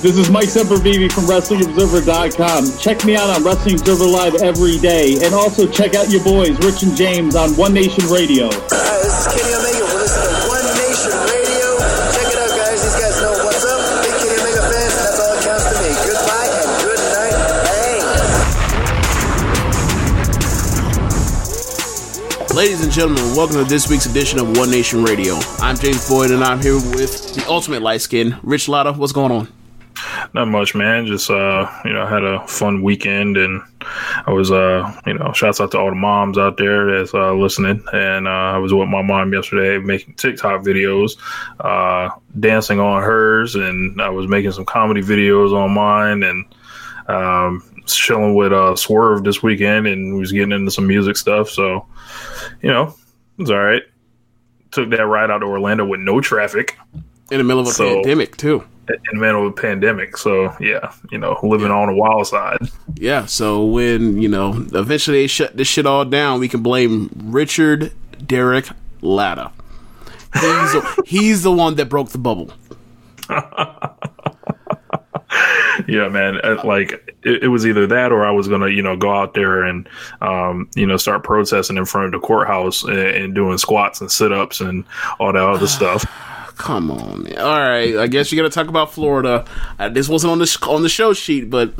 This is Mike Sempervive from WrestlingObserver.com. Check me out on Wrestling Observer Live every day. And also check out your boys, Rich and James, on One Nation Radio. Hi, this is Kenny Omega. We're listening to One Nation Radio. Check it out, guys. These guys know what's up. Big Kenny Omega fans, and that's all that counts to me. Goodbye and good night. Bang. Ladies and gentlemen, welcome to this week's edition of One Nation Radio. I'm James Boyd, and I'm here with the ultimate light skin, Rich Latta. What's going on? Not much, man. Just uh, you know, had a fun weekend, and I was uh, you know, shouts out to all the moms out there that's uh, listening. And uh, I was with my mom yesterday making TikTok videos, uh, dancing on hers, and I was making some comedy videos on mine, and um, chilling with uh, Swerve this weekend, and we was getting into some music stuff. So, you know, it's all right. Took that ride out to Orlando with no traffic In the middle of a So- pandemic, too. In the middle of a pandemic. So yeah, you know, living on the wild side. Yeah, so when, you know, eventually they shut this shit all down, we can blame Richard Derek Latta. He's, the, he's the one that broke the bubble. Yeah, man. uh, Like it, it was either that or I was gonna, you know, go out there and, um, you know, start protesting in front of the courthouse and, and doing squats and sit ups and all that other stuff. Come on. All right, I guess you got to talk about Florida. Uh, this wasn't on the sh- on the show sheet, but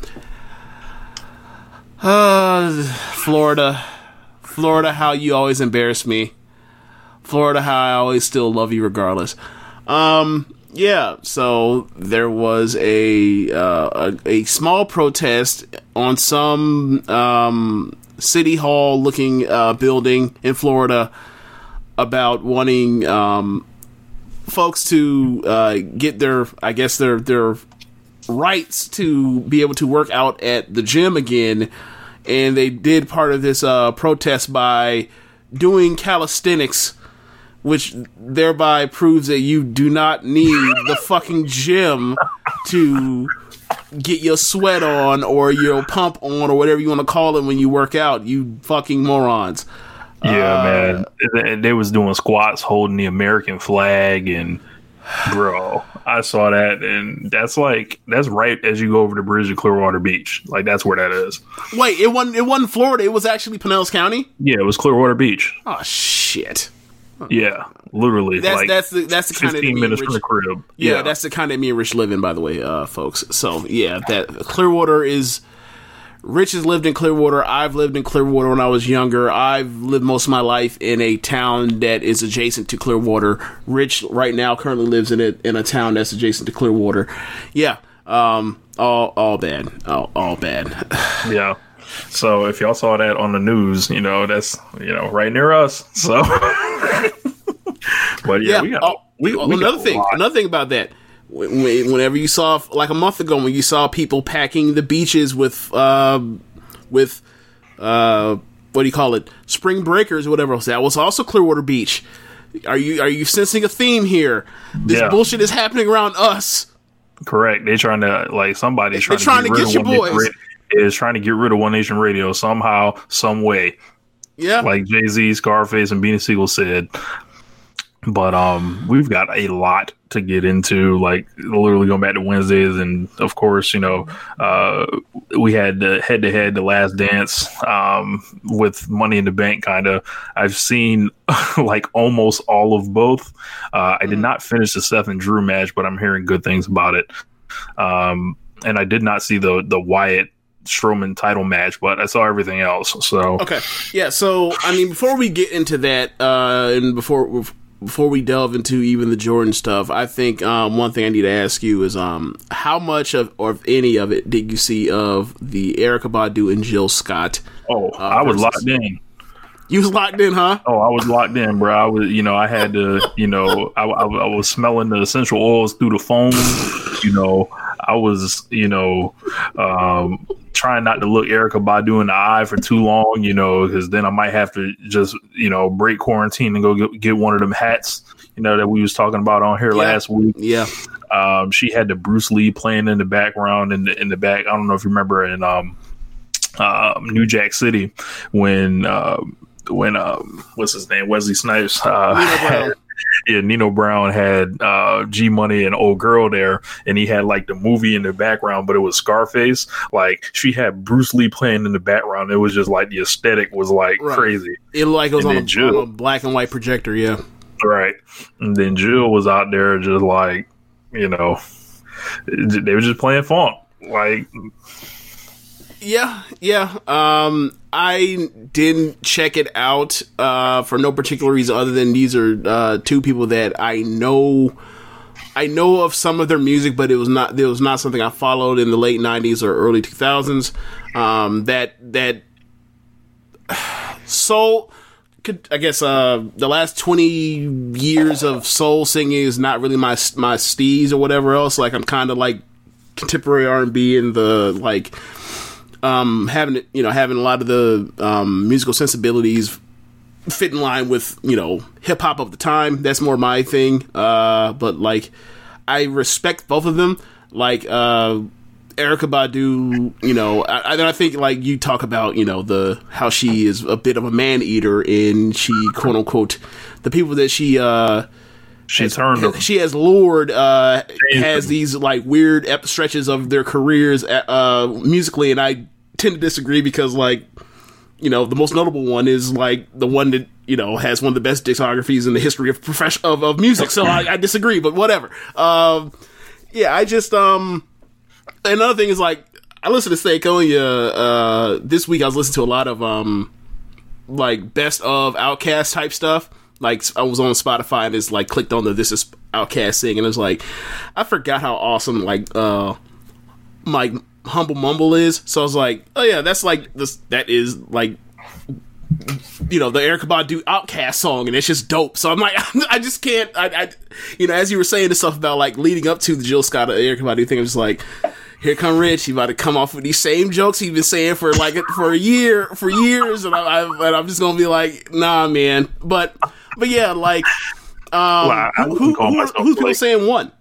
uh, Florida, Florida, how you always embarrass me. Florida, how I always still love you regardless. Um, yeah. So there was a uh, a, a small protest on some um, city hall looking uh, building in Florida about wanting um, folks to uh, get their, I guess their their rights to be able to work out at the gym again, and they did part of this uh, protest by doing calisthenics, which thereby proves that you do not need the fucking gym to get your sweat on or your pump on or whatever you want to call it when you work out. You fucking morons. Yeah, man. And- And they was doing squats holding the American flag and bro, I saw that and that's like that's right as you go over the bridge to Clearwater Beach. Like that's where that is. Wait, it wasn't it wasn't Florida. It was actually Pinellas County. Yeah, it was Clearwater Beach. Oh shit. Yeah, literally. That's like that's the that's the kind of fifteen me and minutes from the Rich, crib. yeah, that's the kind of me and Rich live in, by the way, uh, folks. So yeah, that Clearwater is. Rich has lived in Clearwater. I've lived in Clearwater when I was younger. I've lived most of my life in a town that is adjacent to Clearwater. Rich right now currently lives in a in a town that's adjacent to Clearwater. Yeah, um, all all bad, all all bad. yeah. So if y'all saw that on the news, you know that's you know right near us. So, but yeah, Yeah. we got oh, we, we another thing. Another thing about that. When- when- Whenever you saw, like a month ago, when you saw people packing the beaches with, uh, with, uh, what do you call it, spring breakers, or whatever else. That was also Clearwater Beach. Are you are you sensing a theme here? This Yeah. bullshit is happening around us. Correct. They're trying to like somebody's trying, trying to to get, get rid your boys. Radio, is trying to get rid of One Nation Radio somehow, some way. Yeah. Like Jay Z, Scarface, and Beanie Sigel said. But um, we've got a lot to get into. Like literally going back to Wednesdays, and of course, you know, uh, we had the head to head, the Last Dance, um, with Money in the Bank. Kind of. I've seen like almost all of both. Uh, I did not finish the Seth and Drew match, but I'm hearing good things about it. Um, and I did not see the the Wyatt Strowman title match, but I saw everything else. So Okay. Yeah. So, I mean, before we get into that, uh, and before before we delve into even the Jordan stuff, I think um, one thing I need to ask you is um, how much of or if any of it did you see of the Erykah Badu and Jill Scott? oh, I was locked in. You was locked in, huh? Oh, I was locked in, bro. I was, you know, I had to, you know, I, I, I was smelling the essential oils through the phone. You know, I was, you know, um, trying not to look Erykah Badu in the eye for too long, you know, because then I might have to just, you know, break quarantine and go get, get one of them hats, you know, that we was talking about on here Yeah. last week. Yeah. Um, she had the Bruce Lee playing in the background in the in the back. I don't know if you remember in um, um, New Jack City when um, when um, what's his name Wesley Snipes uh, had- yeah Nino Brown had uh, G Money and old girl there, and he had like the movie in the background, but it was Scarface. Like she had Bruce Lee playing in the background. It was just like the aesthetic was like Right. crazy. It like it was on a, on a black and white projector. Yeah. Right. And then Jill was out there just like, you know, they were just playing funk. Like, Yeah, yeah. Um, I didn't check it out uh, for no particular reason other than these are uh, two people that I know. I know of some of their music, but it was not. It was not something I followed in the late '90s or early 2000s. Um, that that soul. Could, I guess uh, the last twenty years of soul singing is not really my my steez or whatever else. Like I'm kind of like contemporary R and B and the like um, having you know, having a lot of the um, musical sensibilities fit in line with you know hip hop of the time. That's more my thing. Uh, but like, I respect both of them. Like uh, Erykah Badu, you know, I, I- I think like you talk about you know the how she is a bit of a man eater and she quote unquote the people that she uh she turned them. she has lured uh Changed has these like weird ep- stretches of their careers uh musically and i tend to disagree because like you know the most notable one is like the one that you know has one of the best discographies in the history of profession of, of music so I, I disagree but whatever um yeah i just um another thing is like i listen to Stankonia uh this week i was listening to a lot of um like best of OutKast type stuff. Like I was on Spotify and it's like clicked on the this is OutKast thing and it's like I forgot how awesome like uh my humble mumble is. So I was like, oh yeah, that's like this that is like you know the Erykah Badu OutKast song, and it's just dope. So I'm like, I just can't. I, I, you know, as you were saying the stuff about like leading up to the Jill Scott Erykah Badu thing, I'm just like, here come Rich. He about to come off with these same jokes he's been saying for like for a year, for years, and, I, I, and I'm just gonna be like, nah, man. But but yeah, like, um, Well, I- I who, who, who are- who's people like- saying one?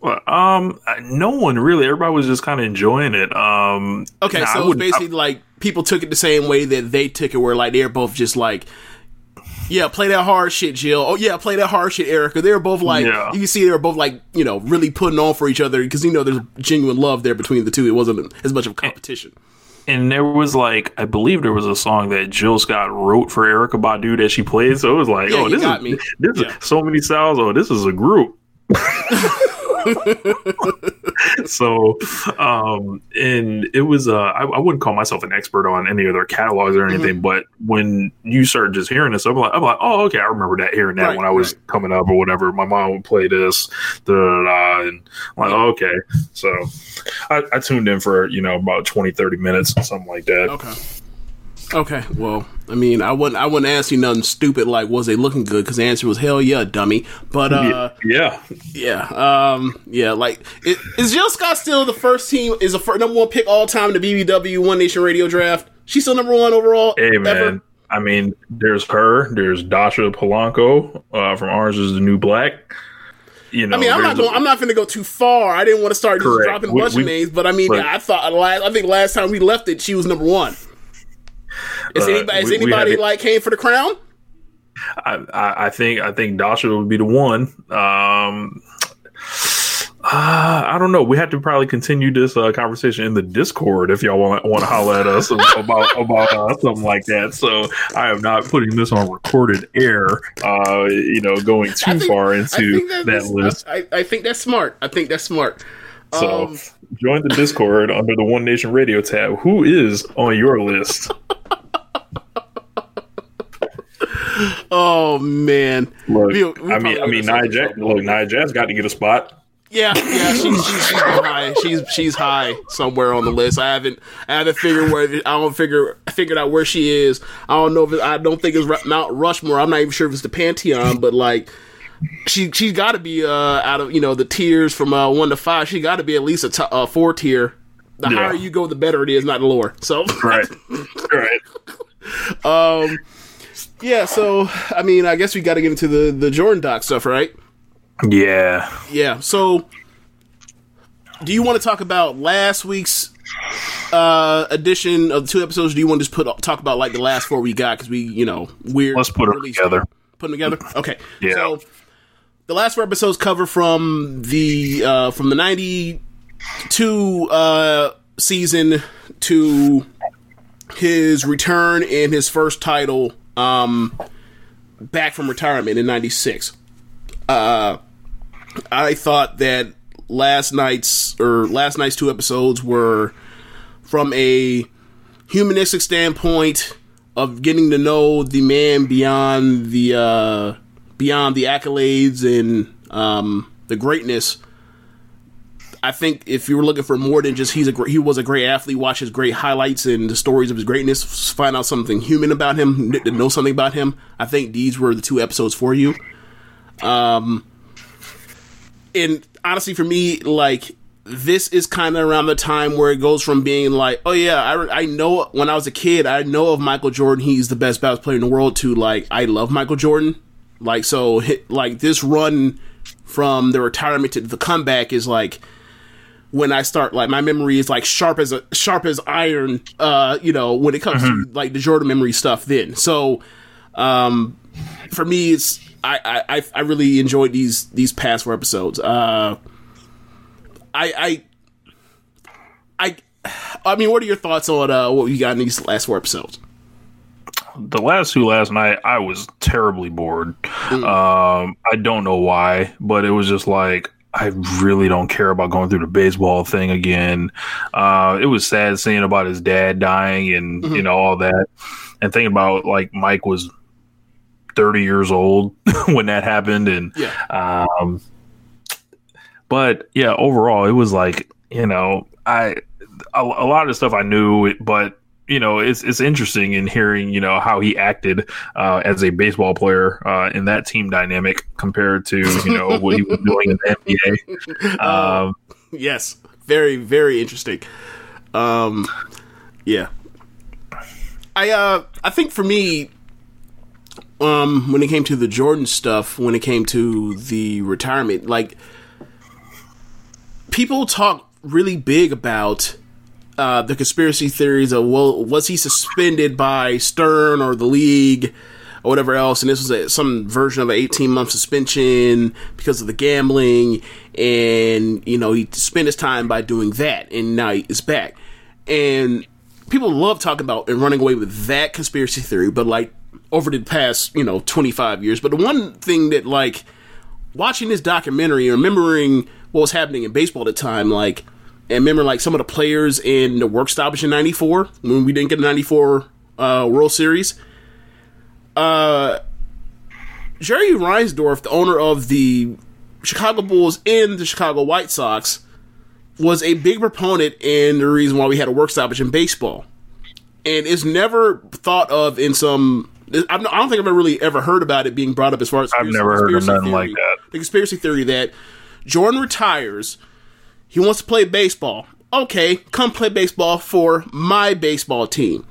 Well, um, no one really. Everybody was just kind of enjoying it. Um, Okay, nah, so it basically like people took it the same way that they took it, where like they're both just like, yeah, play that hard shit, Jill. Oh yeah, play that hard shit, Erica. They were both like, Yeah. you can see they were both like, you know, really putting on for each other because you know there's genuine love there between the two. It wasn't as much of a competition. and there was like, I believe there was a song that Jill Scott wrote for Erykah Badu that she played. So it was like, Yeah, oh, this got is me. this Yeah. is so many styles. Oh, this is a group. so um and it was uh I, I wouldn't call myself an expert on any of their catalogs or anything Mm-hmm. but when you start just hearing this i'm like i'm like oh okay i remember that hearing that Right, when i was right. coming up or whatever my mom would play this da, da, da, and i'm like oh, okay so I, I tuned in for you know about 20 30 minutes something like that Okay. Okay. Well, I mean, I wouldn't, I wouldn't ask you nothing stupid like, was they looking good? Because the answer was hell yeah, dummy. But uh, yeah Yeah, um, yeah, like is, is Jill Scott still the first team? Is the fir- number one pick all time in the BBW One Nation Radio Draft? She's still number one overall. Hey man, ever? I mean, there's her. There's Dasha Polanco uh, from Orange Is the New Black. you know, I mean, I'm not going. I'm not going to go too far. I didn't want to start just dropping a bunch of names, but I mean, but- I thought last. I think last time we left it, she was number one. Is anybody, is we- we anybody had like came for the crown? I, I, I think I think Dasha would be the one. Um, uh, I don't know. We have to probably continue this uh, conversation in the Discord if y'all want want to holler at us about about uh, something like that. So I am not putting this on recorded air. Uh, you know, going too think- far into that list. I, I think that's smart. I think that's smart. So Um, join the Discord under the One Nation Radio tab. Who is on your list? oh man, Look, We- we I mean, I mean, Nia Jax. Look, Nia Jax got to get a spot. yeah, yeah. She's she's, she's high. She's she's high somewhere on the list. I haven't I haven't figured where I don't figure figured out where she is. I don't know if it, I don't think it's Mount Rushmore. I'm not even sure if it's the Pantheon, but like. She she's got to be uh out of you know the tiers from uh one to five. She got to be at least a uh, four tier. The Yeah. higher you go, the better it is, not the lower. So Right, right. Um, yeah. So I mean, I guess we got to get into the the Jordan Doc stuff, right? Yeah. Yeah. So, do you want to talk about last week's uh edition of the two episodes? Or do you want to just put talk about like the last four we got because we you know weird. Let's put them together. Put them together. Okay. Yeah. So the last four episodes cover from the uh from the ninety two uh season to his return in his first title um back from retirement in 96 uh i thought that last night's or last night's two episodes were from a humanistic standpoint of getting to know the man beyond the uh beyond the accolades and um the greatness I think if you were looking for more than just he's a great, he was a great athlete, watch his great highlights and the stories of his greatness, find out something human about him, know something about him. I think these were the two episodes for you. Um, and honestly, for me, like this is kind of around the time where it goes from being like, oh yeah, I, I know when I was a kid, I know of Michael Jordan, he's the best basketball player in the world. To like, I love Michael Jordan. Like so, hit, like this run from the retirement to the comeback is like when I start like my memory is like sharp as a sharp as iron. Uh, you know, when it comes to like the Jordan memory stuff. Then so, um, for me, it's I, I I- really enjoyed these these past four episodes. Uh, I I I I mean, what are your thoughts on uh, what you got in these last four episodes? the last two last night, I was terribly bored. Um, I don't know why, but it was just like I really don't care about going through the baseball thing again. Uh, it was sad seeing about his dad dying and you know all that, and thinking about like Mike was thirty years old when that happened, and Yeah. um, but yeah, overall, it was like you know I a, a lot of the stuff I knew, but you know, it's it's interesting in hearing you know how he acted uh, as a baseball player uh, in that team dynamic compared to you know what he was doing in the NBA. Um, Yes, very very interesting. Um, yeah, I uh I think for me, um, when it came to the Jordan stuff, when it came to the retirement, like people talk really big about uh, the conspiracy theories of well, was he suspended by Stern or the league or whatever else? And this was a, some version of an 18 month suspension because of the gambling, and you know he spent his time by doing that, and now he is back. And people love talking about and running away with that conspiracy theory, but like over the past you know 25 years. But the one thing that like watching this documentary remembering what was happening in baseball at the time, like, and remember like some of the players in the work stoppage in '94 when we didn't get a '94 uh, World Series. Uh, Jerry Reinsdorf, the owner of the Chicago Bulls and the Chicago White Sox, was a big proponent in the reason why we had a work stoppage in baseball, and it's never thought of in some. I don't think I've ever really ever heard about it being brought up as far as I've never heard of nothing like that. The conspiracy theory that Jordan retires, he wants to play baseball. Okay, come play baseball for my baseball team.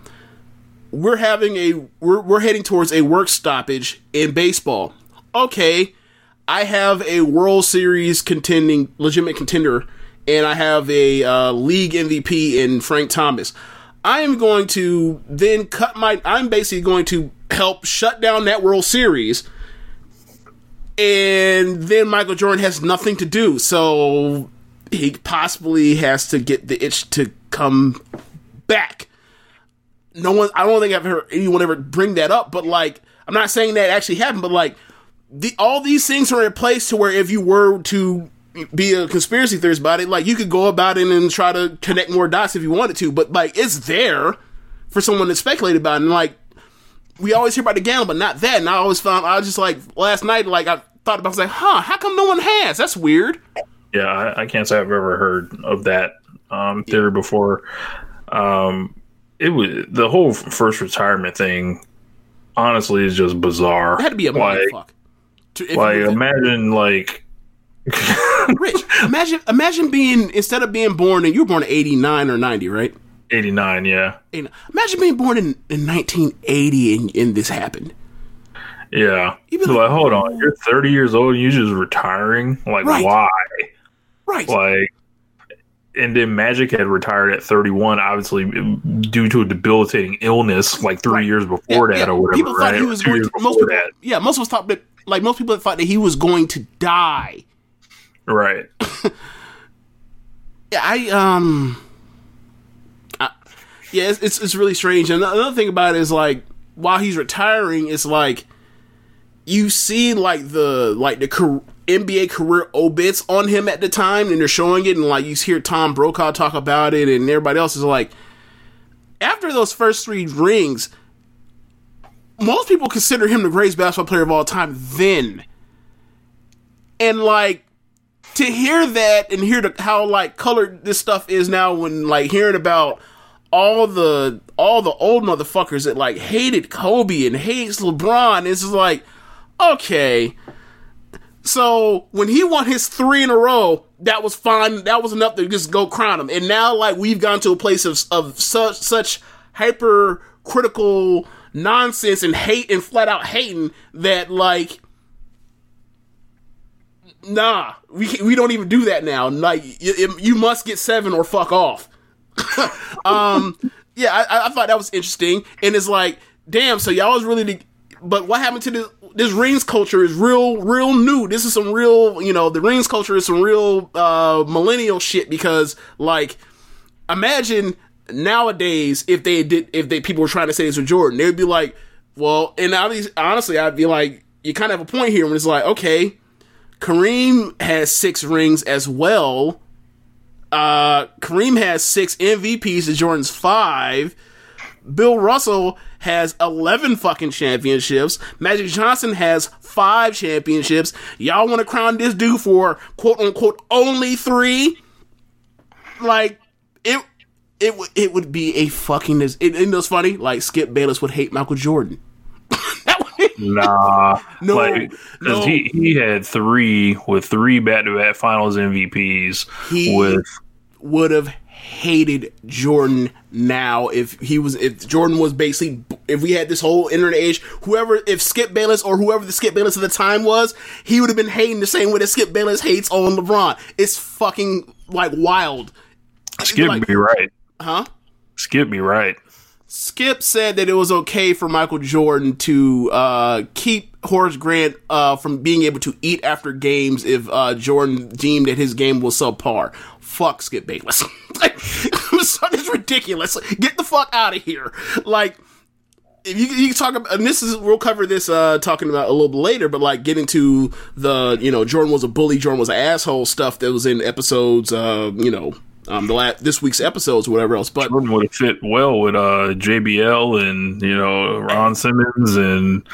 We're having a we're we're heading towards a work stoppage in baseball. Okay, I have a World Series contending legitimate contender, and I have a uh, league MVP in Frank Thomas. I am going to then cut my. I'm basically going to help shut down that World Series, and then Michael Jordan has nothing to do. So he possibly has to get the itch to come back. No one. I don't think I've heard anyone ever bring that up, but like, I'm not saying that actually happened, but like, the all these things are in place to where if you were to be a conspiracy theorist about it, like you could go about it and try to connect more dots if you wanted to, but like it's there for someone to speculate about, and like we always hear about the gamble, but not that. And I always found I was just like last night, like I thought about, I was like, huh, how come no one has? That's weird. Yeah, I, I can't say I've ever heard of that um, theory before. Um, it was the whole first retirement thing. Honestly, is just bizarre. It had to be a like, mindfuck. To- like imagine like Rich, imagine imagine being instead of being born and you were born in eighty nine or ninety, right? 89 yeah 89. Imagine being born in, in nineteen eighty and, and this happened. yeah You be so like, like hold on you're 30 years old and you're just retiring like Right. why Right. like and then magic had retired at 31 obviously due to a debilitating illness like three Right. years before Yeah, that yeah. or whatever People thought right he was going to, most people, that yeah, most of us thought that like most people thought that he was going to die. right Yeah, I um, I, yeah, it's, it's it's really strange. And another thing about it is like while he's retiring, it's like you see like the like the NBA career obits on him at the time, and they're showing it, and like you hear Tom Brokaw talk about it, and everybody else is like, after those first three rings, most people consider him the greatest basketball player of all time. Then, and like to hear that and hear the, how like colored this stuff is now when like hearing about all the all the old motherfuckers that like hated Kobe and hates LeBron it's just like okay so when he won his three in a row that was fine that was enough to just go crown him and now like we've gone to a place of of such such hyper critical nonsense and hate and flat out hating that like nah, we we don't even do that now. Like you, you must get seven or fuck off. um, yeah, I, I thought that was interesting, and it's like, damn. So y'all was really, the, but what happened to this? This rings culture is real, real new. This is some real, you know, the rings culture is some real uh millennial shit because, like, imagine nowadays if they did if they people were trying to say this with Jordan, they'd be like, well, and honestly, I'd be like, you kind of have a point here when it's like, okay, Kareem has six rings as well. Uh, Kareem has six MVPs to Jordan's five. Bill Russell has 11 fucking championships. Magic Johnson has five championships. Y'all want to crown this dude for quote unquote only three? Like, it, it, would it would be a fucking, it, it was funny. Like, Skip Bayless would hate Michael Jordan. Nah, No, like, 'cause no. he he had three with three back to back Finals MVPs He- with would have hated Jordan now. If he was if Jordan was basically if we had this whole internet age whoever if Skip Bayless or whoever the Skip Bayless of the time was he would have been hating the same way that Skip Bayless hates on LeBron. It's fucking like wild. Skip like- be right, huh? Skip be right. Skip said that it was okay for Michael Jordan to uh, keep Horace Grant uh, from being able to eat after games if uh, Jordan deemed that his game was subpar. Fuck Skip Bayless. like, is ridiculous. Get the fuck out of here. Like, if you, you talk about, and this is, we'll cover this uh, talking about a little bit later, but like getting to the, you know, Jordan was a bully, Jordan was an asshole stuff that was in episodes, uh, you know, um, the last, this week's episodes or whatever else. But Jordan would have fit well with uh, JBL and you know Ron Simmons and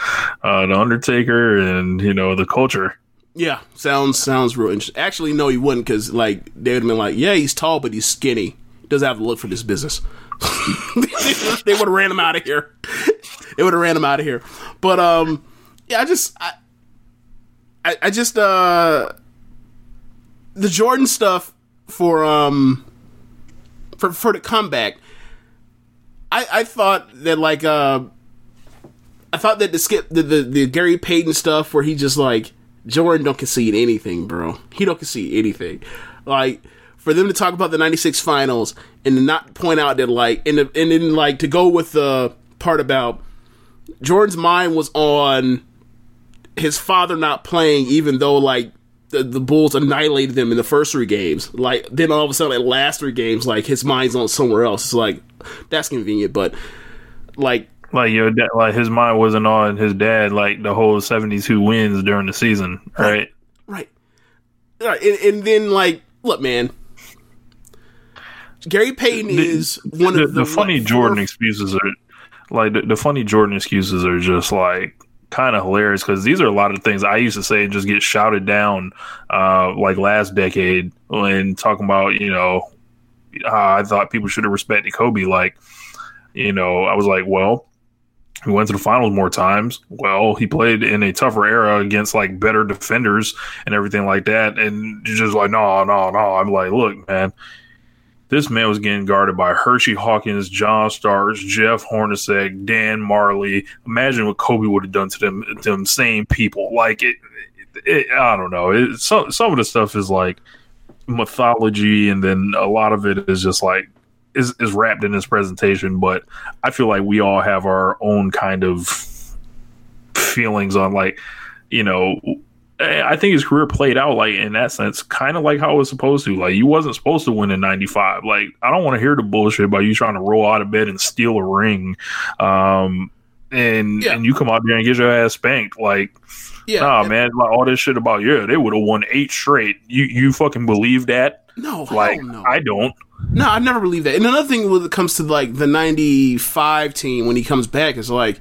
uh, the Undertaker and you know the culture. Yeah, sounds sounds real interesting. Actually, no, he wouldn't because like they would have been like, yeah, he's tall, but he's skinny. Doesn't have to look for this business. they would have ran him out of here. they would have ran him out of here. But um, yeah, I just I, I, I just uh, the Jordan stuff for um for for the comeback. I I thought that like uh I thought that the skip the, the the Gary Payton stuff where he just like Jordan don't concede anything, bro. He don't concede anything. Like for them to talk about the '96 finals and not point out that like and the, and then like to go with the part about Jordan's mind was on his father not playing, even though like the, the Bulls annihilated them in the first three games. Like then all of a sudden, like last three games, like his mind's on somewhere else. It's like that's convenient, but like Like your dad, like his mind wasn't on his dad. Like the whole seventies who wins during the season, right? right, right, and, and then like look, man. Gary Payton is one the, of the, the funny what, Jordan four- excuses are like the, the funny Jordan excuses are just like kind of hilarious because these are a lot of things I used to say and just get shouted down uh, like last decade when talking about you know how I thought people should have respected Kobe. Like you know I was like, well. He went to the finals more times. Well, he played in a tougher era against like better defenders and everything like that. And just like, no, no, no. I'm like, look, man, this man was getting guarded by Hersey Hawkins, John Starks, Jeff Hornacek, Dan Majerle. Imagine what Kobe would have done to them, them same people. Like it, it, it I don't know. It, some some of the stuff is like mythology, and then a lot of it is just like is is wrapped in this presentation. But I feel like we all have our own kind of feelings on like you know I think his career played out like in that sense, kind of like how it was supposed to. Like you wasn't supposed to win in '95. Like I don't want to hear the bullshit about you trying to roll out of bed and steal a ring, um, and Yeah. and you come out there and get your ass spanked. Like, Yeah, nah, and- man, like all this shit about yeah, they would have won eight straight. You you fucking believe that? No, Like no. I don't. No, I never believe that. And another thing when it comes to like the '95 team when he comes back is like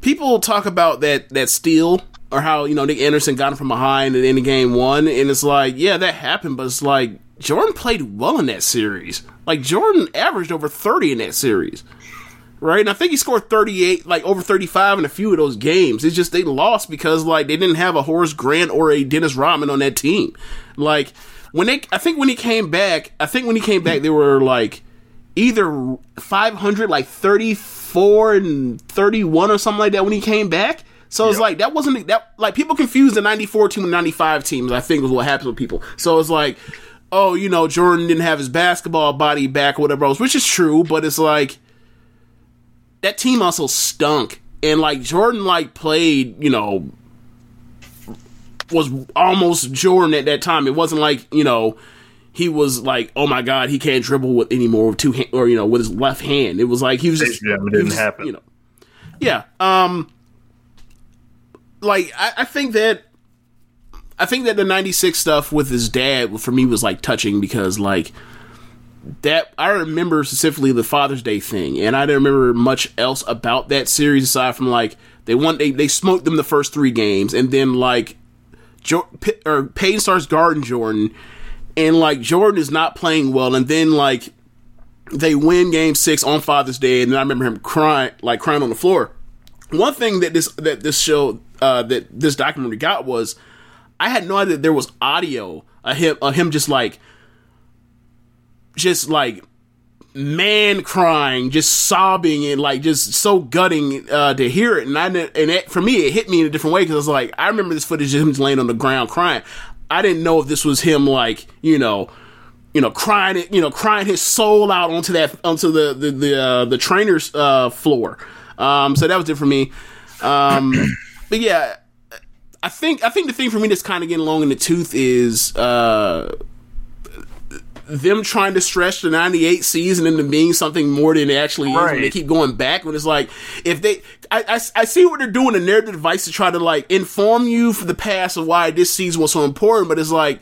people talk about that that steal or how you know Nick Anderson got him from behind and in the game one, and it's like yeah that happened, but it's like Jordan played well in that series. Like Jordan averaged over 30 in that series. Right, and I think he scored 38, like over 35 in a few of those games. It's just they lost because like they didn't have a Horace Grant or a Dennis Rodman on that team. Like when they, I think when he came back, I think when he came back, they were like either 500, like 34 and 31 or something like that when he came back. So it's like that wasn't that like people confuse the 94 team and 95 teams. I think was what happens with people. So it's like, oh, you know, Jordan didn't have his basketball body back or whatever else, which is true, but it's like that team also stunk. And like Jordan like played, you know, was almost Jordan at that time. It wasn't like, you know, he was like, oh my god, he can't dribble with anymore with two hand, or you know, with his left hand. It was like he was just Yeah, it didn't was, happen. You know. Yeah. Um like I, I think that I think that the '96 stuff with his dad for me was like touching because like that I remember specifically the Father's Day thing, and I didn't remember much else about that series aside from like they won they they smoked them the first three games, and then like jo- P- or Payne starts guarding Jordan, and like Jordan is not playing well, and then like they win Game Six on Father's Day, and then I remember him crying like crying on the floor. One thing that this that this show uh, that this documentary got was I had no idea there was audio of him of him just like just like man crying, just sobbing and like just so gutting uh, to hear it. And I and it, for me, it hit me in a different way because I was like, I remember this footage of him laying on the ground crying. I didn't know if this was him like you know. You know, crying it, you know, crying his soul out onto that, onto the the the, uh, the trainer's uh, floor. Um, so that was it for me. Um, but yeah, I think I think the thing for me that's kind of getting long in the tooth is uh, them trying to stretch the '98 season into being something more than it actually is. When they keep going back, when it's like if they, I, I, I see what they're doing, a narrative device to try to like inform you for the past of why this season was so important. But it's like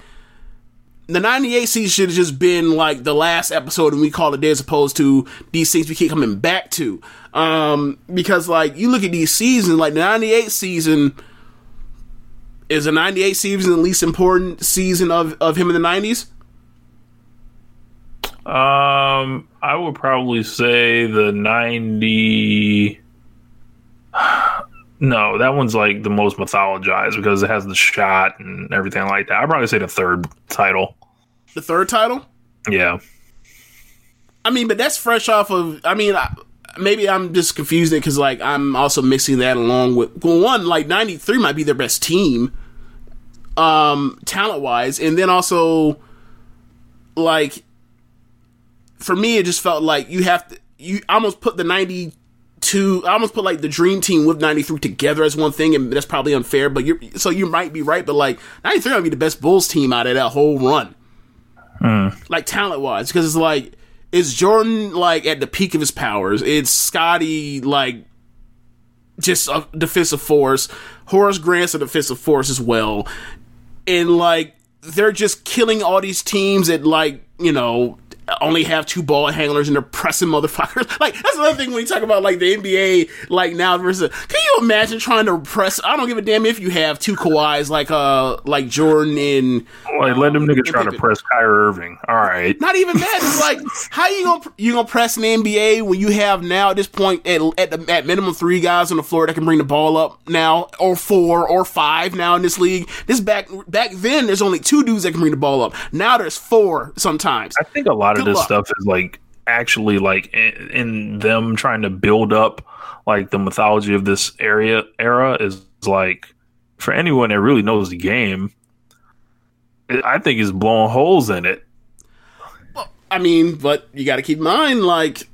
the 98 season should have just been like the last episode and we call it day as opposed to these things we keep coming back to. Um, because like you look at these seasons, like the 98 season is the 98 season the least important season of, of him in the 90s? Um, I would probably say the ninety. No, that one's like the most mythologized because it has the shot and everything like that. I'd probably say the third title. The third title? Yeah. I mean, but that's fresh off of. I mean, I, maybe I'm just confused because like I'm also mixing that along with well, one like '93 might be their best team, um, talent wise, and then also like for me it just felt like you have to you almost put the 92 I almost put like the dream team with 93 together as one thing and that's probably unfair but you're so you might be right but like 93 might be the best Bulls team out of that whole run. Hmm. Like talent wise because it's like it's Jordan like at the peak of his powers. It's Scottie like just a defensive force. Horace Grant's a defensive force as well. And like they're just killing all these teams that like you know only have two ball handlers and they're pressing motherfuckers. Like that's another thing when you talk about like the NBA like now versus. Can you imagine trying to press? I don't give a damn if you have two Kawhis like uh like Jordan and Like, let them niggas try to press Kyrie Irving. All right. Not even that. It's like how you gonna you gonna press an NBA when you have now at this point at at, the, at minimum three guys on the floor that can bring the ball up now, or four or five now in this league. This back back then there's only two dudes that can bring the ball up. Now there's four sometimes. I think a lot of Good this luck. stuff is like actually like in, in them trying to build up like the mythology of this area era is like for anyone that really knows the game. it- I think is blowing holes in it. I mean, but you got to keep in mind, like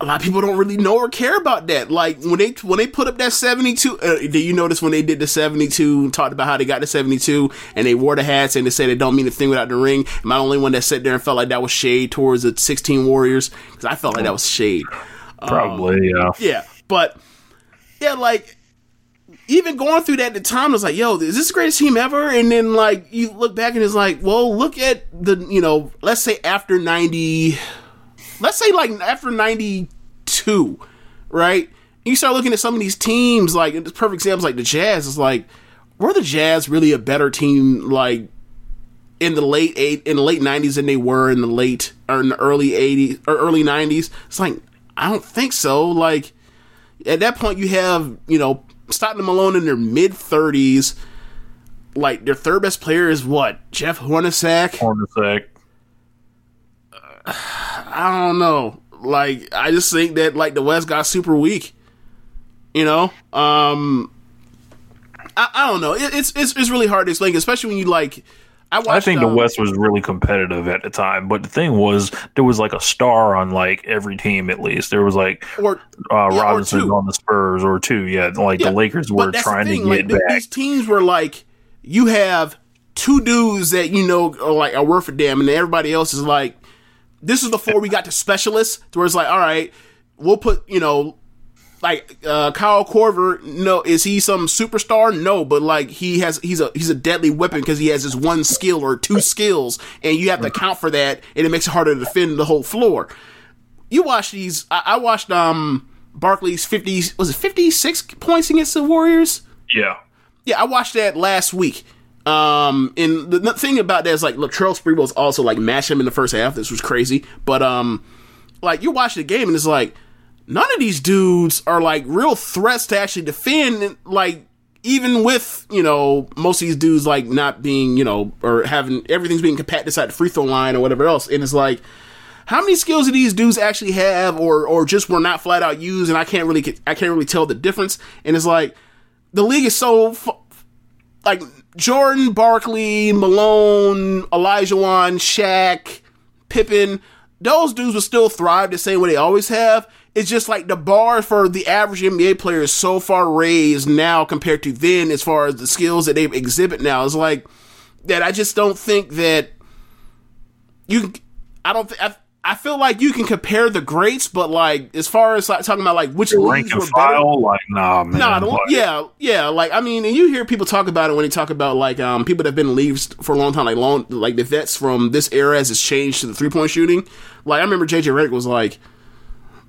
a lot of people don't really know or care about that. Like when they when they put up that seventy two, uh, did you notice when they did the seventy two? Talked about how they got the seventy two, and they wore the hats, and they said they don't mean a thing without the ring. Am I the only one that sat there and felt like that was shade towards the sixteen Warriors? Because I felt like that was shade. Probably, yeah. Yeah, but yeah, like even going through that at the time, I was like, "Yo, is this the greatest team ever?" And then like you look back and it's like, "Well, look at the you know, let's say after ninety, let's say like after ninety two, right?" You start looking at some of these teams, like the perfect examples, like the Jazz. is like, were the Jazz really a better team, like in the late eight in the late nineties than they were in the late or in the early eighties or early nineties? It's like I don't think so. Like at that point, you have you know Stockton Malone in their mid thirties. Like their third best player is what Jeff Hornacek. Hornacek. I don't know. Like I just think that like the West got super weak. You know, um, I, I don't know. It, it's it's it's really hard to explain, especially when you like. I, watched, I think the um, West was really competitive at the time, but the thing was, there was like a star on like every team at least. There was like or uh, Yeah, Robinson on the Spurs or two, yeah. Like Yeah, the Lakers were trying to get th- back. These teams were like, you have two dudes that you know are like are worth a damn, and everybody else is like, this is before we got to specialists, where it's like, all right, we'll put you know. Like uh, Kyle Korver, no, is he some superstar? No, but like he has, he's a he's a deadly weapon because he has his one skill or two skills, and you have to account for that, and it makes it harder to defend the whole floor you watch these. I, I watched um Barkley's fifty was it fifty six points against the Warriors. yeah. Yeah, I watched that last week. Um, and the, the thing about that is like Latrell Sprewell's also like matched him in the first half. This was crazy, but um, like you watch the game and it's like none of these dudes are like real threats to actually defend. Like even with you know most of these dudes like not being you know or having everything's being compacted inside the free throw line or whatever else, and it's like how many skills do these dudes actually have or or just were not flat out used and I can't really I can't really tell the difference and it's like the league is so like Jordan Barkley Malone Olajuwon Shaq Pippen those dudes will still thrive the same way they always have. It's just like the bar for the average NBA player is so far raised now compared to then as far as the skills that they exhibit now. It's like that I just don't think that you I don't think I, feel like you can compare the greats, but like as far as like talking about like which leagues and were better. like nah, man. Don't, like, yeah, yeah. Like I mean, and you hear people talk about it when they talk about like um people that have been in leagues for a long time, like long like the vets from this era as it's changed to the three point shooting. Like I remember JJ Redick was like,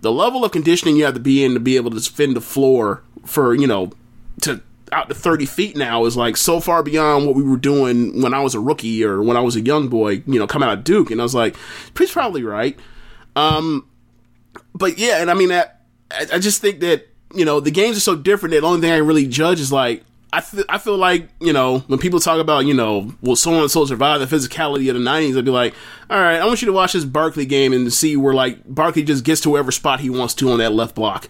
the level of conditioning you have to be in to be able to defend the floor for you know to out to 30 feet now is like so far beyond what we were doing when I was a rookie or when I was a young boy, you know, coming out of Duke. And I was like, he's probably right. Um, but yeah, and I mean, that, I, I just think that, you know, the games are so different that the only thing I really judge is like, I th- I feel like you know when people talk about you know will so and so survive the physicality of the '90s, I'd be like, all right, I want you to watch this Barkley game and see where like Barkley just gets to whatever spot he wants to on that left block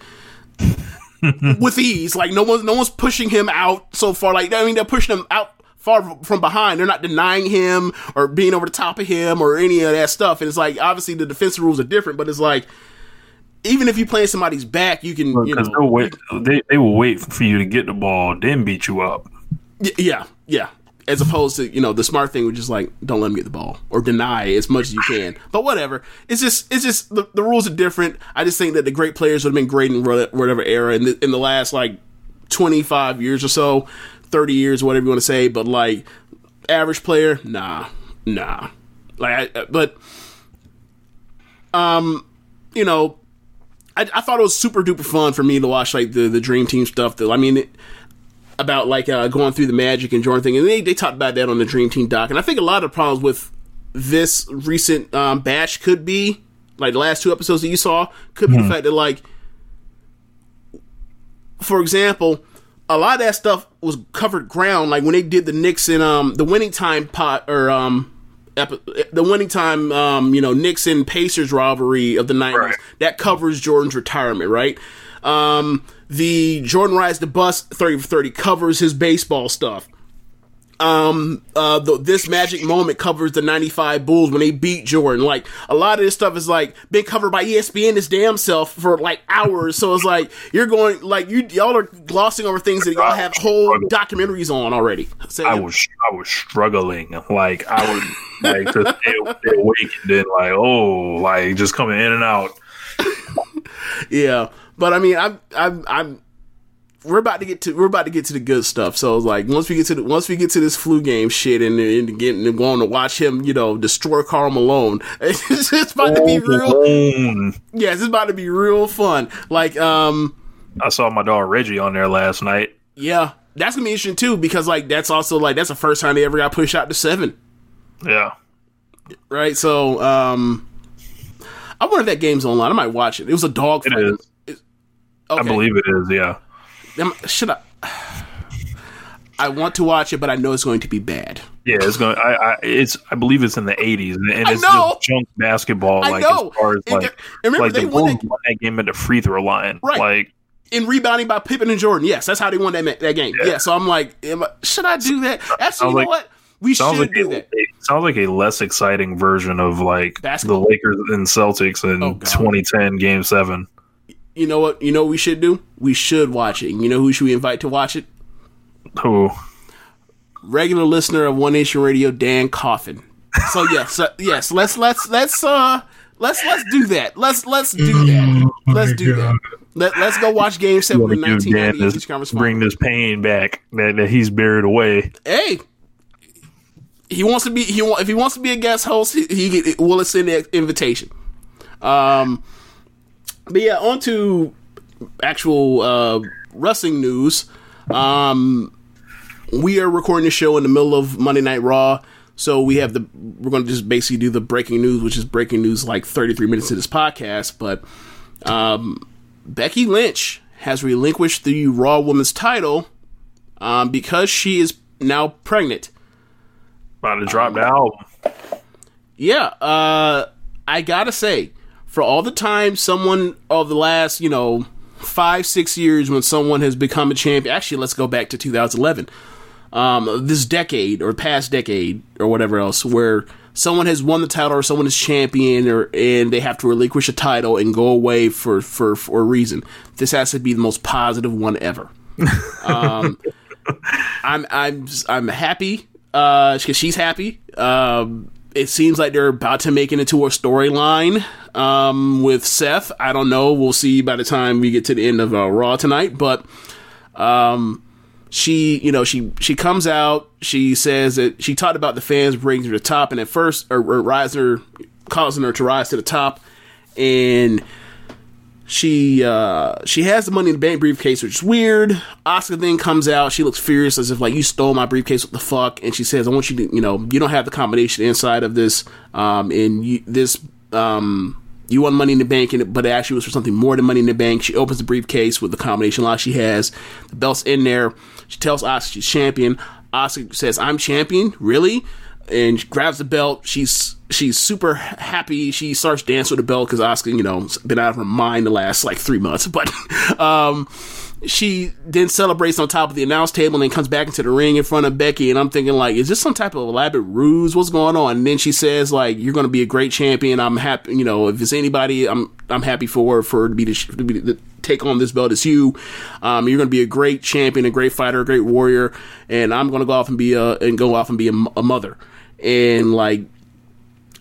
with ease. Like no one's no one's pushing him out so far. Like I mean, they're pushing him out far from behind. They're not denying him or being over the top of him or any of that stuff. And it's like obviously the defensive rules are different, but it's like even if you play somebody's back, you can you Because know they'll wait, they they will wait for you to get the ball, then beat you up. Y- yeah, yeah. As opposed to you know the smart thing, which is like don't let him get the ball or deny as much as you can. But whatever, it's just it's just the, the rules are different. I just think that the great players would have been great in whatever era in the, in the last like twenty five years or so, thirty years, whatever you want to say. But like average player, nah, nah. Like, I, but um, you know, I, I thought it was super duper fun for me to watch like the the Dream Team stuff. That I mean, it, about like uh, going through the Magic and Jordan thing, and they they talked about that on the Dream Team doc. And I think a lot of the problems with this recent um, batch could be like the last two episodes that you saw could be the fact that like, for example. A lot of that stuff was covered ground, like when they did the Knicks and um the winning time pot or um the winning time, um, you know, Nixon Pacers rivalry of the nineties. Right. That covers Jordan's retirement, right? Um, the Jordan rides the bus thirty for thirty covers his baseball stuff. Um, uh, the, this magic moment covers the '95 Bulls when they beat Jordan. Like a lot of this stuff is like been covered by ESPN his damn self for like hours. so it's like you're going like you y'all are glossing over things that y'all have whole documentaries on already. So, I was I was struggling. Like I was, like to stay, stay awake and then like oh like just coming in and out. Yeah, but I mean, I'm, I'm, I'm. We're about to get to we're about to get to the good stuff. So like once we get to the, once we get to this flu game shit and, and getting and going to watch him, you know, destroy Karl Malone. It's, it's about to be real. Malone. Yes, it's about to be real fun. Like, um, I saw my dog Reggie on there last night. yeah, that's gonna be interesting too because like that's also like that's the first time they ever got pushed out to seven, Yeah, right? So, um, I wonder if that game's online. I might watch it. It was a dog. it fight. is. Okay. I believe it is. Yeah, Am- Should I? I want to watch it, but I know it's going to be bad. yeah. It's going. I, I it's. I believe it's in the eighties, and I it's just junk basketball. I like know. as far as And like, remember, like they the won that- won that game at the free throw line. Right. Like in rebounding by Pippen and Jordan. Yes, that's how they won that that game. Yeah. Yeah. so I'm like, am I, should I do that? Actually, you know like- what? We should like do a, that. it sounds like a less exciting version of like Basketball? the Lakers and Celtics in Oh, 2010 Game Seven. You know what? You know what we should do? We should watch it. And you know who should we invite to watch it? Who? Regular listener of One Nation Radio, Dan Coffin. So yes, uh, yes. Let's let's let's uh let's let's do that. Let's let's do that. Let's do that. Let, let's go watch Game Seven of the Want to 1998 Conference bring this pain back that, that he's buried away. Hey, he wants to be. He want, if he wants to be a guest host, he, he will send the invitation. Um, but yeah, on to actual uh, wrestling news. Um, we are recording the show in the middle of Monday Night Raw, so we have the we're going to just basically do the breaking news, which is breaking news like 33 minutes of this podcast. But um, Becky Lynch has relinquished the Raw Women's title um, because she is now pregnant. About to drop the album. Yeah, uh, I gotta say, for all the time someone of the last, you know, five, six years when someone has become a champion, actually, let's go back to 2011, um, this decade or past decade or whatever else, where someone has won the title or someone is champion or and they have to relinquish a title and go away for for for a reason. This has to be the most positive one ever. um, I'm I'm I'm happy because she's happy. Um, it seems like they're about to make it into a storyline um, with Seth. I don't know. We'll see by the time we get to the end of uh, Raw tonight. But um, she, you know, she she comes out. She says that she talked about the fans bringing her to the top, and at first, or, or rising her, causing her to rise to the top, and she uh she has the money in the bank briefcase, which is weird. Asuka then comes out. She looks furious as if like you stole my briefcase. What the fuck? And she says, "I want you to, you know, you don't have the combination inside of this, um, and you, this, um, you want Money in the Bank, and but it actually was for something more than Money in the Bank. She opens the briefcase with the combination lock she has. The belt's in there. She tells Asuka she's champion. Asuka says, "I'm champion, really?" And she grabs the belt. She's she's super happy. She starts dancing with the belt because Asuka, you know, been out of her mind the last like three months. But um, she then celebrates on top of the announce table and then comes back into the ring in front of Becky. And I'm thinking like, is this some type of elaborate ruse? What's going on? And then she says like, "You're going to be a great champion. I'm happy. You know, if it's anybody, I'm I'm happy for for to be the, to be the take on this belt. It's you. Um, you're going to be a great champion, a great fighter, a great warrior, and I'm going to go off and be a and go off and be a, a mother. And like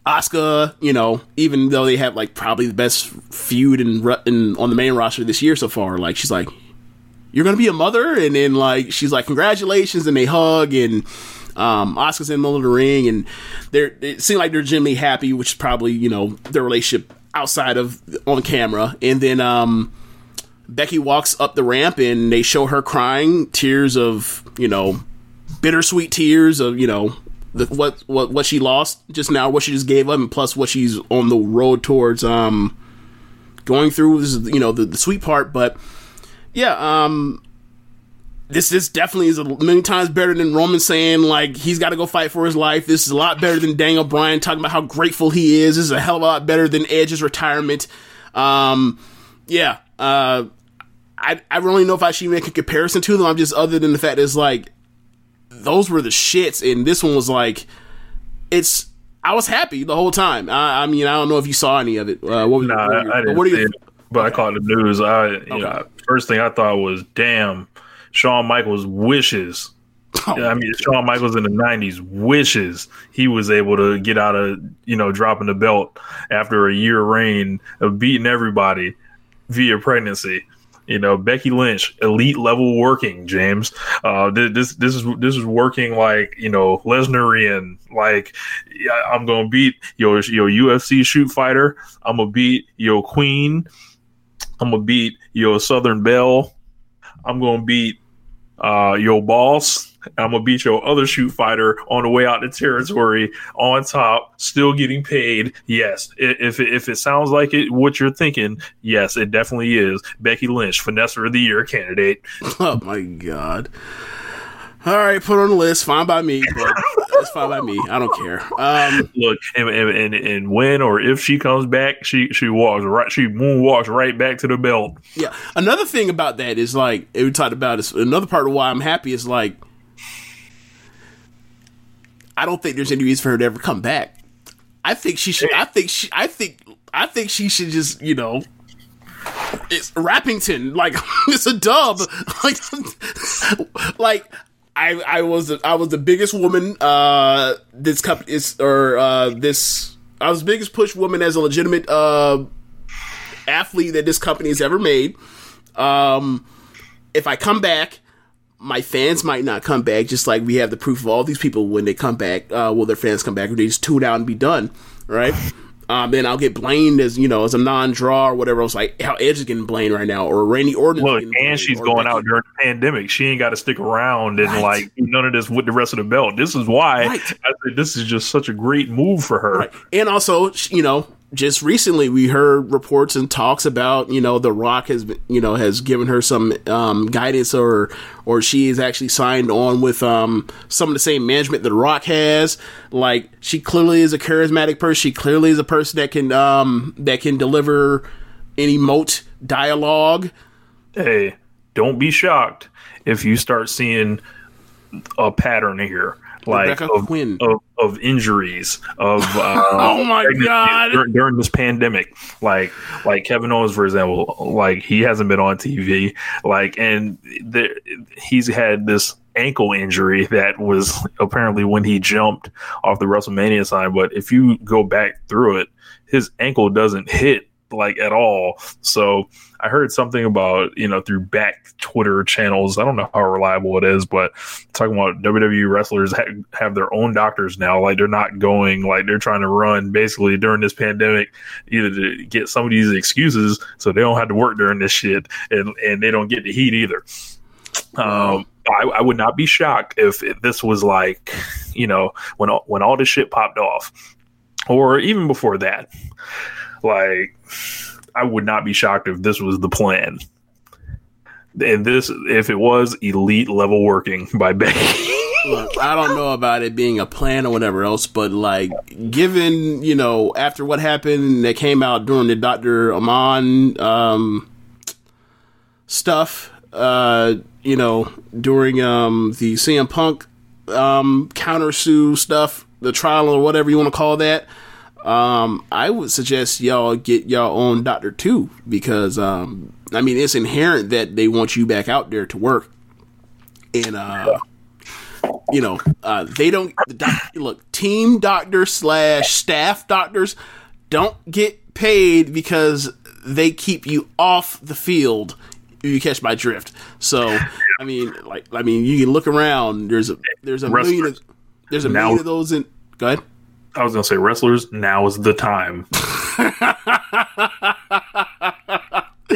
Asuka, you know, even though they have like probably the best feud in on the main roster this year so far, like she's like, "You're gonna be a mother," and then like she's like, "Congratulations," and they hug, and um, Asuka's in the middle of the ring, and they're it like they're genuinely happy, which is probably you know their relationship outside of on camera, and then um, Becky walks up the ramp, and they show her crying, tears of you know bittersweet tears of you know the, what what what she lost just now, what she just gave up, and plus what she's on the road towards um going through. This is you know the, the sweet part, but yeah, um this this definitely is a million times better than Roman saying like he's got to go fight for his life. This is a lot better than Daniel Bryan talking about how grateful he is. This is a hell of a lot better than Edge's retirement. Um, yeah, uh, I I really know if I should make a comparison to them. I'm just other than the fact it's like those were the shits, and this one was like, it's. I was happy the whole time. I, I mean, I don't know if you saw any of it. Uh, what was, Nah, what your- I didn't what are your- it, but I caught the news. I, you Okay. know, first thing I thought was, damn, Shawn Michaels wishes. Oh, I mean, Shawn Michaels in the '90s wishes he was able to get out of you know dropping the belt after a year reign of beating everybody via pregnancy. You know, Becky Lynch, elite level working. James, uh, this this is this is working like you know Lesnarian. Like, I'm gonna beat your your UFC shoot fighter. I'm gonna beat your Queen. I'm gonna beat your Southern Belle. I'm gonna beat uh, your boss. I'm gonna beat your other shoot fighter on the way out the territory on top, still getting paid. Yes, if it, if it sounds like it, what you're thinking, yes, it definitely is. Becky Lynch, Finesse of the Year candidate. Oh my god. All right, put on the list. Fine by me, but that's fine by me. I don't care. Um, Look, and, and and and when or if she comes back, she she walks right, she moonwalks right back to the belt. yeah. Another thing about that is like we talked about is another part of why I'm happy is like I don't think there's any reason for her to ever come back. I think she should. I think she. I think. I think she should just. You know. It's Rappington. Like it's a dub. Like. like. I, I was I was the biggest woman uh this company is or uh this I was biggest push woman as a legitimate uh athlete that this company has ever made. Um, if I come back, my fans might not come back, just like we have the proof of all these people when they come back. Uh, will their fans come back or they just tune out and be done, right? Um, then I'll get blamed as you know as a non-draw or whatever else. Like how Edge is getting blamed right now, or Randy Orton. Look, and blamed, she's going out during the pandemic. She ain't got to stick around and Right. like none of this with the rest of the belt. This is why Right. I think this is just such a great move for her. Right. And also, you know, just recently we heard reports and talks about, you know, The Rock has, been, you know, has given her some um, guidance or, or she is actually signed on with um, some of the same management that The Rock has. Like, she clearly is a charismatic person. She clearly is a person that can, um, that can deliver and emote dialogue. Hey, don't be shocked if you start seeing a pattern here. Like Rebecca of, Quinn. of of injuries of uh, Oh my God. dur- during this pandemic. Like like Kevin Owens for example like he hasn't been on TV like and there, he's had this ankle injury that was apparently when he jumped off the WrestleMania sign. But if you go back through it his ankle doesn't hit like at all so I heard something about you know through back Twitter channels. I don't know how reliable it is, but talking about WWE wrestlers ha- have their own doctors now. Like they're not going like they're trying to run basically during this pandemic, either to get some of these excuses so they don't have to work during this shit, and and they don't get the heat either. Um, I, I would not be shocked if, if this was like, you know, when when all this shit popped off, or even before that. Like, I would not be shocked if this was the plan. And this, if it was elite level working by Becky. Look, I don't know about it being a plan or whatever else, but like, given you know, after what happened that came out during the Doctor Amann um, stuff, uh, you know, during um, the CM Punk um, counter sue stuff, the trial or whatever you want to call that. Um, I would suggest y'all get y'all own Doctor too, because um, I mean, it's inherent that they want you back out there to work, and uh, you know, uh, they don't the doc, look team doctors slash staff doctors don't get paid because they keep you off the field. if You catch my drift. So, I mean, like, I mean, you can look around. There's a there's a million of, there's a Now- million of those in. Go ahead. I was gonna say wrestlers. Now is the time.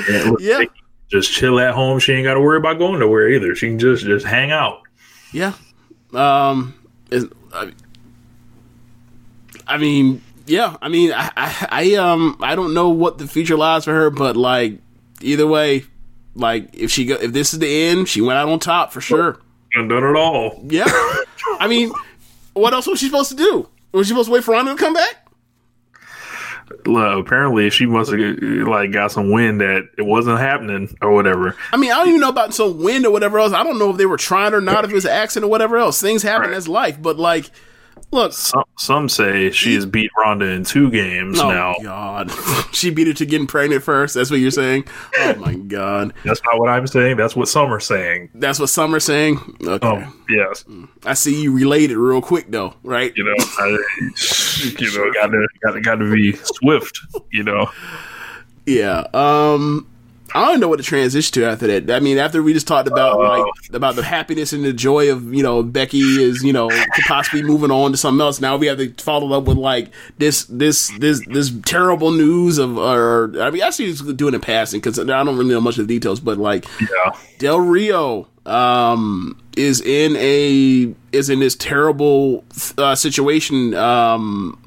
Yeah, look, Yeah. they can just chill at home. She ain't got to worry about going nowhere either. She can just just hang out. Yeah. Um. Is, I, I mean, yeah. I mean, I, I, I, um, I don't know what the future lies for her, but like, either way, like, if she go, if this is the end, she went out on top for sure. Done done it all. Yeah. I mean, what else was she supposed to do? Was she supposed to wait for Ronda to come back? Well, apparently, she must have like got some wind that it wasn't happening or whatever. I mean, I don't even know about some wind or whatever else. I don't know if they were trying or not, if it was an accident or whatever else. Things happen. Right. That's life. But like, look, Some some say she has beat Ronda in two games oh now. God, she beat her to getting pregnant first. That's what you're saying. Oh my God, That's not what I'm saying. That's what some are saying. that's what some are saying. Okay, Oh yes, I see you related real quick though, right? you know, I, you know, got to got to got to be swift. You know, Yeah. Um I don't know what to transition to after that. I mean, after we just talked about like about the happiness and the joy of you know Becky is you know could possibly moving on to something else. Now we have to follow up with like this this this this terrible news of or I mean actually just doing it passing because I don't really know much of the details, but like yeah, Del Rio um is in a is in this terrible uh, situation. Um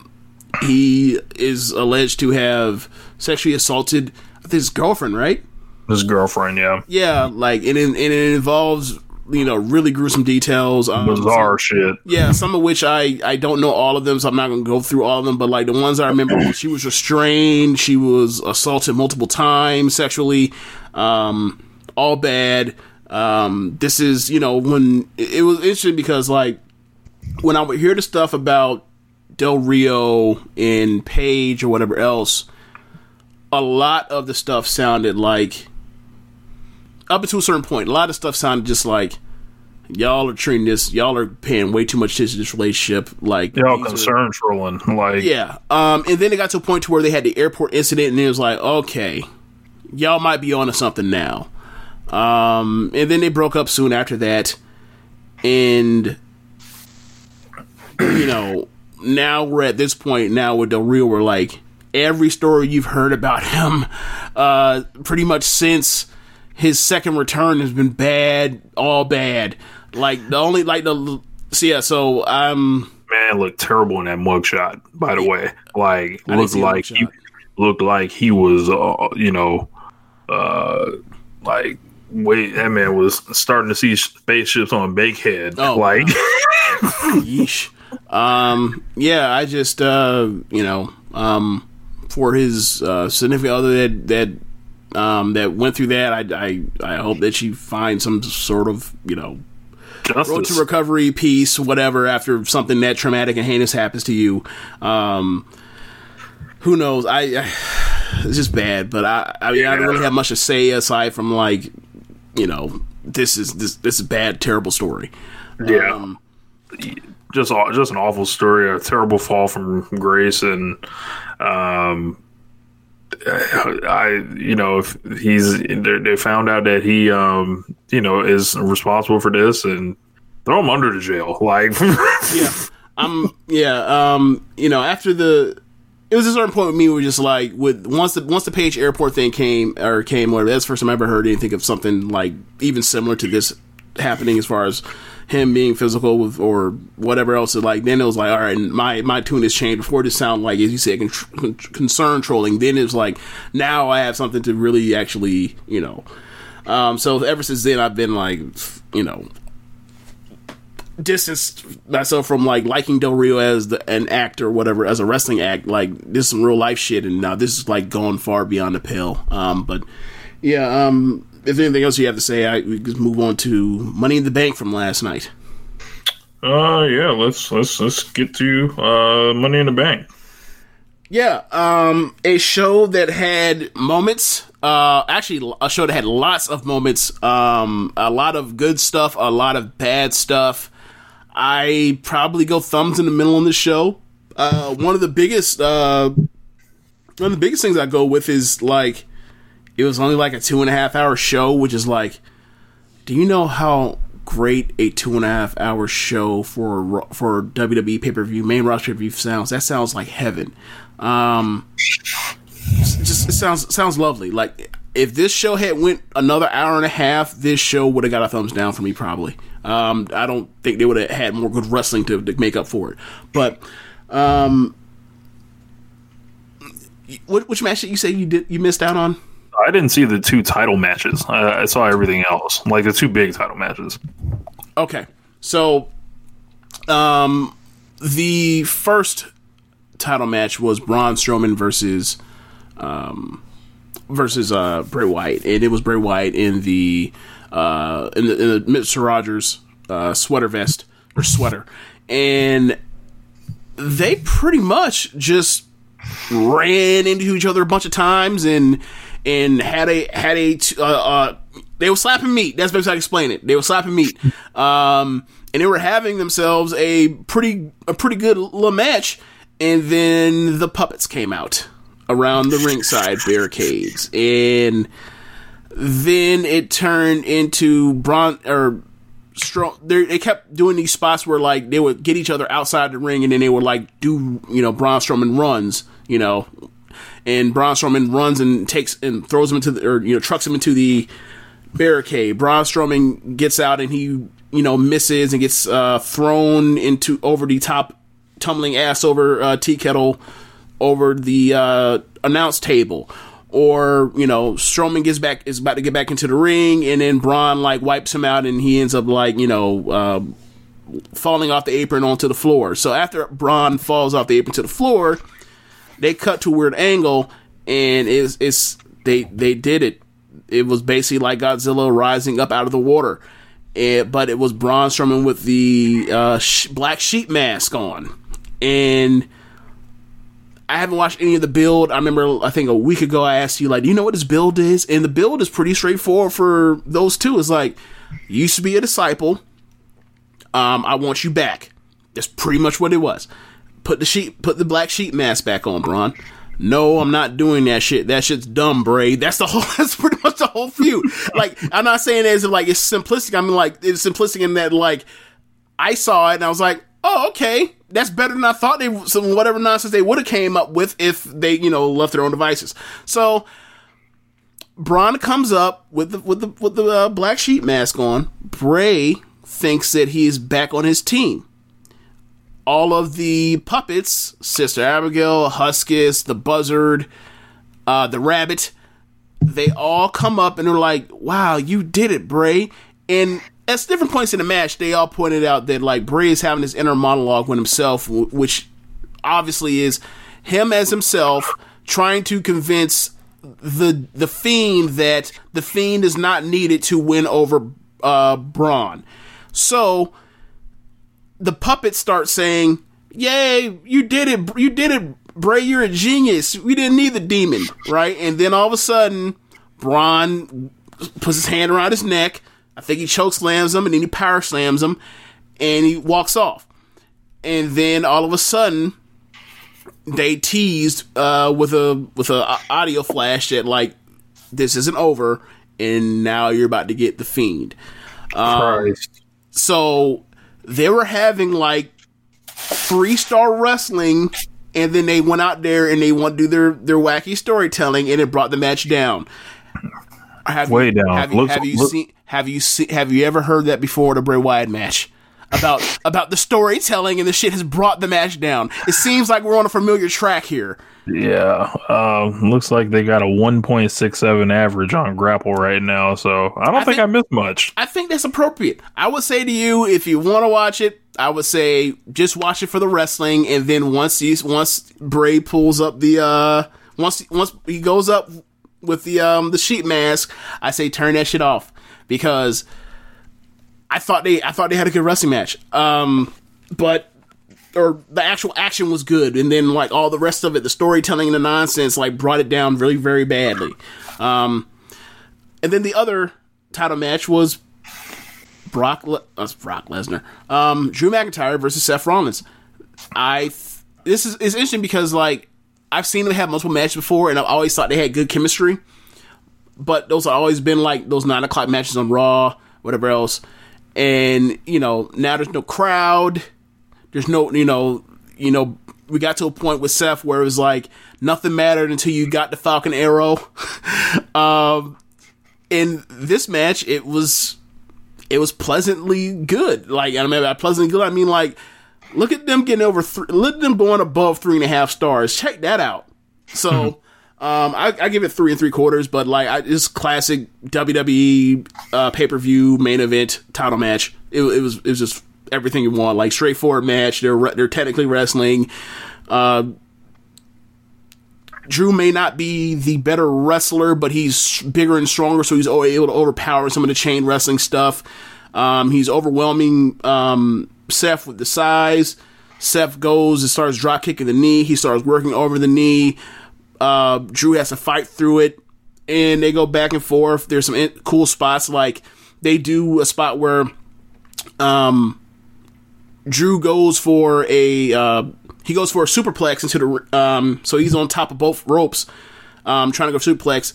he is alleged to have sexually assaulted his girlfriend, right? His girlfriend. Yeah, Yeah, like and it, and it involves you know really gruesome details. Um, bizarre shit. yeah, some of which I I don't know all of them, so I'm not gonna go through all of them. But like the ones I remember, she was restrained, she was assaulted multiple times sexually, um, all bad. Um, this is you know when it, it was interesting because like when I would hear the stuff about Del Rio and Paige or whatever else, a lot of the stuff sounded like up until a certain point, a lot of stuff sounded just like y'all are treating this, y'all are paying way too much attention to this relationship. Like Y'all concerned trolling. Like, yeah. Um, and then it got to a point to where they had the airport incident, and it was like, okay, y'all might be on to something now. Um, and then they broke up soon after that, and you know, now we're at this point now with Del Rio, where like every story you've heard about him, uh, pretty much since his second return has been bad, all bad. Like the only like the so yeah, so um man looked terrible in that mugshot. By the way, like looked like he looked like he was, uh, you know, uh, like wait, that man was starting to see spaceships on Bakehead. Oh, like, Yeesh. Um, yeah, I just, uh, you know, um, for his uh, significant other that that um, that went through that, I, I I hope that she finds some sort of you know road to recovery, peace, whatever. After something that traumatic and heinous happens to you, um, who knows? I, I it's just bad, but I I mean I don't really have much to say aside from like you know this is this this is a bad, terrible story. yeah. Um, just just an awful story, a terrible fall from grace, and um, I you know if he's they found out that he um you know is responsible for this and throw him under the jail like yeah. Um. Yeah. Um. You know, after the, it was a certain point with me where just like with once the once the Paige Airport thing came or came, whatever. That's the first time I ever heard anything of something like even similar to this happening as far as him being physical with or whatever else. Like then it was like, all right, my my tune has changed. Before it sounded like, as you said, con- con- concern trolling. Then it's like, now I have something to really actually, you know. Um, so ever since then, I've been like, you know, distanced myself from like liking Del Rio as the, an actor or whatever as a wrestling act. Like this is some real life shit, and now this is like going far beyond the pale. Um, but yeah, um, if anything else you have to say, I we just move on to Money in the Bank from last night. Uh, yeah. Let's let's let's get to uh, Money in the Bank. Yeah, um, a show that had moments. Uh, actually, a show that had lots of moments. Um, a lot of good stuff, a lot of bad stuff. I probably go thumbs in the middle on the show. Uh, one of the biggest, uh, one of the biggest things I go with is like, it was only like a two and a half hour show, which is like, do you know how great a two and a half hour show for for WWE pay per view main roster pay per view sounds? That sounds like heaven. Um, just it sounds sounds lovely. Like if this show had went another hour and a half, this show would have got a thumbs down for me probably. Um, I don't think they would have had more good wrestling to, to make up for it. But um, which match did you say you did you missed out on? I didn't see the two title matches. I, I saw everything else, like the two big title matches. Okay, so um, the first title match was Braun Strowman versus um versus uh Bray Wyatt, and it was Bray Wyatt in the uh in the, in the Mr. Rogers uh, sweater vest or sweater, and they pretty much just ran into each other a bunch of times and and had a had a uh, uh they were slapping meat. That's best I can explain it. They were slapping meat, um, and they were having themselves a pretty a pretty good little match. And then the puppets came out around the ringside barricades, and then it turned into Braun or strong. They kept doing these spots where like they would get each other outside the ring, and then they would like do you know Braun Strowman runs, you know, and Braun Strowman runs and takes and throws him into the or you know trucks him into the barricade. Braun Strowman gets out and he you know misses and gets uh, thrown into over the top, tumbling ass over uh, tea kettle over the uh, announce table. Or you know, Strowman gets back is about to get back into the ring, and then Braun like wipes him out, and he ends up like you know uh, falling off the apron onto the floor. So after Braun falls off the apron to the floor, they cut to a weird angle, and it's it's they they did it. It was basically like Godzilla rising up out of the water, and, but it was Braun Strowman with the uh, sh- black sheep mask on, and I haven't watched any of the build. I remember I think a week ago I asked you like, do you know what this build is? And the build is pretty straightforward for those two. It's like you used to be a disciple. Um, I want you back. That's pretty much what it was. Put the sheep, put the black sheep mask back on, Braun. No, I'm not doing that shit. That shit's dumb, Bray. That's the whole. That's pretty much the whole feud. like, I'm not saying as like it's simplistic. I mean, like it's simplistic in that like I saw it and I was like, oh, okay, that's better than I thought. They some whatever nonsense they would have came up with if they you know left their own devices. So Braun comes up with the with the with the uh, black sheep mask on. Bray thinks that he is back on his team all of the puppets Sister Abigail, Huskus, the Buzzard, uh, the Rabbit they all come up and they're like, wow, you did it, Bray. And at different points in the match, they all pointed out that like Bray is having this inner monologue with himself, which obviously is him as himself trying to convince the the fiend that the fiend is not needed to win over uh, Braun. So the puppets start saying, "Yay, you did it! You did it, Bray! You're a genius. We didn't need the demon, right?" And then all of a sudden, Braun puts his hand around his neck. I think he choke slams him, and then he power slams him, and he walks off. And then all of a sudden, they teased uh, with a with a audio flash that like this isn't over, and now you're about to get the fiend. Um, so they were having like three star wrestling, and then they went out there and they want to do their their wacky storytelling, and it brought the match down. Have Way you, down. Have, you- Looks- have you look- seen Have you see, have you ever heard that before the Bray Wyatt match? About about the storytelling and the shit has brought the match down. It seems like we're on a familiar track here. Yeah, uh, looks like they got a 1.67 average on Grapple right now, so I don't I think, think- I missed much. I think that's appropriate. I would say to you, if you want to watch it, I would say just watch it for the wrestling, and then once he once Bray pulls up the uh once once he goes up with the um the sheet mask, I say turn that shit off because I thought they I thought they had a good wrestling match. Um, but or the actual action was good, and then like all the rest of it, the storytelling and the nonsense, like brought it down really very badly. Um, and then the other title match was Brock Le- uh, Brock Lesnar, um, Drew McIntyre versus Seth Rollins. I th- this is is interesting because like I've seen them have multiple matches before, and I've always thought they had good chemistry. But those have always been like those nine o'clock matches on Raw, whatever else. And you know now there's no crowd. There's no you know you know we got to a point with Seth where it was like nothing mattered until you got the Falcon Arrow. um, in this match, it was it was pleasantly good. Like I mean, by pleasantly good, I mean like look at them getting over three, look at them going above three and a half stars. Check that out. So. Um, I, I give it three and three quarters, but like I, it's classic WWE uh, pay per view main event title match. It, it was it was just everything you want, like straightforward match. They're they're technically wrestling. Uh, Drew may not be the better wrestler, but he's bigger and stronger, so he's able to overpower some of the chain wrestling stuff. Um, he's overwhelming um, Seth with the size. Seth goes and starts drop kicking the knee. He starts working over the knee. Uh, Drew has to fight through it, and they go back and forth. There's some in- cool spots, like they do a spot where um, Drew goes for a uh, he goes for a superplex into the um, so he's on top of both ropes, um, trying to go superplex.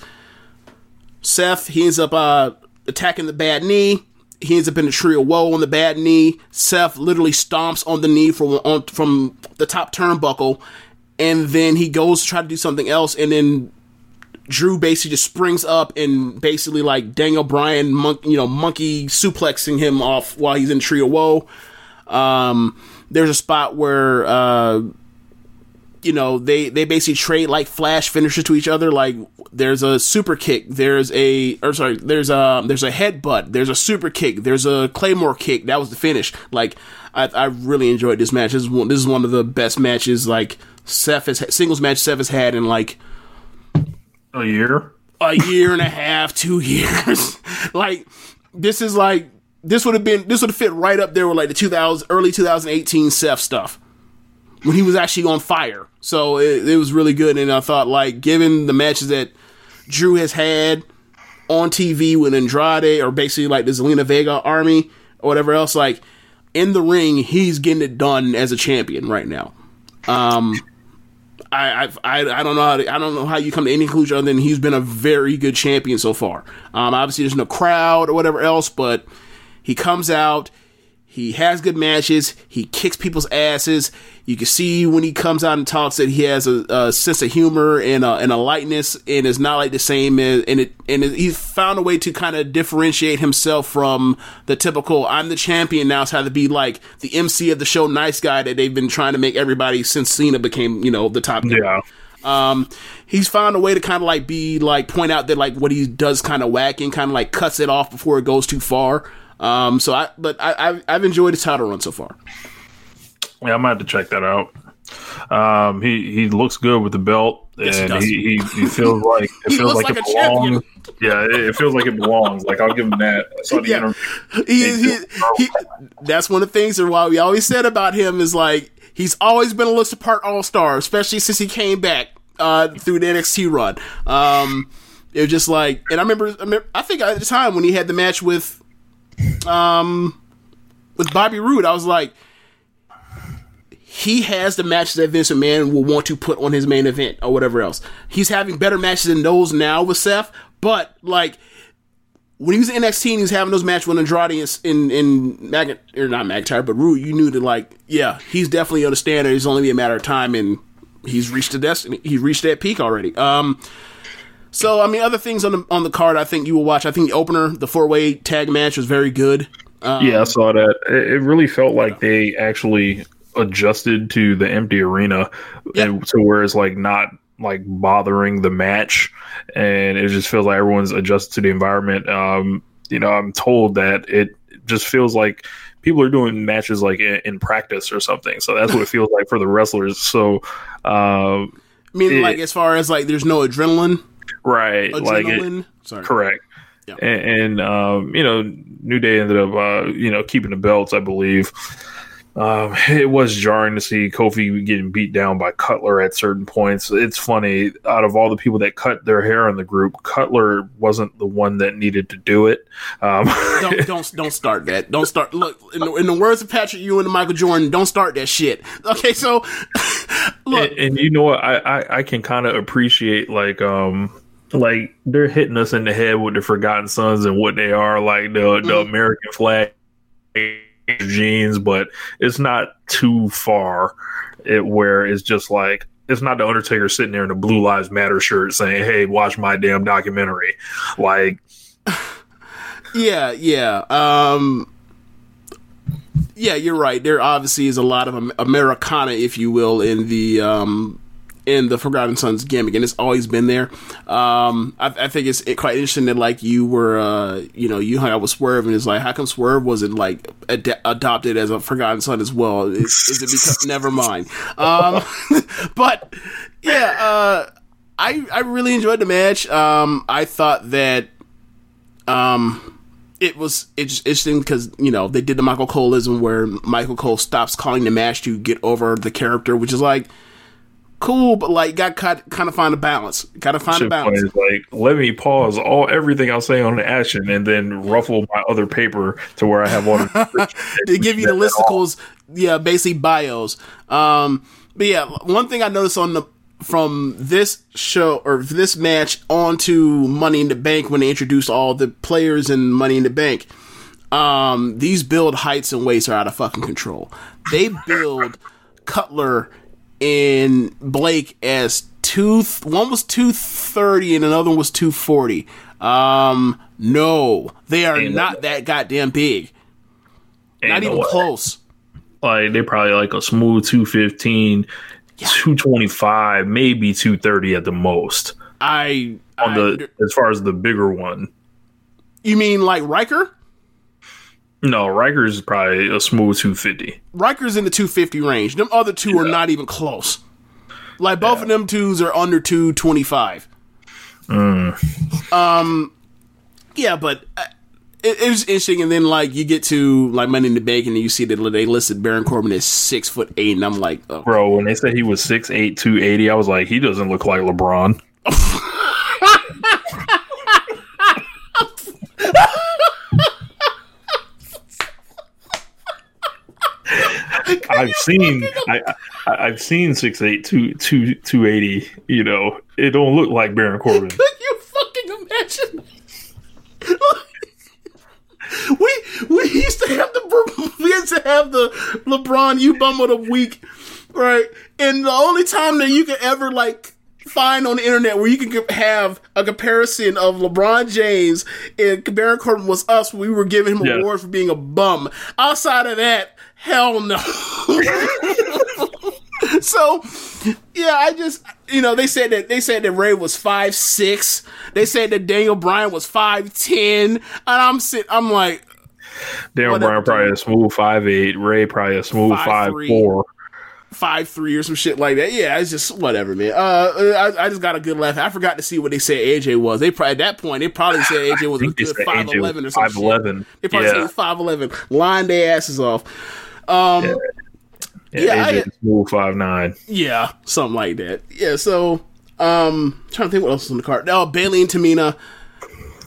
Seth he ends up uh, attacking the bad knee. He ends up in a tree of woe on the bad knee. Seth literally stomps on the knee from on, from the top turnbuckle, and then he goes to try to do something else, and then Drew basically just springs up and basically like Daniel Bryan, you know, monkey suplexing him off while he's in Tree of Woe. Um, there's a spot where, uh, you know, they, they basically trade like flash finishes to each other. Like there's a super kick, there's a, or sorry, there's a, there's a headbutt, there's a super kick, there's a claymore kick. That was the finish. Like I, I really enjoyed this match. This is one, this is one of the best matches like Seth has singles match Seth has had in like A year? a year and a half, two years. like this is like this would have been this would have fit right up there with like the 2000 early 2018 Seth stuff when he was actually on fire. So it, it was really good, and I thought like given the matches that Drew has had on TV with Andrade or basically like the Zelina Vega army or whatever else, like in the ring, he's getting it done as a champion right now. Um, I, I I don't know how to, I don't know how you come to any conclusion other than he's been a very good champion so far. Um, obviously there's no crowd or whatever else, but he comes out, he has good matches, he kicks people's asses. You can see when he comes out and talks that he has a, a sense of humor and a, and a lightness, and it's not like the same as and it and it, he's found a way to kind of differentiate himself from the typical "I'm the champion now." It's had to be like the MC of the show, nice guy that they've been trying to make everybody since Cena became you know the top guy Yeah. um, he's found a way to kind of like be like point out that like what he does kind of wacky and kind of like cuts it off before it goes too far. Um, so I, but I, I've, I've enjoyed his title run so far. Yeah, I might have to check that out. Um, he he looks good with the belt, Yes, and he, he, he feels like it He feels like, like it a champion. belongs. Yeah, it, it feels like it belongs. Like I'll give him that. I saw the Yeah. interview. He, he, he, that's one of the things that why we always said about him is like he's always been a list apart all star, especially since he came back uh, through the NXT run. Um, it was just like, and I remember, I remember, I think at the time when he had the match with, um, with Bobby Roode, I was like, he has the matches that Vince McMahon will want to put on his main event or whatever else. He's having better matches than those now with Seth, but like when he was in NXT and he was having those matches with Andrade in in, in Mag- or not McIntyre, but Roode, you knew that like, yeah, he's definitely on the standard. It's only a matter of time, and he's reached the destiny. He's reached that peak already. Um, So I mean, other things on the on the card, I think you will watch. I think the opener, the four way tag match, was very good. Um, yeah, I saw that. It, it really felt like they actually adjusted to the empty arena, Yeah. and to where it's like not like bothering the match, and it just feels like everyone's adjusted to the environment. Um, you know, I'm told that it just feels like people are doing matches like in, in practice or something. So that's what it feels like for the wrestlers. So, um, I mean, it- like as far as like, there's no adrenaline. Right, like it, Sorry. Correct. Yeah. And, and um, you know, New Day ended up uh, you know keeping the belts, I believe. Um, it was jarring to see Kofi getting beat down by Cutler at certain points. It's funny, out of all the people that cut their hair in the group, Cutler wasn't the one that needed to do it. Um, don't don't don't start that. Don't start. Look, in the, in the words of Patrick Ewing and Michael Jordan, don't start that shit. Okay, so look, and, and you know what? I, I, I can kind of appreciate like um like they're hitting us in the head with the Forgotten Sons and what they are, like the the American flag genes, but it's not too far it, where it's just like it's not the Undertaker sitting there in a Blue Lives Matter shirt saying, "Hey, watch my damn documentary." Like, yeah, yeah, um, yeah. You're right. There obviously is a lot of Americana, if you will, in the um in the Forgotten Sons gimmick, and it's always been there. Um, I, I think it's quite interesting that like you were, uh, you know, you hung out with Swerve, and it's like, how come Swerve wasn't like ad- adopted as a Forgotten Son as well? Is, is it because? never mind. Um, but yeah, uh, I I really enjoyed the match. Um, I thought that um it was it's interesting because you know they did the Michael Coleism where Michael Cole stops calling the match to get over the character, which is like cool, but like got kind kind of find a balance. Got to find a balance. is like let me pause all everything I'll say on the action and then ruffle my other paper to where I have all the they give you the listicles, yeah, basically bios. Um, but yeah, one thing I noticed on the from this show or this match onto Money in the Bank when they introduced all the players in Money in the Bank, um, these build heights and weights are out of fucking control. They build Cutler and Blake as two. One was two thirty and another one was two forty. Um, no, they are Ain't not that goddamn big. Not even close. Like they probably like a smooth 215, 225, maybe 230 at the most. I, On I- the as far as the bigger one. you mean like Ryker? No, Ryker's is probably a smooth 250. Ryker's in the 250 range. Them other two are not even close. Like both of them twos are under 225. Um, yeah, but uh, it, it was interesting. And then like you get to like Money in the Bank, and you see that they listed Baron Corbin as six foot eight, and I'm like, oh, Bro, when they said he was 6'8, 280, I was like, he doesn't look like LeBron. I've seen I, I I've seen 6'8, 2, 2, 280, you know. It don't look like Baron Corbin. Can you fucking imagine? we we used to have the we used to have the LeBron you bum of the week, right? And the only time that you could ever like find on the internet where you can have a comparison of LeBron James and Baron Corbin was us. We were giving him Yeah. awards for being a bum. Outside of that, hell no. so yeah, I just you know they said that they said that Ray was five six. They said that Daniel Bryan was five ten, and I'm sit I'm like Daniel Bryan probably a smooth five eight. Ray probably a smooth 5'3". 5'4. five three or some shit like that. Yeah, it's just whatever, man. Uh, I, I just got a good laugh. I forgot to see what they said AJ was. They probably at that point they probably said AJ was a good five eleven or something. 5'11". They probably Yeah. said five eleven. Line their asses off. Um, Yeah, Yeah, I- AJ is smooth 5'9. Yeah, something like that. Yeah, so um trying to think what else is on the card. Oh, Bayley and Tamina.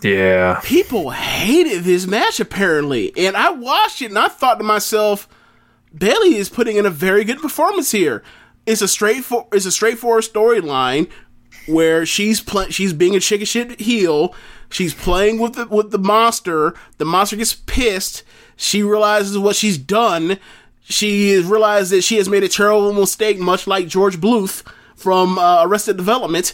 Yeah. People hated this match apparently. And I watched it and I thought to myself, Bayley is putting in a very good performance here. It's a straightforward it's a straightforward storyline where she's pl- she's being a chicken shit heel. She's playing with the with the monster. The monster gets pissed. She realizes what she's done. She has realized that she has made a terrible mistake, much like George Bluth from uh, Arrested Development.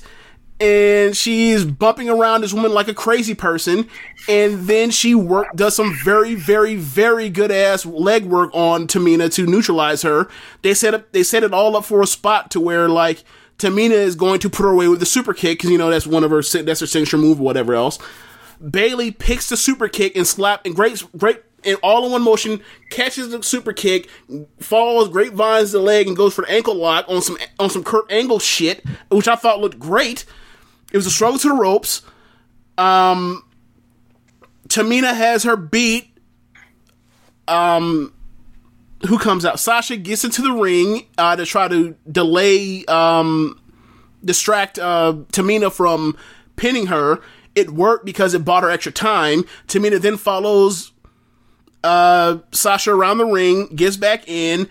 and she's bumping around this woman like a crazy person. And then she work does some very, very, very good ass leg work on Tamina to neutralize her. They set up, they set it all up for a spot to where like Tamina is going to put her away with the super kick because you know that's one of her that's her signature move or whatever else. Bayley picks the super kick and slap and great, great, in all in one motion, catches the super kick, follows grapevines the leg and goes for the ankle lock on some on some Kurt Angle shit, which I thought looked great. It was a struggle to the ropes. Um, Tamina has her beat. Um, who comes out? Sasha gets into the ring uh, to try to delay, um, distract uh, Tamina from pinning her. It worked because it bought her extra time. Tamina then follows uh, Sasha around the ring, gets back in.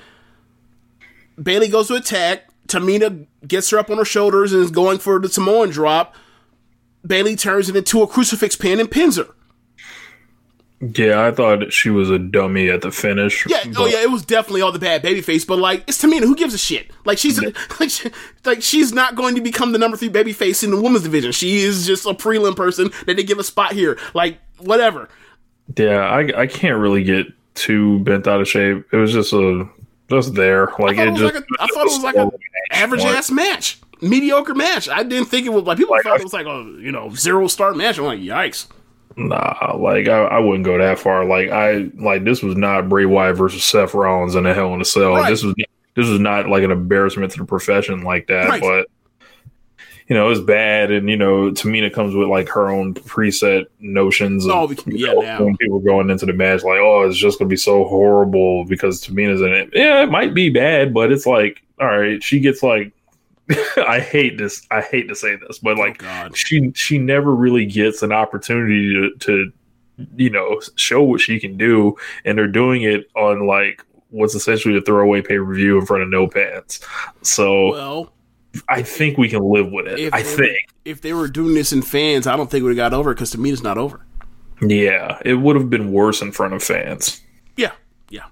Bayley goes to attack. Tamina gets her up on her shoulders and is going for the Samoan drop. Bayley turns it into a crucifix pin and pins her. Yeah, I thought she was a dummy at the finish. Yeah, oh yeah, it was definitely all the bad babyface, but like it's Tamina. Who gives a shit? Like she's like, she- like she's not going to become the number three babyface in the women's division. She is just a prelim person that they give a spot here. Like whatever. Yeah, I I can't really get too bent out of shape. It was just a just there. Like it just. like a, I thought it was like an average ass match, mediocre match. I didn't think it was like people Like, thought it was like a you know zero star match. I'm like yikes. Nah, like I, I wouldn't go that far. Like I like this was not Bray Wyatt versus Seth Rollins in a Hell in a Cell. Right. This was this was not like an embarrassment to the profession like that. Right. But you know, it's bad, and you know, Tamina comes with like her own preset notions. Of, Oh, you yeah, know, now. when people going into the match, like, oh, it's just gonna be so horrible because Tamina's in it. Yeah, it might be bad, but it's like, all right, she gets like. I hate this. I hate to say this, but like Oh, she she never really gets an opportunity to, to you know show what she can do, and they're doing it on like what's essentially a throwaway pay per view in front of no pants. So Well, I think we can live with it. if I think, were, if they were doing this in fans, I don't think we got over because to me, it's not over. yeah, it would have been worse in front of fans. Yeah, yeah.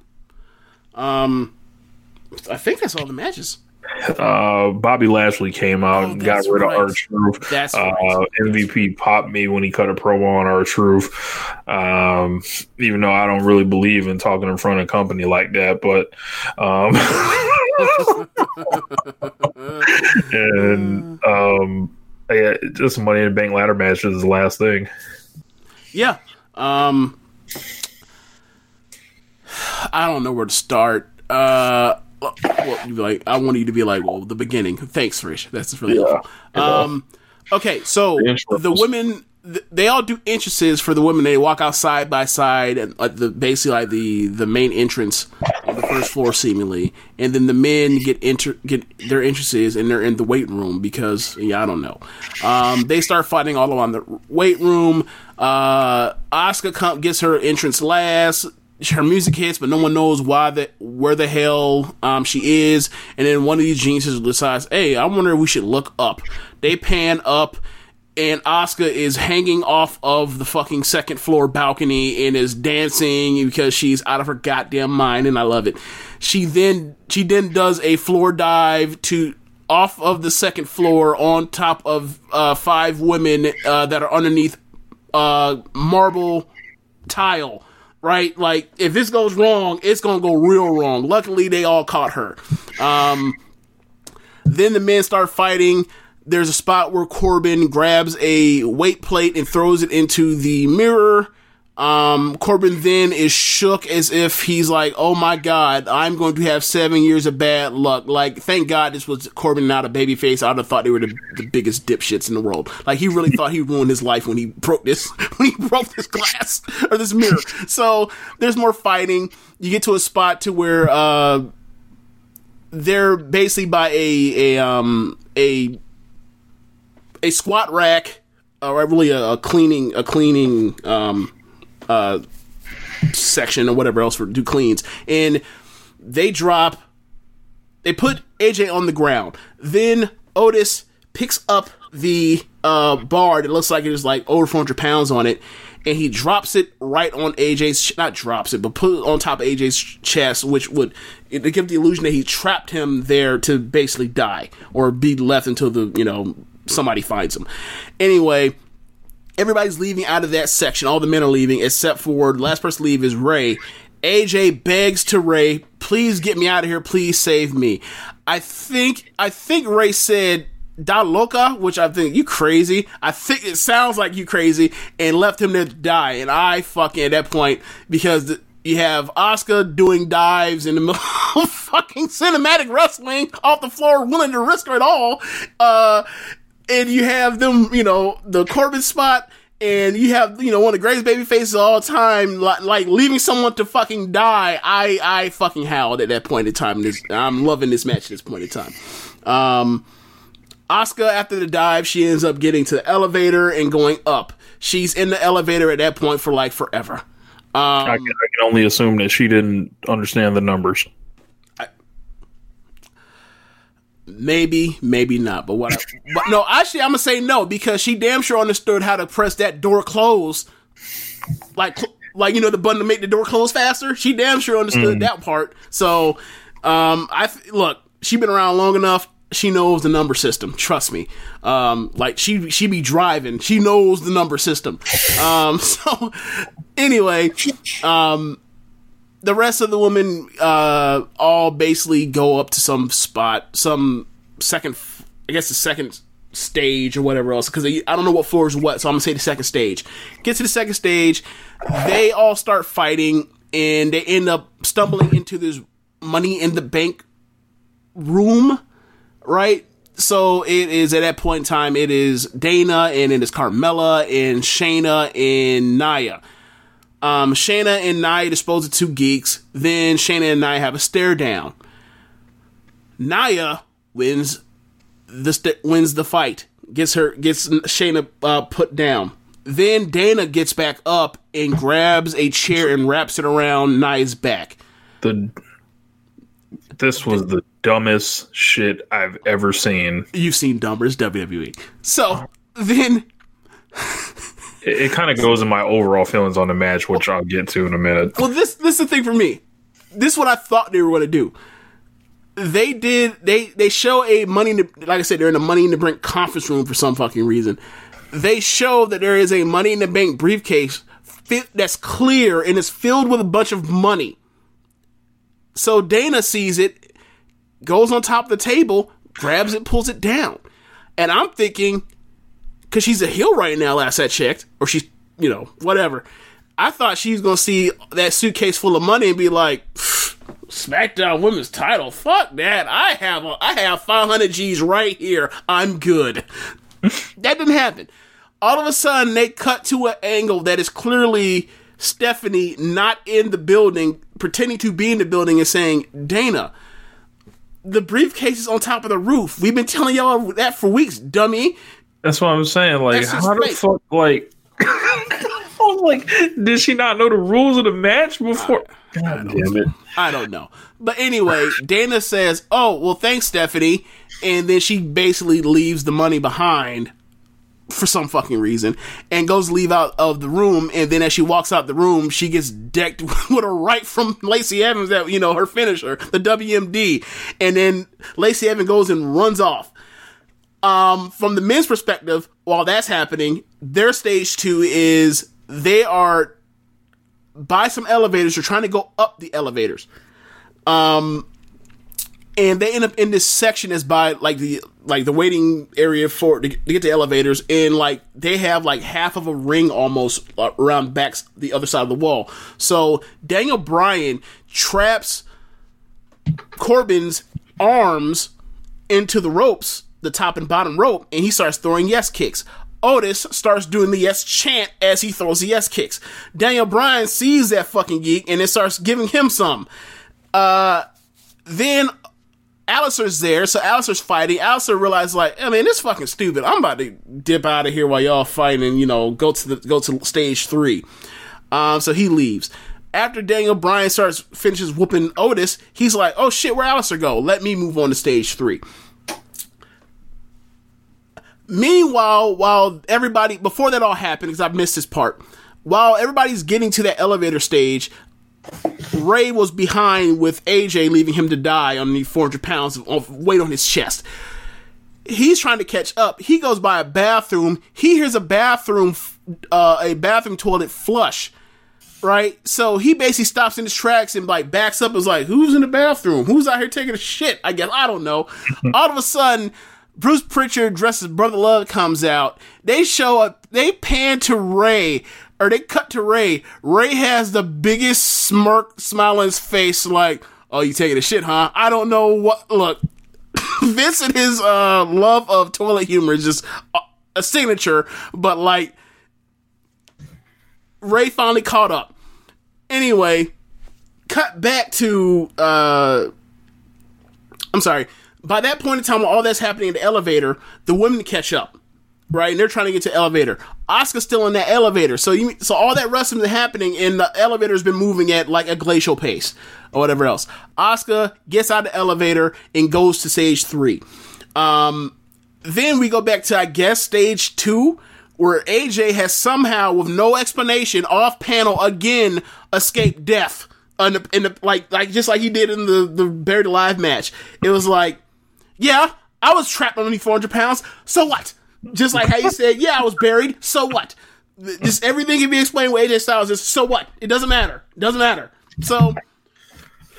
Um, I think that's all the matches. Uh, Bobby Lashley came out Oh, and got rid right. of R-Truth. That's uh, right. MVP popped me when he cut a promo on R-Truth. Um, even though I don't really believe in talking in front of company like that, but um, and um, yeah, just money in the bank ladder match is the last thing. Yeah. Um, I don't know where to start. Uh, well, you'd be like, I want you to be like, well, the beginning. Thanks, Rich. That's really helpful. Um, okay, so The women, they all do entrances for the women. They walk out side by side and like the basically like the the main entrance on the first floor, seemingly, and then the men get enter get their entrances and they're in the weight room because yeah, I don't know. Um, they start fighting all around the weight room. Uh, Asuka come, gets her entrance last her music hits, but no one knows why the where the hell um, she is. And then one of these geniuses decides, "Hey, I wonder if we should look up." They pan up, and Asuka is hanging off of the fucking second floor balcony and is dancing because she's out of her goddamn mind, and I love it. She then she then does a floor dive to off of the second floor on top of uh, five women uh, that are underneath uh, marble tile, right? Like if this goes wrong, it's gonna go real wrong. Luckily, they all caught her. Um, then the men start fighting. There's a spot where Corbin grabs a weight plate and throws it into the mirror. Um, Corbin then is shook as if he's like, "Oh my God, I'm going to have seven years of bad luck." Like, thank God this was Corbin, not a babyface. I'd have thought they were the, the biggest dipshits in the world. Like, he really thought he ruined his life when he broke this when he broke this glass or this mirror. So there's more fighting. You get to a spot to where uh, they're basically by a a um a a squat rack or really a, a cleaning a cleaning um uh section or whatever else for do cleans. And they drop they put AJ on the ground. Then Otis picks up the uh bar that looks like it is like over 400 pounds on it and he drops it right on AJ's not drops it but put it on top of AJ's chest which would give the illusion that he trapped him there to basically die or be left until the you know somebody finds him. Anyway, everybody's leaving out of that section. All the men are leaving except for the last person to leave is Rey. AJ begs to Rey, "Please get me out of here. Please save me." I think I think Rey said "Da loca," which I think you crazy. I think it sounds like you crazy, and left him to die. And I fucking at that point because. You have Asuka doing dives in the middle of fucking cinematic wrestling off the floor, willing to risk it all. Uh, and you have them, you know, the Corbin spot, and you have, you know, one of the greatest baby faces of all time, like, like leaving someone to fucking die. I, I fucking howled at that point in time. This, I'm loving this match at this point in time. Um, Asuka, after the dive, she ends up getting to the elevator and going up. She's in the elevator at that point for like forever. Um, I, can, I can only assume that she didn't understand the numbers. Maybe, maybe not. But what? I, but no, actually, I'm gonna say no because she damn sure understood how to press that door close, like like you know the button to make the door close faster. She damn sure understood that part. So, um, I look, she been around long enough. She knows the number system. Trust me. Um, like she she be driving. She knows the number system. Um, so anyway, um, the rest of the women uh, all basically go up to some spot, some second, I guess the second stage or whatever else, because I don't know what floor is what, so I'm gonna say the second stage. Get to the second stage, they all start fighting, and they end up stumbling into this money in the bank room, right? So it is at that point in time, it is Dana and it is Carmella and Shayna and Nia. Um, Shayna and Nia dispose of two geeks. Then Shayna and Nia have a stare down. Nia wins the st- wins the fight. Gets her gets Shayna uh, put down. Then Dana gets back up and grabs a chair and wraps it around Nia's back. The this was the dumbest shit I've ever seen. You've seen dumber, it's WWE. So then It, it kind of goes in my overall feelings on the match, which I'll get to in a minute. Well, this this is the thing for me. This is what I thought they were going to do. They did. They they show a money. In the, like I said, they're in a Money in the Bank conference room for some fucking reason. They show that there is a Money in the Bank briefcase fit, that's clear and it's filled with a bunch of money. So Dana sees it, goes on top of the table, grabs it, pulls it down, and I'm thinking, because she's a heel right now, last I checked, or she's, you know, whatever. I thought she was gonna see that suitcase full of money and be like, SmackDown Women's Title, fuck that. I have a, I have 500 G's right here. I'm good. that didn't happen. All of a sudden, they cut to an angle that is clearly Stephanie not in the building, pretending to be in the building and saying, Dana, the briefcase is on top of the roof. We've been telling y'all that for weeks, dummy. That's what I'm saying. Like, That's just how the fake. fuck, like, I was like, did she not know the rules of the match before? God damn it. I don't know. But anyway, Dana says, Oh, well, thanks, Stephanie. And then she basically leaves the money behind for some fucking reason and goes leave out of the room. And then as she walks out the room, she gets decked with a right from Lacey Evans that, you know, her finisher, the WMD. And then Lacey Evans goes and runs off. Um, from the men's perspective, while that's happening, their stage two is they are by some elevators. They're trying to go up the elevators. Um, and they end up in this section that's by like the like the waiting area for to, to get to elevators, and like they have like half of a ring almost uh, around backs the other side of the wall. So Daniel Bryan traps Corbin's arms into the ropes, the top and bottom rope, and he starts throwing yes kicks. Otis starts doing the yes chant as he throws the yes kicks. Daniel Bryan sees that fucking geek and it starts giving him some. Uh, then Aleister's there, so Aleister's fighting. Aleister realizes, like, I mean, this fucking stupid. I'm about to dip out of here while y'all fighting, and you know, go to the go to stage three. Um, so he leaves. After Daniel Bryan starts finishes whooping Otis, he's like, "Oh shit, where Aleister go? Let me move on to stage three. Meanwhile, while everybody before that all happened, because I missed this part, while everybody's getting to that elevator stage, Rey was behind with AJ, leaving him to die on the 400 pounds of weight on his chest. He's trying to catch up. He goes by a bathroom. He hears a bathroom, uh, a bathroom toilet flush. Right, so he basically stops in his tracks and like backs up. and is like, "Who's in the bathroom? Who's out here taking a shit?" I guess I don't know. All of a sudden, Bruce Pritchard dresses Brother Love comes out. They show up. They pan to Rey, or they cut to Rey. Rey has the biggest smirk, smile on his face, like, "Oh, you taking a shit, huh?" I don't know what. Look, Vince and his uh, love of toilet humor is just a, a signature, but like Rey finally caught up. Anyway, cut back to uh I'm sorry. By that point in time all that's happening in the elevator, the women catch up. Right? And they're trying to get to the elevator. Asuka's still in that elevator. So you so all that wrestling is happening and the elevator's been moving at like a glacial pace or whatever else. Asuka gets out of the elevator and goes to stage three. Um then we go back to I guess stage two, where AJ has somehow, with no explanation, off panel again escaped death. In the, in the, like like just like he did in the the buried alive match. It was like, yeah, I was trapped underneath 400 pounds. So what? Just like how you said, yeah, I was buried. So what? Just everything can be explained with AJ Styles. Is so what? It doesn't matter. It doesn't matter. So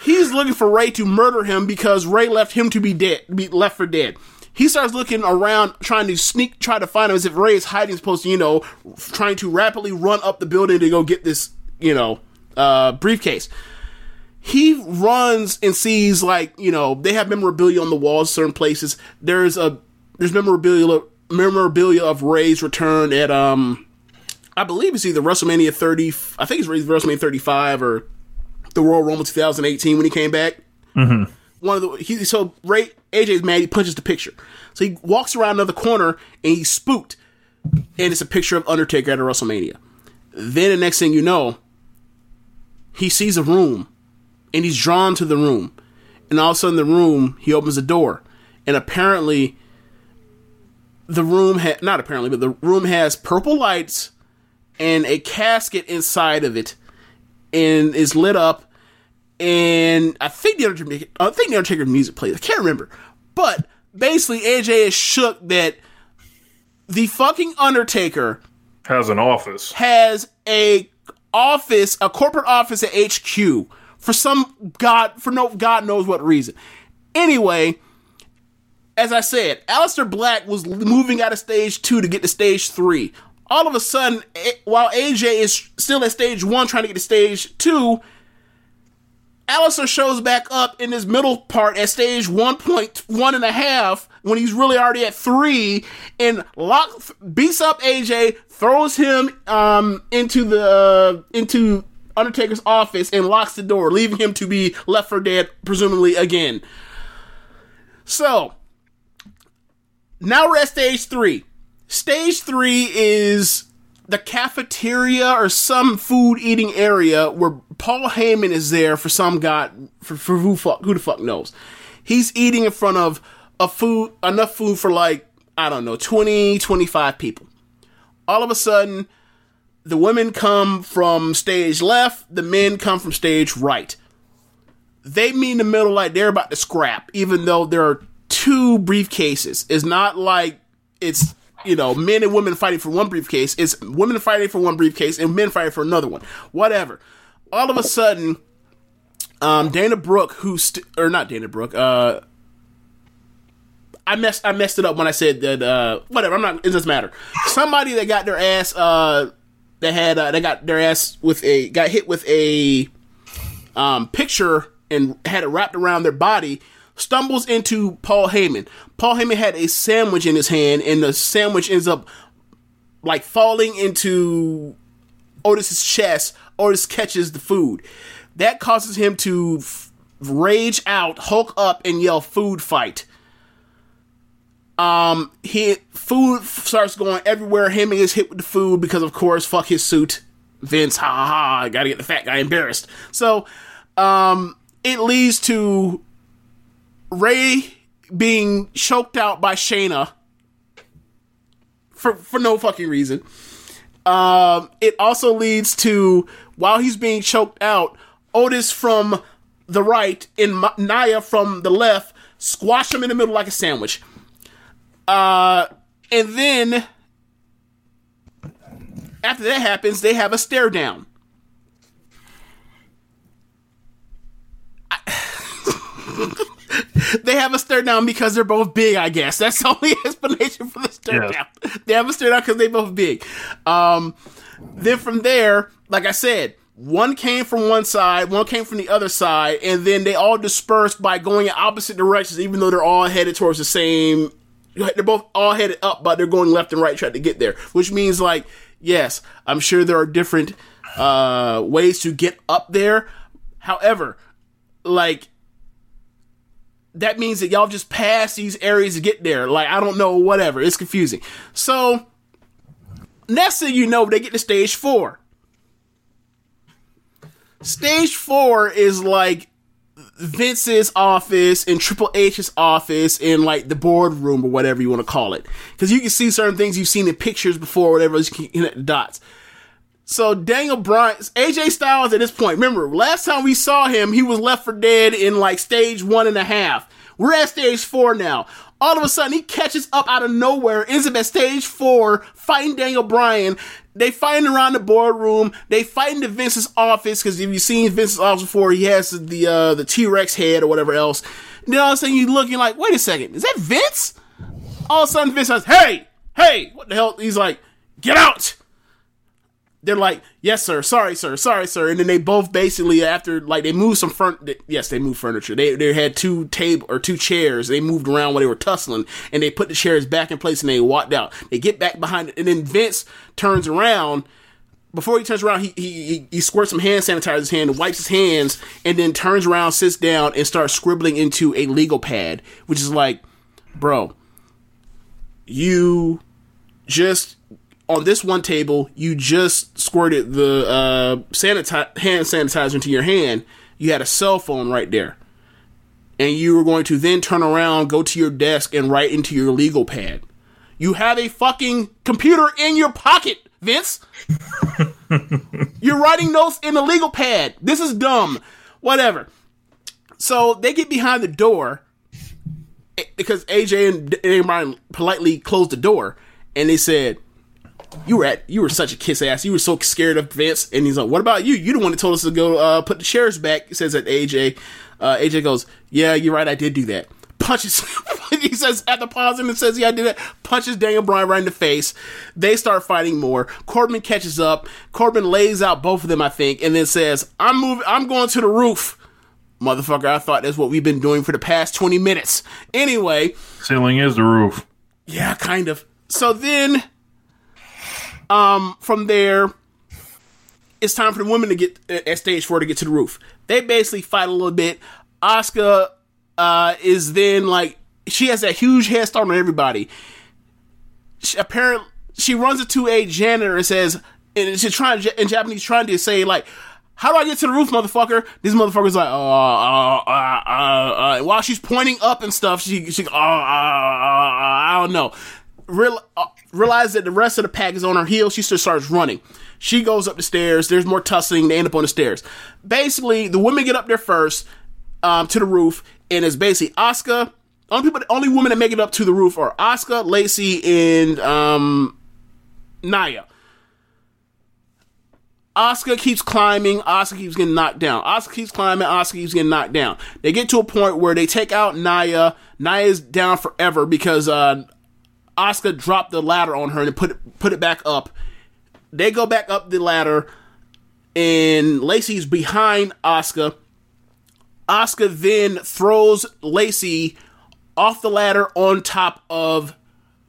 he's looking for Rey to murder him because Rey left him to be dead, be left for dead. He starts looking around, trying to sneak, try to find him as if Rey is hiding, supposed to, you know, trying to rapidly run up the building to go get this, you know, uh, briefcase. He runs and sees like, you know, they have memorabilia on the walls, certain places. There's a there's memorabilia memorabilia of Rey's return at um I believe it's either WrestleMania 30, I think it's WrestleMania 35 or the Royal Rumble 2018 when he came back. Mm-hmm. One of the he so Rey AJ's mad. He punches the picture. So he walks around another corner and he's spooked, and it's a picture of Undertaker at a WrestleMania. Then the next thing you know, he sees a room, and he's drawn to the room, and all of a sudden the room he opens the door, and apparently the room had not apparently, but the room has purple lights and a casket inside of it, and is lit up. And I think the Undertaker, I think the Undertaker music plays. I can't remember, but basically AJ is shook that the fucking Undertaker Has an office. has a office, a corporate office at HQ for some god for no god knows what reason. Anyway, as I said, Aleister Black was moving out of stage two to get to stage three. All of a sudden, while AJ is still at stage one trying to get to stage two, Aleister shows back up in his middle part at stage 1.1 and a half when he's really already at three and lock, beats up AJ, throws him um, into the into Undertaker's office and locks the door, leaving him to be left for dead, presumably again. So now we're at stage three. Stage three is the cafeteria or some food eating area where Paul Heyman is there for some god for, for who fuck who the fuck knows. He's eating in front of a food enough food for like I don't know 20 25 people. All of a sudden the women come from stage left, the men come from stage right. They meet in the middle like they're about to scrap even though there are two briefcases. It's not like it's you know, men and women fighting for one briefcase. It's women fighting for one briefcase and men fighting for another one. Whatever. All of a sudden, um, Dana Brooke, who st- or not Dana Brooke, uh, I messed I messed it up when I said that. Uh, whatever. I'm not. It doesn't matter. Somebody that got their ass. Uh, that had uh, they got their ass with a got hit with a um picture and had it wrapped around their body stumbles into Paul Heyman. Paul Heyman had a sandwich in his hand, and the sandwich ends up like falling into Otis's chest. Otis catches the food. That causes him to f- rage out, hulk up, and yell "food fight." Um, he food starts going everywhere. Him is hit with the food because, of course, fuck his suit. Vince, ha ha ha! Gotta get the fat guy embarrassed. So, um, it leads to Rey being choked out by Shayna for for no fucking reason. Um, it also leads to while he's being choked out, Otis from the right and Nia from the left squash him in the middle like a sandwich. Uh, and then after that happens, they have a stare down. they have a stare down because they're both big, I guess. That's the only explanation for the stare Yes. down. They have a stare down because they both big. Um, then from there, like I said, one came from one side, one came from the other side, and then they all dispersed by going in opposite directions, even though they're all headed towards the same. They're both all headed up, but they're going left and right trying to get there, which means like, yes, I'm sure there are different uh, ways to get up there. However, like that means that y'all just pass these areas to get there. Like, I don't know, whatever. It's confusing. So, next thing you know, they get to stage four. Stage four is like Vince's office and Triple H's office in like the boardroom or whatever you want to call it. Because you can see certain things you've seen in pictures before, whatever, you can connect the dots. So Daniel Bryan, AJ Styles at this point, remember, last time we saw him, he was left for dead in like stage one and a half. We're at stage four now. All of a sudden, he catches up out of nowhere, ends up at stage four, fighting Daniel Bryan. They fighting around the boardroom. They fighting to Vince's office, because if you've seen Vince's office before, he has the uh, the T-Rex head or whatever else. And then all of a sudden, you're looking like, wait a second, is that Vince? All of a sudden, Vince says, hey, hey, what the hell? He's like, get out! They're like, "Yes, sir. Sorry, sir. Sorry, sir." And then they both basically after like they moved some front. Yes, they moved furniture. They they had two table or two chairs. They moved around while they were tussling, and they put the chairs back in place and they walked out. They get back behind, and then Vince turns around. Before he turns around, he, he he he squirts some hand sanitizer in his hand, and wipes his hands, and then turns around, sits down, and starts scribbling into a legal pad, which is like, bro, you just on this one table, you just squirted the uh, hand sanitizer into your hand. You had a cell phone right there. And you were going to then turn around, go to your desk, and write into your legal pad. You have a fucking computer in your pocket, Vince. You're writing notes in a legal pad. This is dumb. Whatever. So they get behind the door eh, because AJ and Bryan politely closed the door, and they said, "You were at you were such a kiss ass. You were so scared of Vince." And he's like, "What about you? You the one that told us to go uh, put the chairs back." He says that AJ. Uh, AJ goes, "Yeah, you're right. I did do that." Punches. he says after pausing and says, "Yeah, I did that." Punches Daniel Bryan right in the face. They start fighting more. Corbin catches up. Corbin lays out both of them, I think, and then says, "I'm moving. I'm going to the roof." Motherfucker, I thought that's what we've been doing for the past 20 minutes. Anyway, Ceiling is the roof. yeah, kind of. So then, um, from there, it's time for the women to get uh, at stage four to get to the roof. They basically fight a little bit. Asuka uh, is then like she has that huge head start on everybody. She, apparently, she runs into a janitor and says, and she's trying in Japanese, trying to say like. How do I get to the roof, motherfucker? This motherfucker's like, uh, uh, uh, uh, uh. While she's pointing up and stuff, she, she, uh, I don't know. Real, uh, realize that the rest of the pack is on her heels. She just starts running. She goes up the stairs. There's more tussling. They end up on the stairs. Basically, the women get up there first, um, to the roof, and it's basically Asuka. Only people, only women that make it up to the roof are Asuka, Lacey, and um, Nia. Asuka keeps climbing. Asuka keeps getting knocked down. Asuka keeps climbing. Asuka keeps getting knocked down. They get to a point where they take out Nia. Nia's down forever because uh, Asuka dropped the ladder on her and put it, put it back up. They go back up the ladder, and Lacey's behind Asuka. Asuka then throws Lacey off the ladder on top of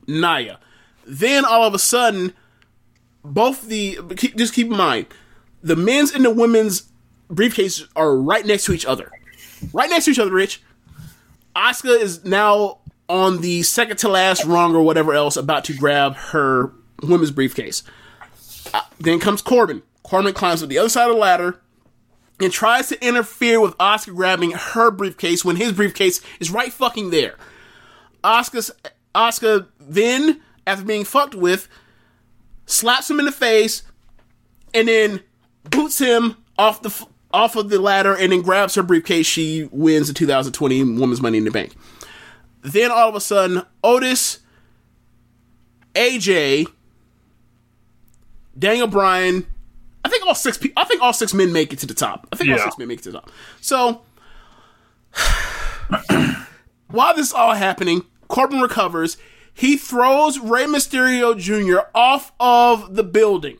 Nia. Then all of a sudden, both the just keep in mind the men's and the women's briefcases are right next to each other right next to each other rich Asuka is now on the second to last rung or whatever else about to grab her women's briefcase Uh, then comes corbin corbin climbs up the other side of the ladder and tries to interfere with Asuka grabbing her briefcase when his briefcase is right fucking there Asuka's Asuka then after being fucked with slaps him in the face, and then boots him off the off of the ladder, and then grabs her briefcase. She wins the 2020 Women's Money in the Bank. Then all of a sudden, Otis AJ, Daniel Bryan. I think all six. Pe- I think all six men make it to the top. I think all six men make it to the top. So while this is all happening, Corbin recovers. He throws Rey Mysterio Jr. off of the building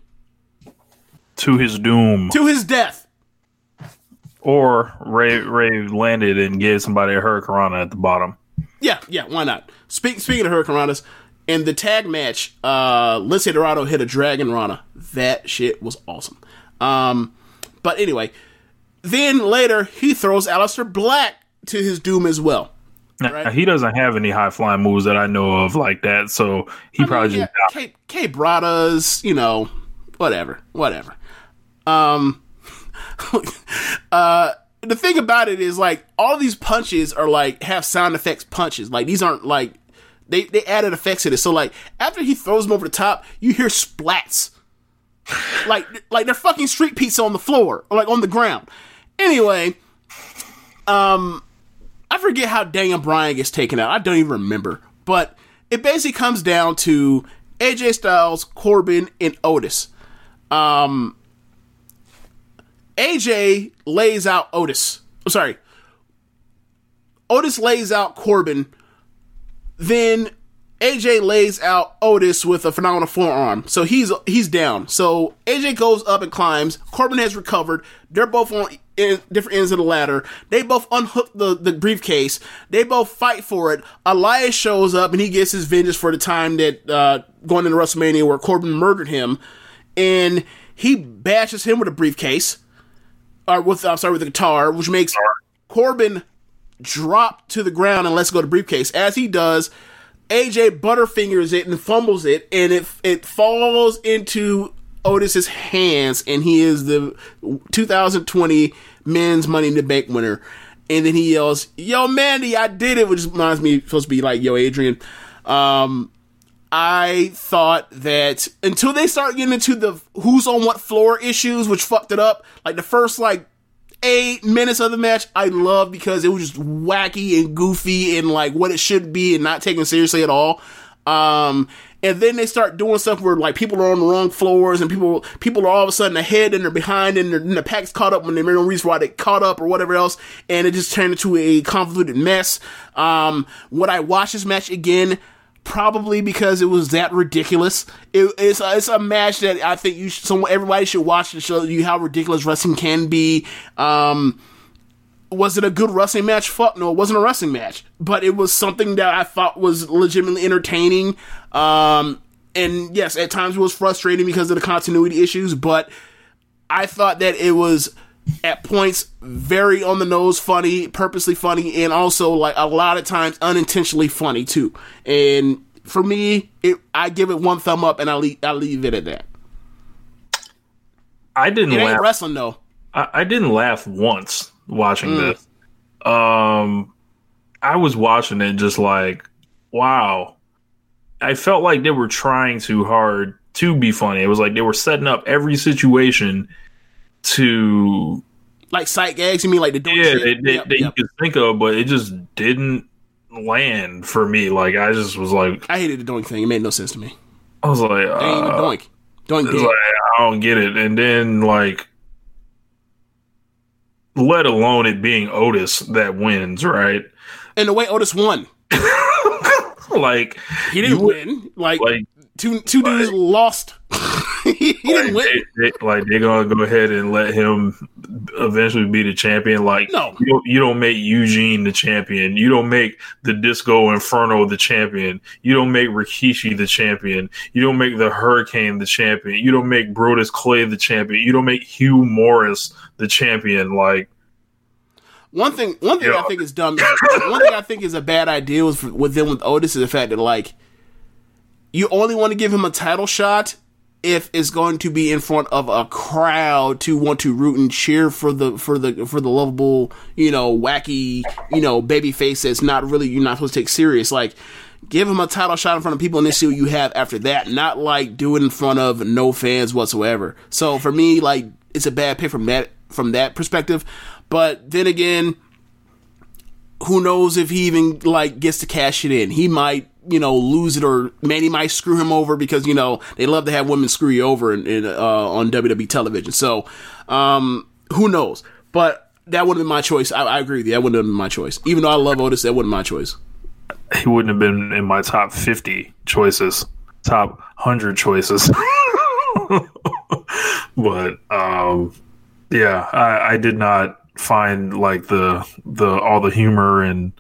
To his doom. to his death. Or Rey Rey landed and gave somebody a hurricane at the bottom. Yeah, yeah, why not? Speak, speaking of hurricanranas, in the tag match, uh, Lince Dorado hit a Dragon Rana. That shit was awesome. Um, but anyway, then later he throws Aleister Black to his doom as well. Now, He doesn't have any high flying moves that I know of like that, so he probably yeah, just K, K Bradas, you know, whatever, whatever. Um, uh, the thing about it is like all these punches are like have sound effects punches. Like these aren't like they they added effects to this. So like after he throws them over the top, you hear splats. like like they're fucking street pizza on the floor or like on the ground. Anyway, um, I forget how Daniel Bryan gets taken out. I don't even remember. But it basically comes down to AJ Styles, Corbin, and Otis. Um, AJ lays out Otis. I'm sorry. Otis lays out Corbin. Then AJ lays out Otis with a phenomenal forearm. So he's he's down. So AJ goes up and climbs. Corbin has recovered. They're both on in different ends of the ladder. They both unhook the, the briefcase. They both fight for it. Elias shows up and he gets his vengeance for the time that uh, going into WrestleMania where Corbin murdered him. And he bashes him with a briefcase. Or with I'm sorry, with the guitar, which makes Corbin drop to the ground and let's go to briefcase. As he does, AJ butterfingers it and fumbles it, and it it falls into Otis's hands, and he is the 2020 Men's Money in the Bank winner. And then he yells, "Yo, Mandy, I did it!" Which reminds me, supposed to be like, "Yo, Adrian." Um, I thought that until they start getting into the who's on what floor issues, which fucked it up. Like the first like eight minutes of the match, I loved because it was just wacky and goofy and like what it should be and not taken seriously at all. Um, and then they start doing stuff where like people are on the wrong floors and people people are all of a sudden ahead and they're behind and, they're, and the pack's caught up when they no reason why they caught up or whatever else, and it just turned into a convoluted mess. Um, would I watch this match again? Probably because it was that ridiculous. It, it's a, it's a match that I think you should, someone everybody should watch to show you how ridiculous wrestling can be. Um, was it a good wrestling match? Fuck no, it wasn't a wrestling match, but it was something that I thought was legitimately entertaining. Um, and yes, at times it was frustrating because of the continuity issues, but I thought that it was at points very on the nose funny, purposely funny, and also like a lot of times unintentionally funny too. And for me, it I give it one thumb up and I leave I leave it at that. I didn't It ain't laugh. wrestling though. I, I didn't laugh once watching Mm. this. Um, I was watching it just like, wow. I felt like they were trying too hard to be funny. It was like they were setting up every situation to Like sight gags, you mean like the yeah shit? they, they, Yep, that yep. you could think of, but it just didn't land for me. Like I just was like, I hated the doink thing. It made no sense to me. I was like, They ain't uh, doink. Doink like, I don't get it. And then, like, let alone it being Otis that wins, right? and the way Otis won, Like, he didn't win. Like, like, two two dudes lost. he didn't win. they, they- like they're gonna go ahead and let him eventually be the champion. Like, No. you don't, you don't make Eugene the champion. You don't make the Disco Inferno the champion. You don't make Rikishi the champion. You don't make the Hurricane the champion. You don't make Brodus Clay the champion. You don't make Hugh Morrus the champion. Like, One thing, one thing Yeah. I think is dumb. one thing I think is a bad idea with with them with Otis is the fact that like you only want to give him a title shot if it's going to be in front of a crowd to want to root and cheer for the for the for the lovable you know wacky you know baby face that's not really you're not supposed to take serious. Like give him a title shot in front of people and then see what you have after that. Not like do it in front of no fans whatsoever. So for me like it's a bad pick from that from that perspective. But then again who knows if he even like gets to cash it in. He might you know lose it or Mandy might screw him over because you know they love to have women screw you over in, in, uh, on WWE television. So um, who knows? But that would have been my choice. I, I agree with you. That wouldn't have been my choice. Even though I love Otis, that wasn't have been my choice. He wouldn't have been in my top 50 choices, top 100 choices. but um, yeah, I, I did not find like the the all the humor and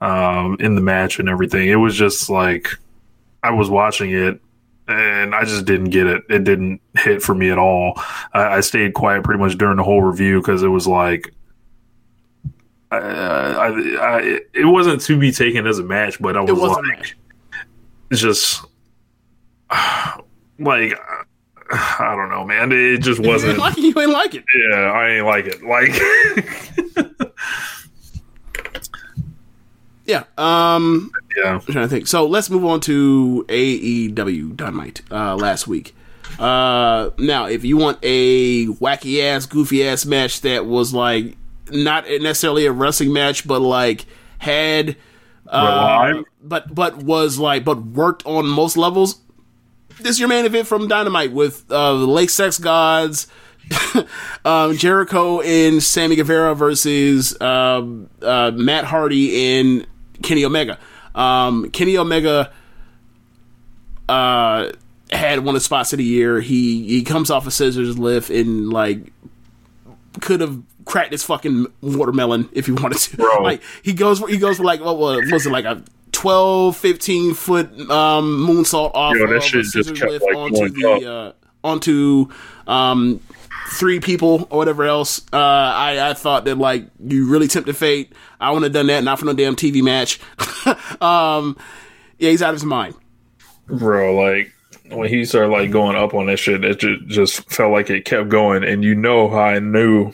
um, in the match and everything. It was just like I was watching it and I just didn't get it. It didn't hit for me at all. I, I stayed quiet pretty much during the whole review because it was like. I, I, I, it wasn't to be taken as a match, but I was a like, just like I don't know, man. It just wasn't. ain't like you ain't like it. Yeah, I ain't like it. Like, Yeah. Um. yeah, I'm trying to think. So let's move on to AEW Dynamite uh, last week. Uh, now, if you want a wacky ass, goofy ass match that was like not necessarily a wrestling match, but like had, uh, but but was like but worked on most levels. This is your main event from Dynamite with uh, the Le Sex Gods, um, Jericho and Sammy Guevara versus um uh, Matt Hardy and Kenny Omega. Um, Kenny Omega uh, had one of the spots of the year. He he comes off a scissors lift and like could have cracked his fucking watermelon if he wanted to. Bro. Like he goes he goes for like what was, was it like a 12, 15 foot um, moonsault off Yo, that of shit a just scissors kept, lift like, onto the uh, onto um, three people or whatever else. Uh, I, I thought that like you really tempted fate. I wouldn't have done that, not for no damn TV match. um, yeah, he's out of his mind. bro. Like when he started like going up on that shit, it ju- just felt like it kept going, and you know how I knew,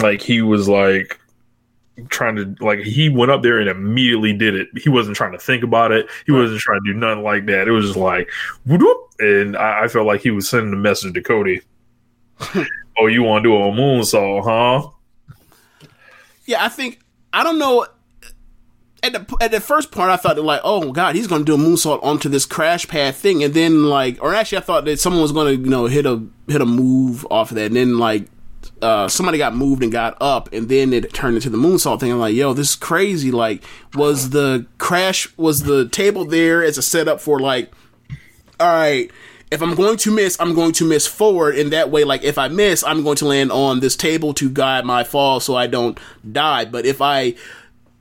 like he was like trying to like he went up there and immediately did it. He wasn't trying to think about it. He wasn't trying to do nothing like that. It was just like, whoop, and I, I felt like he was sending a message to Cody. oh, you want to do a moonsault, huh? Yeah, I think I don't know. At the at the first part, I thought like, oh god, he's going to do a moonsault onto this crash pad thing, and then like, or actually, I thought that someone was going to you know hit a hit a move off of that, and then like. Uh, somebody got moved and got up, and then it turned into the moonsault thing. I'm like, yo, this is crazy. Like, was the crash, was the table there as a setup for like, all right, if I'm going to miss, I'm going to miss forward. In that way, like if I miss, I'm going to land on this table to guide my fall so I don't die. But if I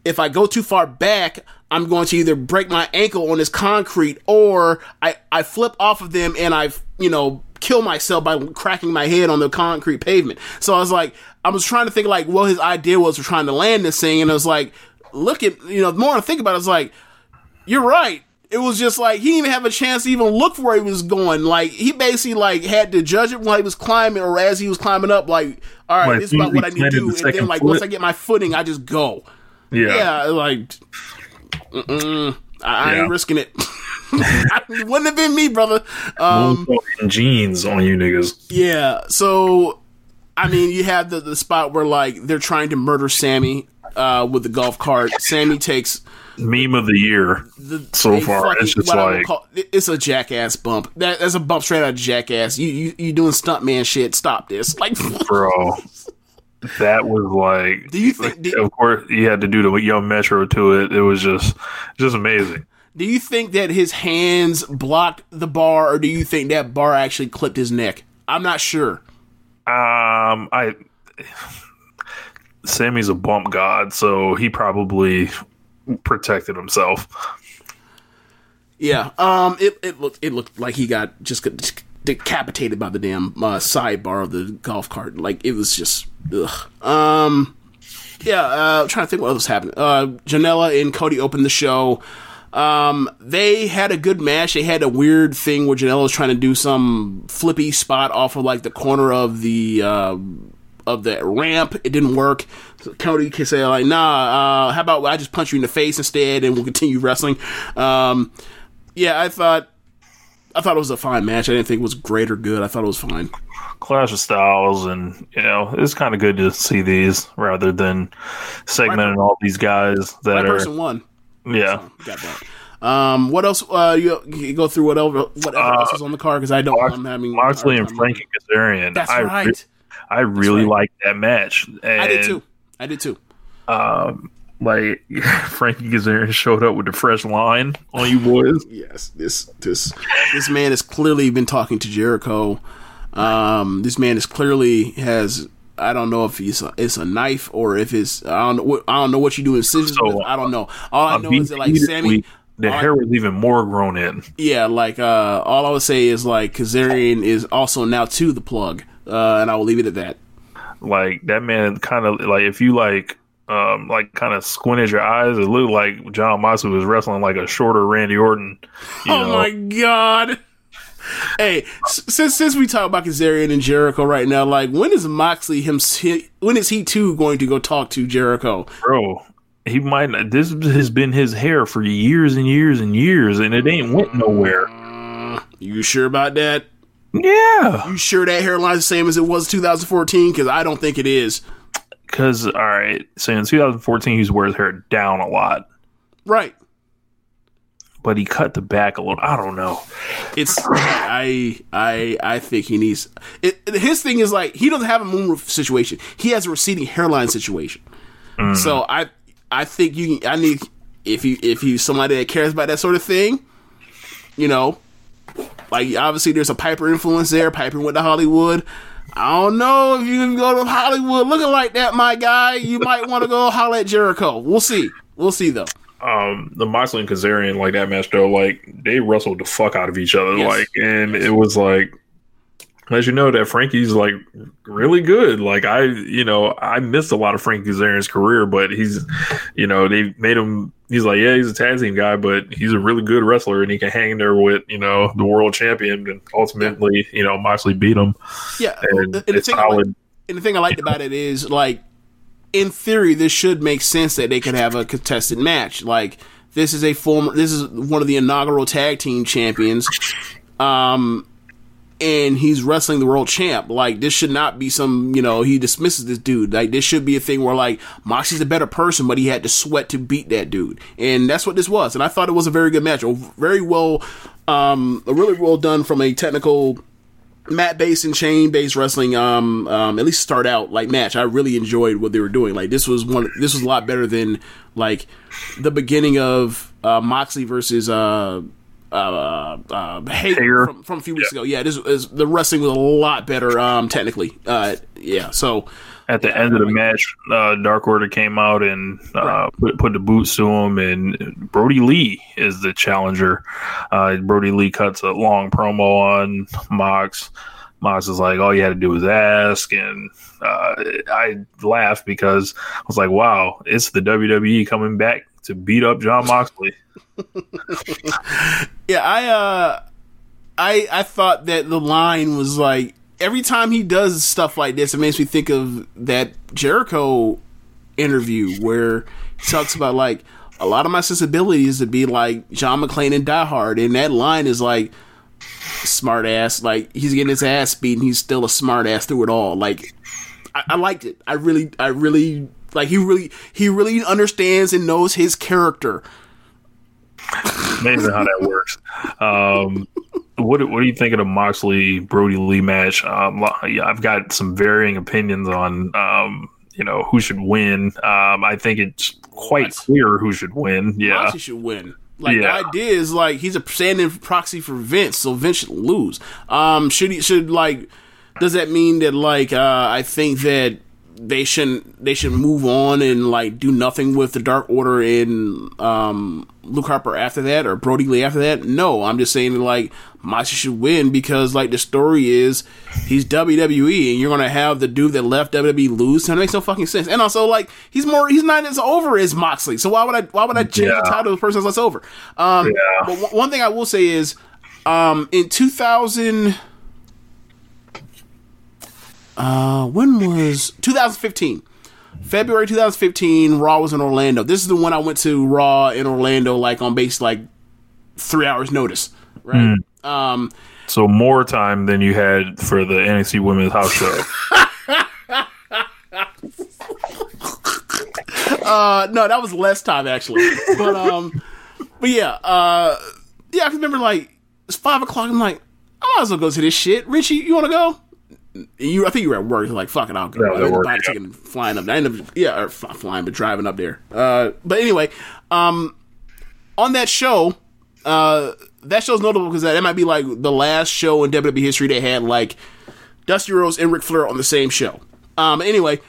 if I go too far back, I'm going to either break my ankle on this concrete or I, I flip off of them and I, you know, kill myself by cracking my head on the concrete pavement. So I was like, I was trying to think like what his idea was for trying to land this thing. And I was like, look at, you know, the more I think about it, it's like, you're right. It was just like he didn't even have a chance to even look where he was going. Like he basically like had to judge it while he was climbing or as he was climbing up. Like, all right, this is about what I need to do. the And then like once. I get my footing, I just go. Yeah, Yeah, like, I, I Yeah. ain't risking it. wouldn't have been me, brother. Um, jeans on you niggas. yeah, so I mean, you have the the spot where like they're trying to murder Sammy uh, with the golf cart. Sammy takes Meme of the year the so far. fucking- It's just what I would like call- it's a jackass bump. That, that's a bump straight out of jackass. You you you doing stuntman shit? Stop this! Like, bro. That was like. Do you think- do- of course, you had to do the young metro to it. It was just, just amazing. Do you think that his hands blocked the bar, or do you think that bar actually clipped his neck? I'm not sure. Um, I. Sammy's a bump god, so he probably protected himself. Yeah. Um. It it looked it looked like he got just decapitated by the damn uh, sidebar of the golf cart. Like it was just. Ugh. Um. Yeah. Uh, I'm trying to think what else happened. Uh, Janela and Cody opened the show. Um, they had a good match. They had a weird thing where Janela was trying to do some flippy spot off of like the corner of the uh, of the ramp. It didn't work. So Cody can say like, "Nah, uh, how about I just punch you in the face instead, and we'll continue wrestling." Um, yeah, I thought I thought it was a fine match. I didn't think it was great or good. I thought it was fine. Clash of Styles, and you know, it's kind of good to see these rather than segmenting all these guys that Right are. person won. Yeah, Got that. Um, what else? Uh, you, you go through whatever whatever else is on the card because I don't. I'm having Moxley and. Frankie Kazarian. That's I, right. re- I really right. liked that match. And, I did too. I did too. Um, like Frankie Kazarian showed up with the fresh line on you boys. Yes, this this this man has clearly been talking to Jericho. Um, this man is clearly has. I don't know if he's a, it's a knife or if it's I don't know what I don't know what you do in scissors. So. I don't know. All I know is that like Sammy. the hair was even more grown in. Yeah, like uh, all I would say is like Kazarian is also now to the plug, uh, and I will leave it at that. Like that man, kind of like if you like. Um, like kind of squinted your eyes. It looked like Jon Moxley was wrestling like a shorter Randy Orton. Oh know? my god! Hey, since since we talk about Kazarian and Jericho right now, like when is Moxley him? When is he too going to go talk to Jericho? bro. He might. not- This has been his hair for years and years and years, and it ain't went nowhere. Mm, you sure about that? Yeah, You sure that hairline's the same as it was 2014? Because I don't think it is. because all right. So in 2014, he's wears hair down a lot, Right. But he cut the back a little. I don't know. It's I I I think he needs. It, his thing is like he doesn't have a moonroof situation. He has a receding hairline situation. Mm. So I I think you I need if you if you somebody that cares about that sort of thing, you know, like obviously there's a Piper influence there. Piper went to Hollywood. I don't know if you can go to Hollywood looking like that, my guy. You might want to go holler at Jericho. We'll see. We'll see though. Um, the Moxley and Kazarian like that match though, like they wrestled the fuck out of each other, Yes. like, and it was like. As you know, that Frankie's like really good. Like I, you know, I missed a lot of Frankie Kazarian's career, but he's, you know, they made him. He's like, yeah, he's a tag team guy, but he's a really good wrestler, and he can hang there with, you know, the world champion. And ultimately, you know, Moxley beat him, Yeah, and and it's like- solid. and the thing I liked about it is like in theory this should make sense that they could have a contested match. Like this is a former this is one of the inaugural tag team champions. Um and he's wrestling the world champ. Like this should not be some, you know, he dismisses this dude. Like this should be a thing where like Moxie's a better person, but he had to sweat to beat that dude. And that's what this was. And I thought it was a very good match. A very well um a really well done from a technical mat based and chain based wrestling um um at least start out like match i really enjoyed what they were doing like this was one this was a lot better than like the beginning of uh moxley versus uh uh, uh, Hager from, from a few weeks ago. Yeah, this is the wrestling was a lot better, um, technically. Uh, yeah. So At the end of the match, uh, Dark Order came out and uh, put, put the boots to him, and Brodie Lee is the challenger. Uh, Brodie Lee cuts a long promo on Mox. Mox is like, all you had to do was ask, and uh, I laughed because I was like, wow, it's the WWE coming back to beat up Jon Moxley. Yeah, I uh I I thought that the line was like every time he does stuff like this, it makes me think of that Jericho interview where he talks about like a lot of my sensibilities to be like John McClane and Die Hard, and that line is like smart ass, like he's getting his ass beat and he's still a smart ass through it all. Like I, I liked it. I really I really like he really he really understands and knows his character. Amazing how that works. Um, what what do you think of the Moxley Brodie Lee match? Um, I've got some varying opinions on um, you know who should win. Um, I think it's quite clear who should win. Yeah, Moxley should win. Like Yeah. the idea is like he's a standing proxy for Vince, so Vince should lose. Um, should he should like? Does that mean that like uh, I think that they shouldn't they should move on and like do nothing with the Dark Order and um, Luke Harper after that or Brodie Lee after that? No, I'm just saying that like Moxley should win because like the story is he's WWE and you're gonna have the dude that left WWE lose. And it makes no fucking sense. And also like he's more he's not as over as Moxley. So why would I why would I change the title of the person that's less over? Um, Yeah. But one- one thing I will say is um, in 2000. Uh, when was 2015? February 2015. Raw was in Orlando. This is the one I went to Raw in Orlando, like on base like three hours notice, right? Um, so more time than you had for the NXT Women's House show. uh, no, that was less time actually, but um, but yeah, uh, yeah, I remember like it's five o'clock. I'm like, I might as well go to this shit. Richie, you want to go? You, I think you were at work. You're like, fuck it, I'll go. Yeah, I work, buy a ticket and flying up. there. I ended up, yeah, or fly- flying, but driving up there. Uh, but anyway, um, on that show, uh, that show's notable because that, might be like the last show in WWE history they had like Dusty Rhodes and Ric Flair on the same show. Um, anyway,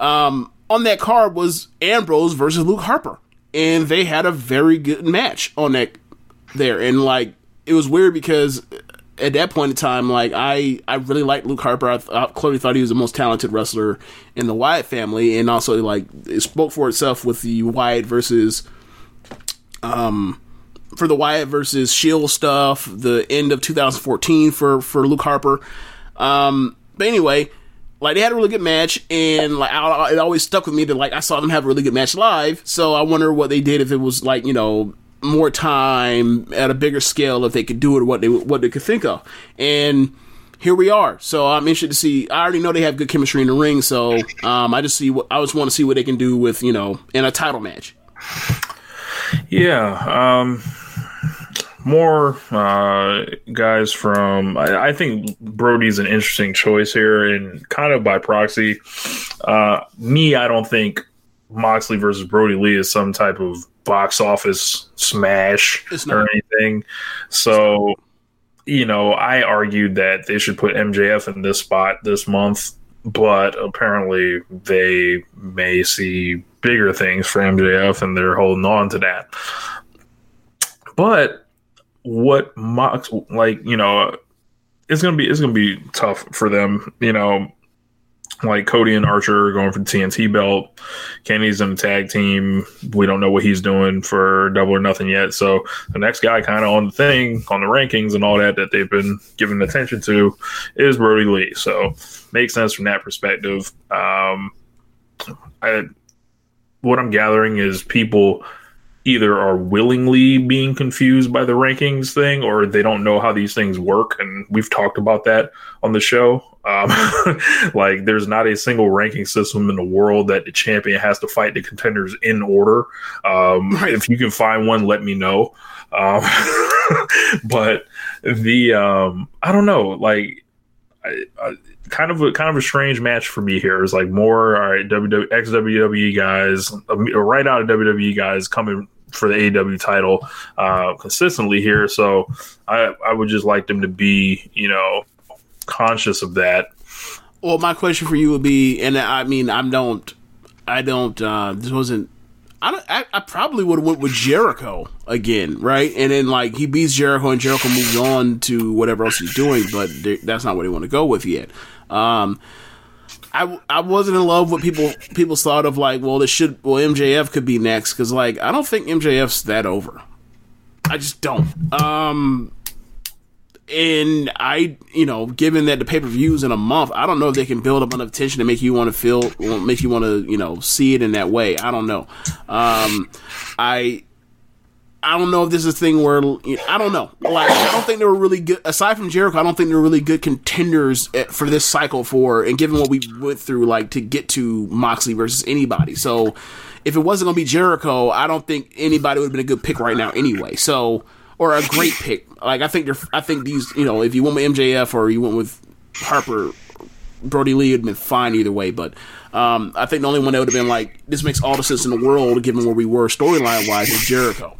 um, on that card was Ambrose versus Luke Harper, and they had a very good match on that there. And like, it was weird because at that point in time, like I, I really liked Luke Harper. I, th- I clearly thought he was the most talented wrestler in the Wyatt family, and also like it spoke for itself with the Wyatt versus um, for the Wyatt versus Shield stuff, the end of 2014 for for Luke Harper. Um, but anyway, like they had a really good match, and like I, it always stuck with me that like I saw them have a really good match live. So I wonder what they did if it was like you know more time at a bigger scale if they could do it what they what they could think of. And here we are. So I'm interested to see. I already know they have good chemistry in the ring, so um, I just see what I just want to see what they can do with you know in a title match. Yeah, um, more uh, guys from. I, I think Brodie's an interesting choice here, and kind of by proxy. Uh, me, I don't think Moxley versus Brodie Lee is some type of box office smash or anything. So, you know, I argued that they should put MJF in this spot this month, but apparently they may see bigger things for MJF and they're holding on to that. But what Mox like, you know, it's gonna be it's gonna be tough for them, you know. Like Cody and Archer going for the TNT belt. Kenny's in the tag team. We don't know what he's doing for double or nothing yet. So the next guy kind of on the thing, on the rankings and all that that they've been giving attention to is Brodie Lee. So makes sense from that perspective. Um, I, what I'm gathering is people either are willingly being confused by the rankings thing or they don't know how these things work. And we've talked about that on the show. Um, like, there's not a single ranking system in the world that the champion has to fight the contenders in order. Um, If you can find one, let me know. Um, but the, um, I don't know, like, I, I, kind of a kind of a strange match for me here. It's like more all right, WW, ex WWE guys, right out of WWE guys coming for the AEW title uh, consistently here. So I I would just like them to be you know conscious of that. Well, my question for you would be, and I mean, I don't, I don't. uh This wasn't. I don't. I, I probably would have went with Jericho again, right? And then like he beats Jericho, and Jericho moves on to whatever else he's doing, but that's not what they want to go with yet. Um, I, I wasn't in love with people people thought of like, well, this should well MJF could be next because like I don't think MJF's that over. I just don't. Um, and I, you know, given that the pay per views in a month, I don't know if they can build up enough tension to make you want to feel, make you want to, you know, see it in that way. I don't know. Um, I, I don't know if this is a thing where I don't know. Like, I don't think they were really good. Aside from Jericho, I don't think they were really good contenders at, for this cycle. For and given what we went through, like to get to Moxley versus anybody. So, if it wasn't going to be Jericho, I don't think anybody would have been a good pick right now anyway. So, or a great pick. Like I think they're. I think these. You know, if you went with MJF or you went with Harper, Brodie Lee would have been fine either way. But um, I think the only one that would have been like this makes all the sense in the world, given where we were storyline wise, is Jericho.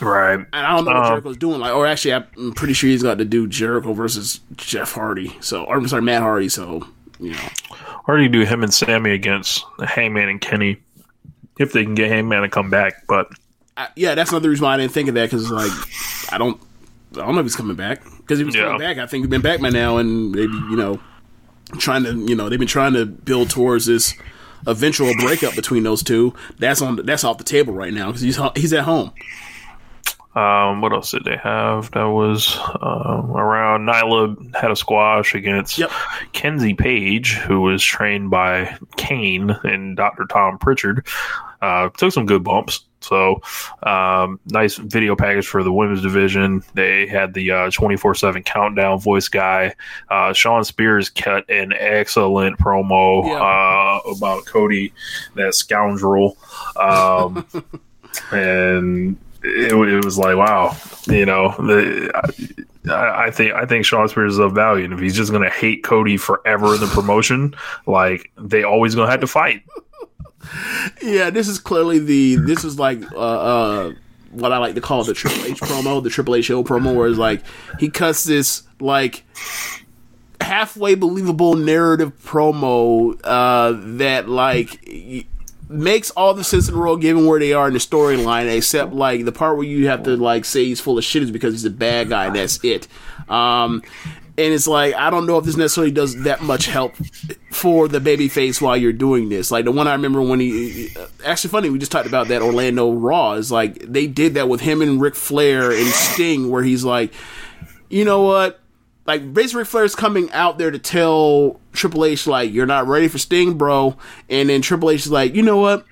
Right. And I don't know what Um, Jericho's doing. Like, or actually, I'm pretty sure he's got to do Jericho versus Jeff Hardy. So, or I'm sorry, Matt Hardy. So, you know, Or you do him and Sammy against Hangman and Kenny if they can get Hangman to come back. But I, yeah, that's another reason why I didn't think of that because like I don't, I don't know if he's coming back because he was Yeah. coming back. I think he's been back by now, and maybe you know, trying to you know they've been trying to build towards this eventual breakup between those two. That's on that's off the table right now because he's he's at home. Um, what else did they have? That was um, around Nyla had a squash against Yep. Kenzie Paige, who was trained by Kane and Dr. Tom Pritchard. Uh, took some good bumps. So, um, nice video package for the women's division. They had the twenty four seven countdown voice guy. Uh, Shawn Spears cut an excellent promo Yeah. uh, about Cody, that scoundrel. Um, and it, it was like wow, you know. The, I, I think I think Shawn Spears is of value, and if he's just gonna hate Cody forever in the promotion, like they always gonna have to fight. Yeah, this is clearly the this is like uh, uh what I like to call the Triple H promo, the Triple H show promo, where it's like he cuts this like halfway believable narrative promo uh that like makes all the sense in the world given where they are in the storyline, except like the part where you have to like say he's full of shit is because he's a bad guy and that's it. Um and it's like I don't know if this necessarily does that much help for the baby face while you're doing this. Like the one I remember when he actually funny we just talked about that Orlando Raw is like they did that with him and Ric Flair and Sting where he's like, you know what? Like basically Ric Flair's coming out there to tell Triple H like you're not ready for Sting, bro. And then Triple H is like, you know what?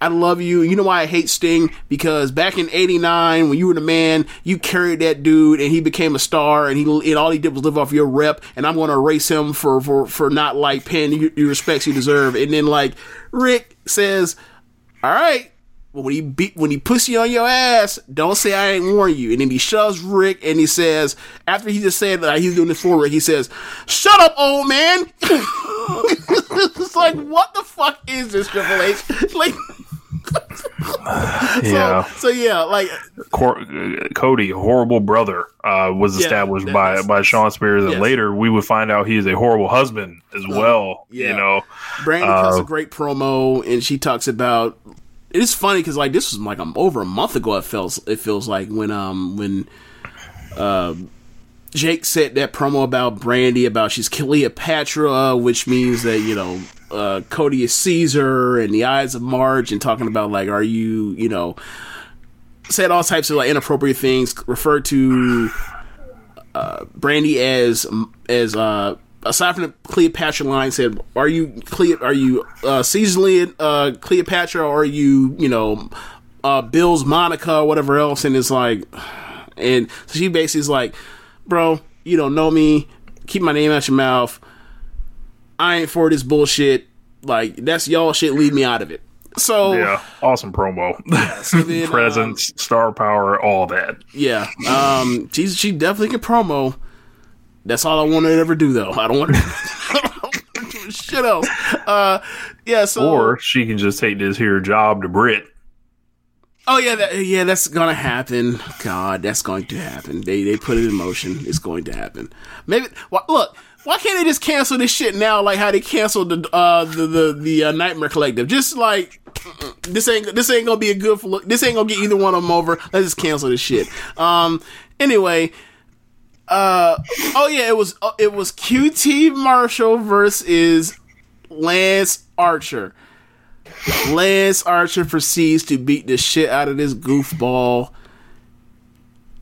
I love you. You know why I hate Sting? Because back in '89, when you were the man, you carried that dude, and he became a star, and he and all he did was live off your rep. And I'm going to erase him for for for not like paying you, you respects you deserve. And then like Rick says, "All right." But when he beat when he puts you on your ass, don't say I ain't warn you. And then he shoves Rick and he says, after he just said that he's doing this for Rick, he says, "Shut up, old man." it's like, what the fuck is this Triple H? Like, Yeah. so, so yeah, like Cor- uh, Cody, horrible brother, uh, was established that- by by Shawn Spears, and yes. later we would find out he is a horrible husband as well. yeah. You know, Brandy Uh, cuts a great promo, and she talks about. It's funny because like this was like um, over a month ago. It feels it feels like when um when uh, Jake said that promo about Brandy about she's Cleopatra, which means that you know uh, Cody is Caesar and the ides of March, and talking about like are you you know said all types of like inappropriate things, referred to uh, Brandy as as uh aside from the Cleopatra line said, "Are you Cle- Are you uh, seasonally uh, Cleopatra, or are you you know uh, Bill's Monica, or whatever else?" And it's like, and so she basically is like, "Bro, you don't know me. Keep my name out your mouth. I ain't for this bullshit. Like that's y'all shit. Leave me out of it." So yeah, awesome promo, so then, um, presence, star power, all that. Yeah, um, she she definitely can promo. That's all I want to ever do, though. I don't want to do shit else. Uh, yeah. So, Or she can just take this here job to Britt. oh yeah, that, yeah, that's gonna happen. God, that's going to happen. They they put it in motion. It's going to happen. Maybe why, look. Why can't they just cancel this shit now? Like how they canceled the uh the the, the uh, Nightmare Collective. Just like this ain't this ain't gonna be a good look. This ain't gonna get either one of them over. Let's just cancel this shit. Um. Anyway, uh oh yeah it was uh, it was qt marshall versus lance archer. Lance archer proceeds to beat the shit out of this goofball.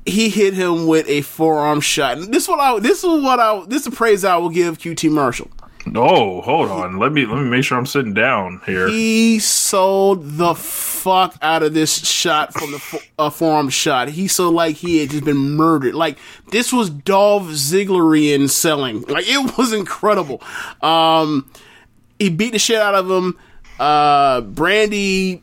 He hit him with a forearm shot. And this is what i this is what i this is the praise i will give qt marshall Oh, hold on. Let me let me make sure I'm sitting down here. he sold the fuck out of this shot from the fo- forearm shot. He sold like he had just been murdered. Like this was Dolph Ziglerian selling. Like it was incredible. Um, he beat the shit out of him. Uh, Brandy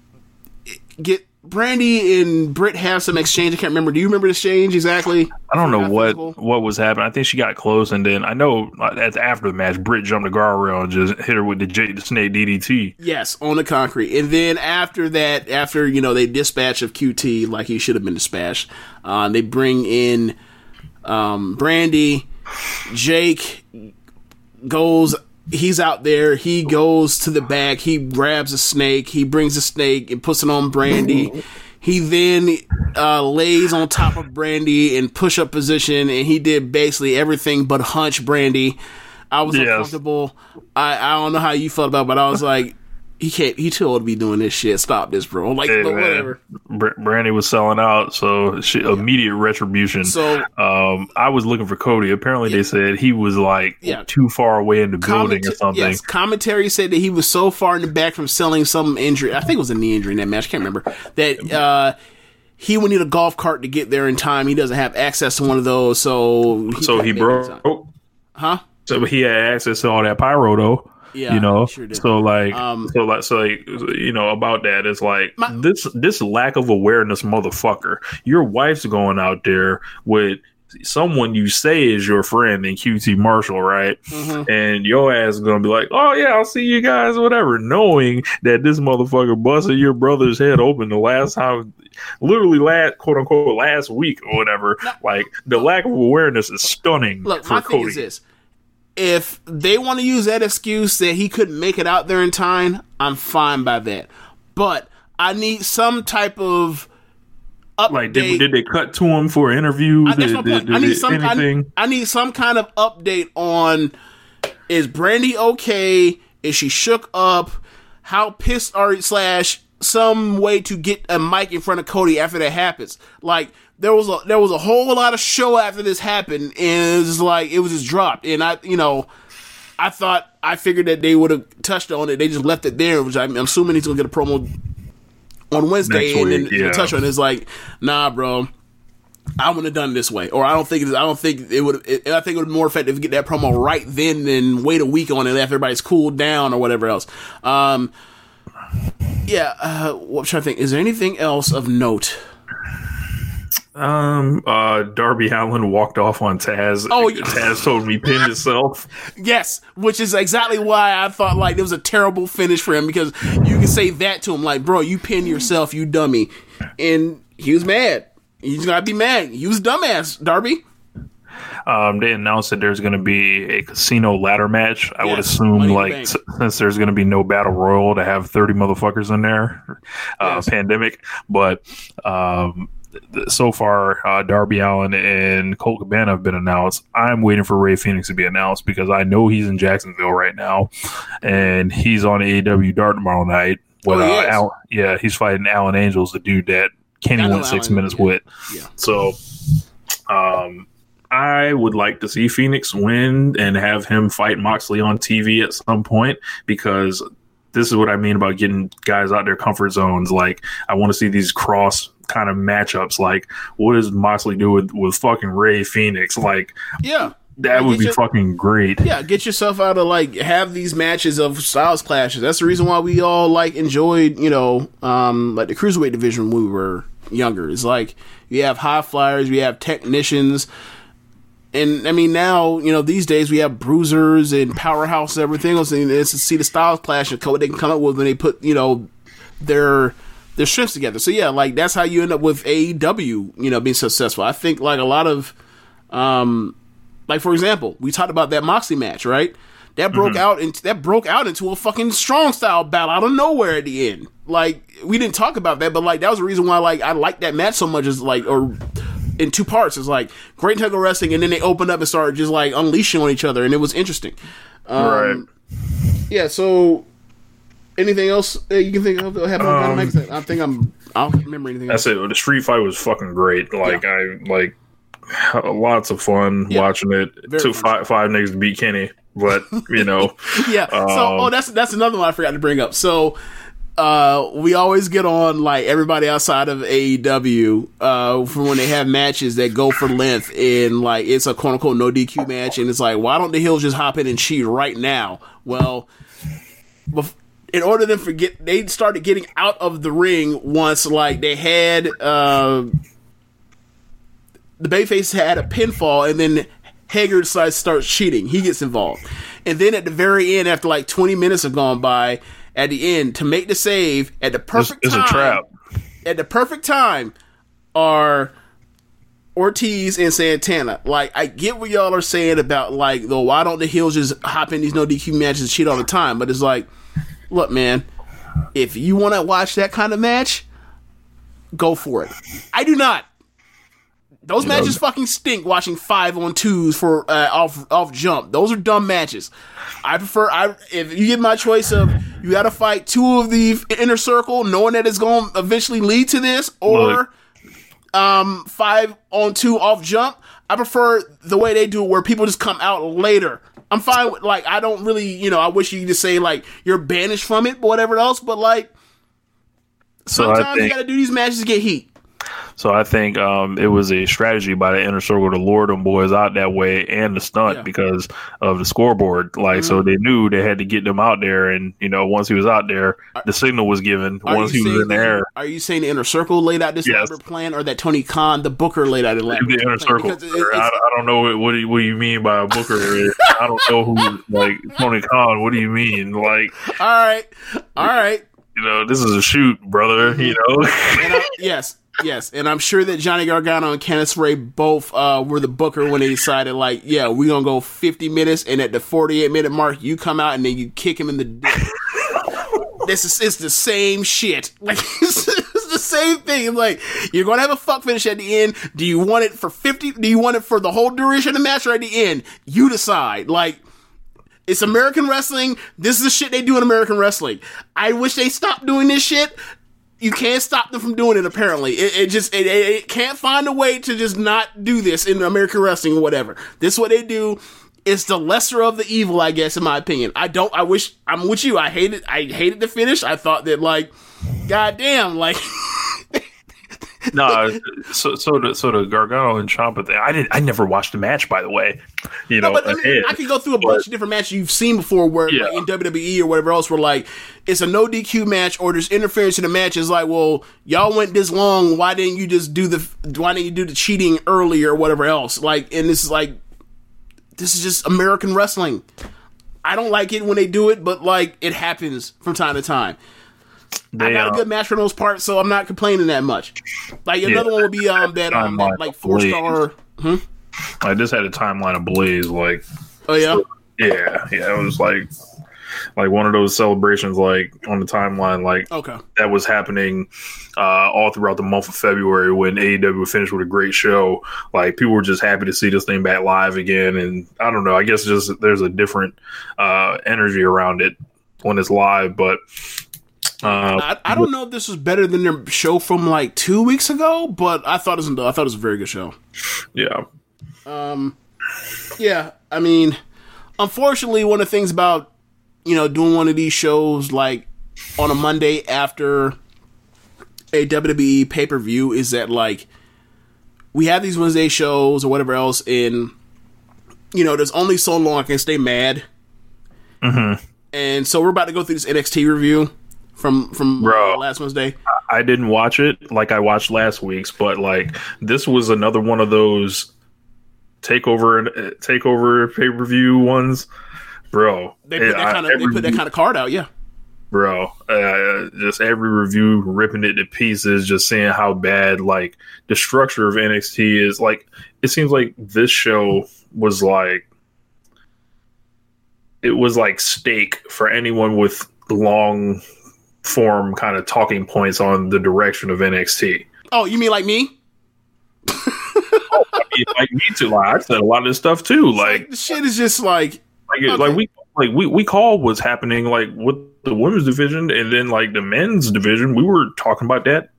get Brandy and Britt have some exchange. I can't remember. Do you remember the exchange exactly? I don't know what physical? what was happening. I think she got close, and then I know uh, at the, after the match, Britt jumped the guardrail and just hit her with the, the snake DDT. Yes, on the concrete. And then after that, after, you know, they dispatch of QT like he should have been dispatched, uh, they bring in um, Brandy. Jake goes, he's out there. He goes to the back. He grabs a snake. He brings a snake and puts it on Brandy. He then uh, lays on top of Brandy in push up position, and he did basically everything but hunch Brandy. I was Yes. uncomfortable. I, I don't know how you felt about, it, but I was like, he can't. He too old to be doing this shit. Stop this, bro. Like, Hey, whatever. Brandy was selling out, so she, immediate retribution. So- um, I was looking for Cody. Apparently, they said he was like Yeah. too far away in the building or something. Yes, commentary said that he was so far in the back from selling some injury. I think it was a knee injury in that match. I can't remember that. uh he would need a golf cart to get there in time. He doesn't have access to one of those, so so he couldn't make it in time. broke. Huh? So he had access to all that pyro though. Yeah, you know. sure so like, Um, so like, so like, you know about that. It's like My- this this lack of awareness, motherfucker. Your wife's going out there with someone you say is your friend in QT Marshall, right? Mhm. And your ass is gonna be like, "Oh yeah, I'll see you guys," whatever, knowing that this motherfucker busted your brother's head open the last time, literally last quote unquote last week or whatever. Like the lack of awareness is stunning Look, my thing is this: if they want to use that excuse that he couldn't make it out there in time, I'm fine by that. But I need some type of update. Like, did, did they cut to him for an interview? I, Did- did- I need some. I. I need some kind of update on: Is Brandy okay? Is she shook up? How pissed are slash some way to get a mic in front of Cody after that happens? Like there was a there was a whole lot of show after this happened, and it was just like it was just dropped, and I you know. I thought I figured that they would have touched on it. They just left it there, which I'm, I'm assuming he's gonna get a promo on Wednesday, Next and then week, yeah. touch on. it. It's like, nah, bro, I wouldn't have done it this way, or I don't think I don't think it would. It, I think it would be more effective to get that promo right then than wait a week on it after everybody's cooled down or whatever else. Um, yeah, uh, what I'm trying to think. Is there anything else of note? Um, uh, Darby Allin walked off on Taz. Oh. Taz told me pinned himself. Yes, which is exactly why I thought like it was a terrible finish for him because you can say that to him like, bro, you pinned yourself, you dummy, and he was mad. He's gotta be mad. He was dumbass, Darby. Um, they announced that there's going to be a casino ladder match. I would assume, Money in the like, s- since there's going to be no battle royal, to have 30 motherfuckers in there. Uh, Yes. Pandemic, but um, th- so far, uh, Darby Allin and Colt Cabana have been announced. I'm waiting for Rey Fenix to be announced because I know he's in Jacksonville right now, and he's on AEW Dark tomorrow night. With, Oh, he uh? Al- yeah, he's fighting Alan Angels, the dude that Kenny went six Alan, minutes yeah. with. Yeah. So, um, I would like to see Fenix win and have him fight Moxley on TV at some point because this is what I mean about getting guys out their comfort zones. Like, I want to see these cross kind of matchups. Like, what does Moxley do with, with fucking Rey Fenix? Like, Yeah. that would be your- fucking great. Yeah, get yourself out of like have these matches of styles clashes. That's the reason why we all like enjoyed, you know, um like the cruiserweight division when we were younger. It's like you have high flyers, we have technicians, and I mean now, you know, these days we have bruisers and powerhouse and everything else, and it's to see the styles clash and what they can come up with when they put, you know, their their strengths together. So yeah, like that's how you end up with AEW, you know, being successful. I think like a lot of um like for example, we talked about that Moxley match, right? That broke out into that broke out into a fucking strong style battle out of nowhere at the end. Like we didn't talk about that, but like that was the reason why like I liked that match so much is like or in two parts. It's like great technical wrestling, and then they opened up and started just like unleashing on each other, and it was interesting. Um, right. Yeah. So, anything else that you can think of that happened on Um, Dynamite? I think I'm. I don't remember anything. That's else. it. The street fight was fucking great. Like I like lots of fun Yeah. watching it. Very Took five five niggas to beat Kenny, but you know, yeah. so, Um, oh, that's that's another one I forgot to bring up. So, uh, we always get on like everybody outside of AEW uh, from when they have matches that go for length and like it's a quote unquote no DQ match, and it's like why don't the Hills just hop in and cheat right now? Well, bef- in order to forget, they started getting out of the ring once like they had. Uh, the Bayface had a pinfall, and then Hager decides to start cheating. He gets involved, and then at the very end, after like twenty minutes have gone by, at the end to make the save at the perfect it's a time, trap. at the perfect time are Ortiz and Santana. Like, I get what y'all are saying about like, though, why don't the heels just hop in these no DQ matches and cheat all the time? But it's like, look, man, if you want to watch that kind of match, go for it. I do not. Those matches fucking stink. Watching five on twos for uh, off off jump. Those are dumb matches. I prefer. I if you get my choice of you got to fight two of the inner circle, knowing that it's going to eventually lead to this, or Look. um five on two off jump. I prefer the way they do it, where people just come out later. I'm fine with like I don't really you know I wish you could just say like you're banished from it, but whatever else. But like So I sometimes you got to do these matches to get heat. So I think um, it was a strategy by the inner circle to lure them boys out that way and the stunt Yeah. because of the scoreboard. Like, so Mm-hmm. they knew they had to get them out there, and you know, once he was out there, the signal was given. Once he was in the air, Are you saying the inner circle laid out this Yes. elaborate plan, or that Tony Khan, the Booker, laid out an elaborate the inner plan? circle. It- I, I don't know what you, what you mean by a Booker. I don't know who like Tony Khan. What do you mean? Like, all right, all right. you know, this is a shoot, brother. You know. I, yes, yes, and I'm sure that Johnny Gargano and Candice Ray both uh, were the booker when they decided, like, yeah, we're gonna go 50 minutes, and at the 48 minute mark, you come out and then you kick him in the dick. this is it's the same shit. Like it's, it's the same thing. Like you're gonna have a fuck finish at the end. Do you want it for 50? Do you want it for the whole duration of the match or at the end? You decide. Like. It's American wrestling. This is the shit they do in American wrestling. I wish they stopped doing this shit. You can't stop them from doing it. Apparently, it, it just it, it, can't find a way to just not do this in American wrestling or whatever. This is what they do. It's the lesser of the evil, I guess, in my opinion. I don't. I wish I'm with you. I hated. I hated the finish. I thought that like, goddamn, like. no, so so the so the Gargano and Ciampa thing. I didn't. I never watched a match, by the way. You know, but I, mean. I can go through a bunch of different matches you've seen before, where Yeah. like, in WWE or whatever else, where like it's a no DQ match or there's interference in the match. It's like, well, y'all went this long. Why didn't you just do the? Why didn't you do the cheating earlier or whatever else? Like, and this is like, this is just American wrestling. I don't like it when they do it, but like it happens from time to time. I They, got a good match for those parts, so I'm not complaining that much. Like another one would be um that um that, like four star. I just had a timeline of Blaze. Like, Oh yeah. yeah, yeah, it was like like one of those celebrations, like on the timeline, like Okay. that was happening uh, all throughout the month of February when AEW finished with a great show. Like people were just happy to see this thing back live again, and I don't know. I guess just there's a different uh, energy around it when it's live, but. Uh, I, I don't know if this was better than their show from like two weeks ago, but I thought it was I thought it was a very good show. yeah, Um. Yeah, I mean, unfortunately, one of the things about you know doing one of these shows like on a Monday after a WWE pay per view is that like we have these Wednesday shows or whatever else, and you know there's only so long I can stay mad. Mm-hmm. And so we're about to go through this NXT review from from Bro. last Wednesday. I didn't watch it like I watched last week's, but like this was another one of those takeover uh, takeover pay per view ones, bro. They put that kind of they put that kind of card out, yeah. bro. Uh, just every review ripping it to pieces, just saying how bad like the structure of NXT is. Like it seems like this show was like it was like steak for anyone with long form kind of talking points on the direction of NXT. Oh, you mean like me? I mean, like me too. Like I said a lot of this stuff too. Like the shit is just like like, it- like we like we we call what's happening like with the women's division and then like the men's division. We were talking about that,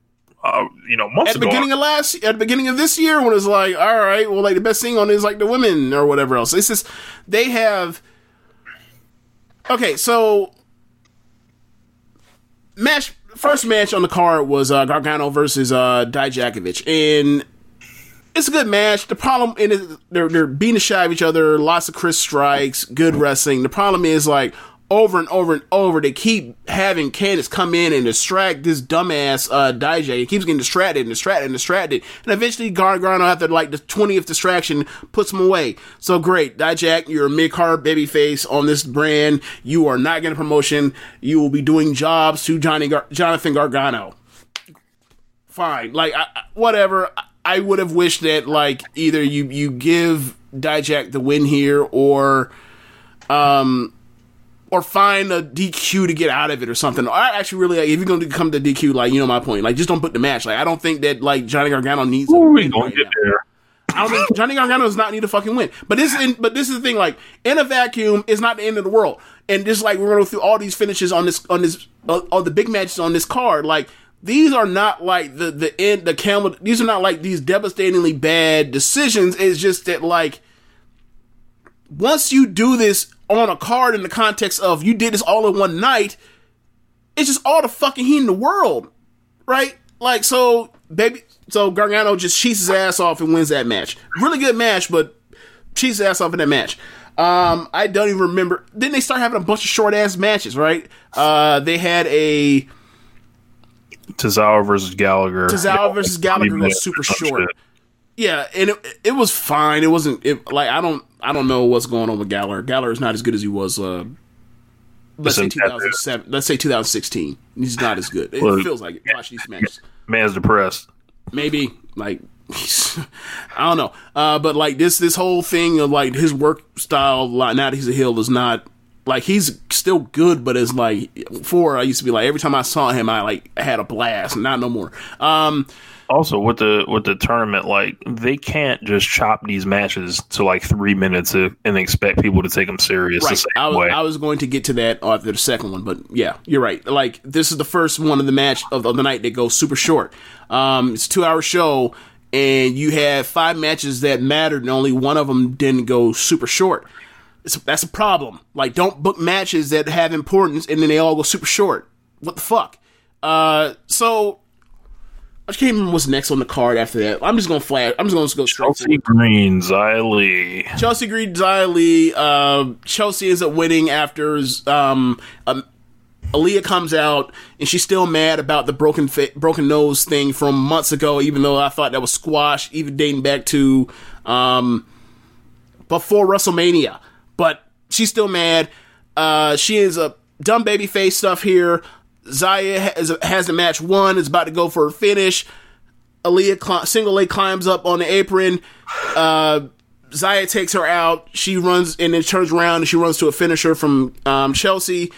uh, you know, months at the ago. beginning of last at the beginning of this year when it was like, all right, well, like the best thing on it is like the women or whatever else. It's just they have. Okay, so match first match on the card was uh, Gargano versus uh, Dijakovic, and it's a good match. The problem in it, they're they're beating the shy of each other. Lots of Chris strikes, good wrestling. The problem is like over and over and over, they keep having Candice come in and distract this dumbass uh, Dijak. He keeps getting distracted and distracted and distracted, and eventually Gargano after like the twentieth distraction puts him away. So great, Dijak, you're a mid card babyface on this brand. You are not getting a promotion. You will be doing jobs to Johnny Gar- Jonathan Gargano fine. Like I, whatever. I- I would have wished that like either you you give Dijak the win here or um or find a DQ to get out of it or something. I actually really like if you're going to come to DQ like you know my point. Like just don't put the match. Like I don't think that like Johnny Gargano needs Ooh, we gonna right get now. there. I don't think Johnny Gargano does not need to fucking win. But this, in, but this is the thing. Like in a vacuum, it's not the end of the world. And just like we're gonna go through all these finishes on this, on this, uh, all the big matches on this card. Like these are not like the the end, the camel. These are not like these devastatingly bad decisions. It's just that like once you do this on a card in the context of you did this all in one night, it's just all the fucking heat in the world, right? Like so baby. So Gargano just cheats his ass off and wins that match. Really good match, but cheats his ass off in that match. Um, I don't even remember. Then they start having a bunch of short ass matches, right? Uh, they had a Tozawa versus Gallagher. Tozawa versus Gallagher 20 was super short. shit. Yeah, and it, it was fine. It wasn't it, like I don't I don't know what's going on with Gallagher. Gallagher is not as good as he was. Uh, let's say 2007. Let's say 2016. He's not as good. It Well, feels like it. Watch these matches. Man's depressed. maybe like I don't know. Uh, but like this this whole thing of like his work style like now that he's a heel is not like he's still good, but it's like before I used to be like every time I saw him I like had a blast, not no more. Um, Also, with the with the tournament, like they can't just chop these matches to like three minutes and and expect people to take them serious right. same I was. I was going to get to that after the second one, but yeah, you're right. Like this is the first one of the match of, of the night that goes super short. Um, it's a two hour show, and you had five matches that mattered, and only one of them didn't go super short. It's, that's a problem. Like, don't book matches that have importance, and then they all go super short. What the fuck? Uh, so I can't remember what's next on the card after that. I'm just gonna flash. I'm just gonna go straight. Chelsea Green, Li. Chelsea Green, Xia uh, Chelsea ends up winning after um, um, Aliyah comes out and she's still mad about the broken fa- broken nose thing from months ago, even though I thought that was squashed, even dating back to um, before WrestleMania. But she's still mad. Uh, she is a dumb baby face stuff here. Zaya has, has the match won, is about to go for a finish. Aliyah cli- single leg climbs up on the apron. Uh, Zaya takes her out. She runs and then turns around and she runs to a finisher from um, Chelsea.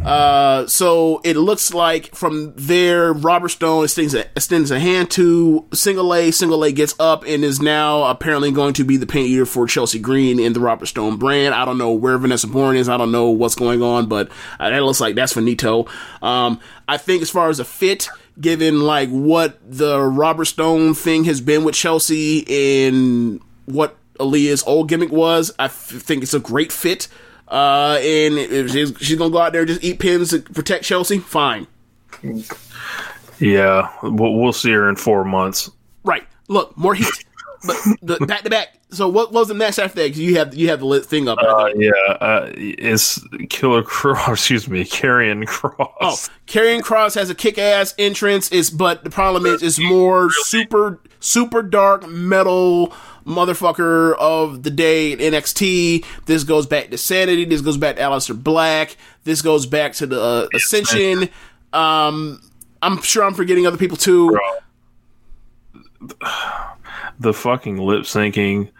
Uh, so it looks like from there, Robert Stone extends a, extends a hand to Single A. Single A gets up and is now apparently going to be the paint eater for Chelsea Green in the Robert Stone brand. I don't know where Vanessa Borne is. I don't know what's going on, but uh, that looks like that's Finito. Um, I think as far as a fit, given like what the Robert Stone thing has been with Chelsea and what Aliyah's old gimmick was, I f- think it's a great fit. Uh, and if she's, she's gonna go out there and just eat pins to protect Chelsea, fine. Yeah, we'll, we'll see her in four months. Right. Look, more heat. but the back to back. So what was the next after that? 'Cause you have you have the lit thing up. Uh, yeah, uh, it's Killer Kross. Excuse me, Karrion Kross. Oh, Karrion Kross has a kick ass entrance. Is but the problem is, it's more super super dark metal motherfucker of the day in NXT. This goes back to Sanity. This goes back to Aleister Black. This goes back to the uh, Ascension. Um, I'm sure I'm forgetting other people too. the fucking lip syncing,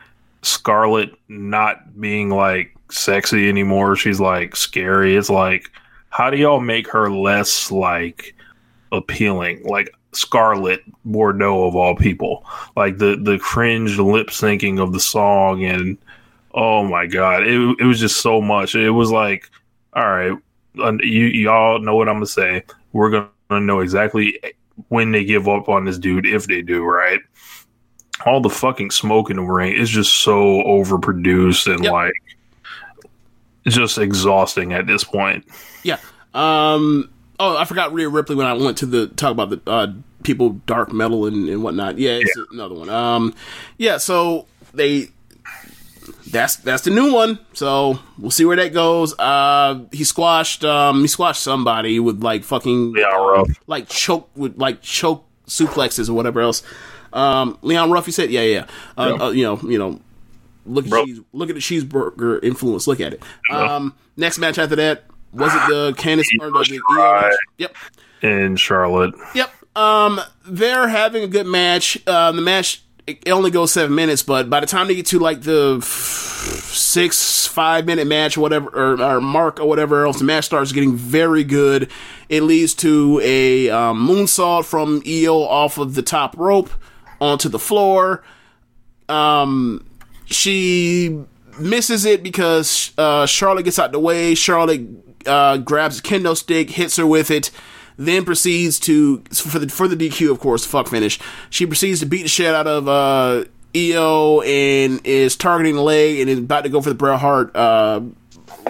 Scarlett not being like sexy anymore. She's like scary. It's like, how do y'all make her less like appealing? Like Scarlett Bordeaux of all people. Like the the cringe lip syncing of the song and oh my god, it it was just so much. It was like, all right, you y'all know what I'm gonna say. We're gonna know exactly when they give up on this dude if they do, right? all the fucking smoke in the ring is just so overproduced and Yep. like just exhausting at this point. Yeah. Um. Oh, I forgot Rhea Ripley when I went to the talk about the uh, people dark metal and, and whatnot. Yeah, it's another one. Um. Yeah. So they. That's that's the new one. So we'll see where that goes. Uh, he squashed. Um, he squashed somebody with like fucking Yeah, rough. like choke with like choke suplexes or whatever else. Um, Leon Ruff, you said, yeah, yeah. Uh, uh, you know, you know, look at cheese, look at the cheeseburger influence. Look at it. Um, next match after that was it the Candice or the, the? Yep, In Charlotte. yep. Um, they're having a good match. Um, the match it only goes seven minutes, but by the time they get to like the f- six, five minute match or whatever, or, or mark or whatever else, the match starts getting very good. It leads to a um, moonsault from Io off of the top rope onto the floor. Um, she misses it because uh, Charlotte gets out the way. Charlotte uh, grabs a kendo stick, hits her with it, then proceeds to for the for the DQ, of course, fuck finish. She proceeds to beat the shit out of uh, Io and is targeting the leg and is about to go for the Bret Hart uh,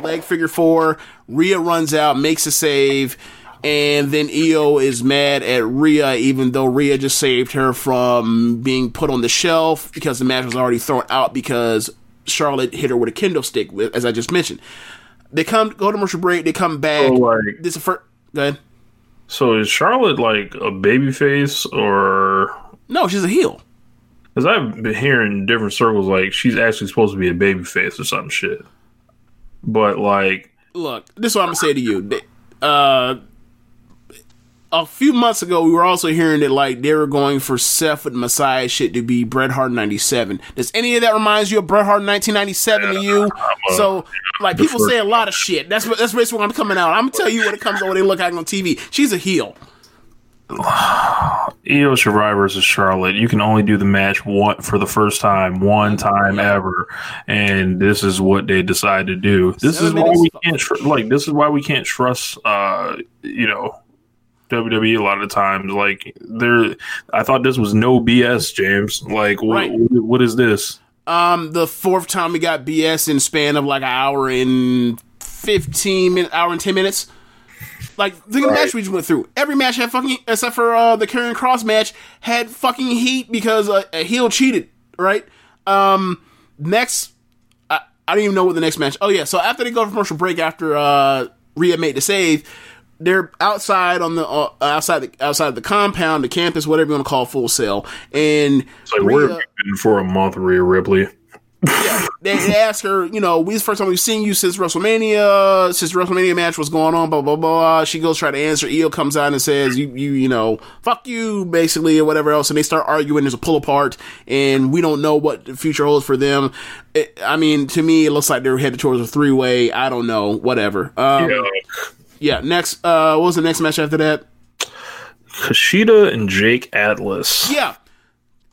leg figure four. Rhea runs out, makes a save. And then Io is mad at Rhea, even though Rhea just saved her from being put on the shelf because the match was already thrown out because Charlotte hit her with a kendo stick, as I just mentioned. They come go to commercial break. They come back. So, like- this is first. Go ahead. So is Charlotte like a babyface or? No, she's a heel. Because I've been hearing different circles like she's actually supposed to be a babyface or some shit. But like, Look, this is what I'm gonna say to you. Uh, a few months ago, we were also hearing that like they were going for Seth with Messiah shit to be Bret Hart '97. Does any of that reminds you of Bret Hart 1997 to you? So, like, people say a lot of shit. That's what that's basically what I'm coming out. I'm gonna tell you what it comes out when they look like on TV. She's a heel. Io Shirai versus Charlotte, you can only do the match one for the first time, one time ever, and this is what they decide to do. This Seven is why we can't tr- like. This is why we can't trust. Uh, you know, WWE a lot of times. Like, there, I thought this was no BS, James. Like, what, Right. what, what is this? Um, the fourth time we got BS in span of like an hour and fifteen minutes, hour and ten minutes. Like think of the match we just went through. Every match had fucking except for uh, the Karrion Kross match had fucking heat because uh, a heel cheated. Right. Um. Next, I, I don't even know what the next match. Oh yeah. So after they go to commercial break, after uh Rhea made the save, they're outside on the uh, outside the outside the compound, the campus, whatever you want to call Full Sail, and It's like we're been for a month, Rhea Ripley. they, they ask her, you know, we the first time we've seen you since WrestleMania, since the WrestleMania match was going on, blah blah blah. She goes try to answer. Io comes out and says, "You you you know, fuck you," basically, or whatever else. And they start arguing. There's a pull apart, and we don't know what the future holds for them. It, I mean, to me, it looks like they're headed towards a three way. I don't know, whatever. Um, yeah. Yeah. Next, uh, what was the next match after that? Kushida and Jake Atlas. Yeah.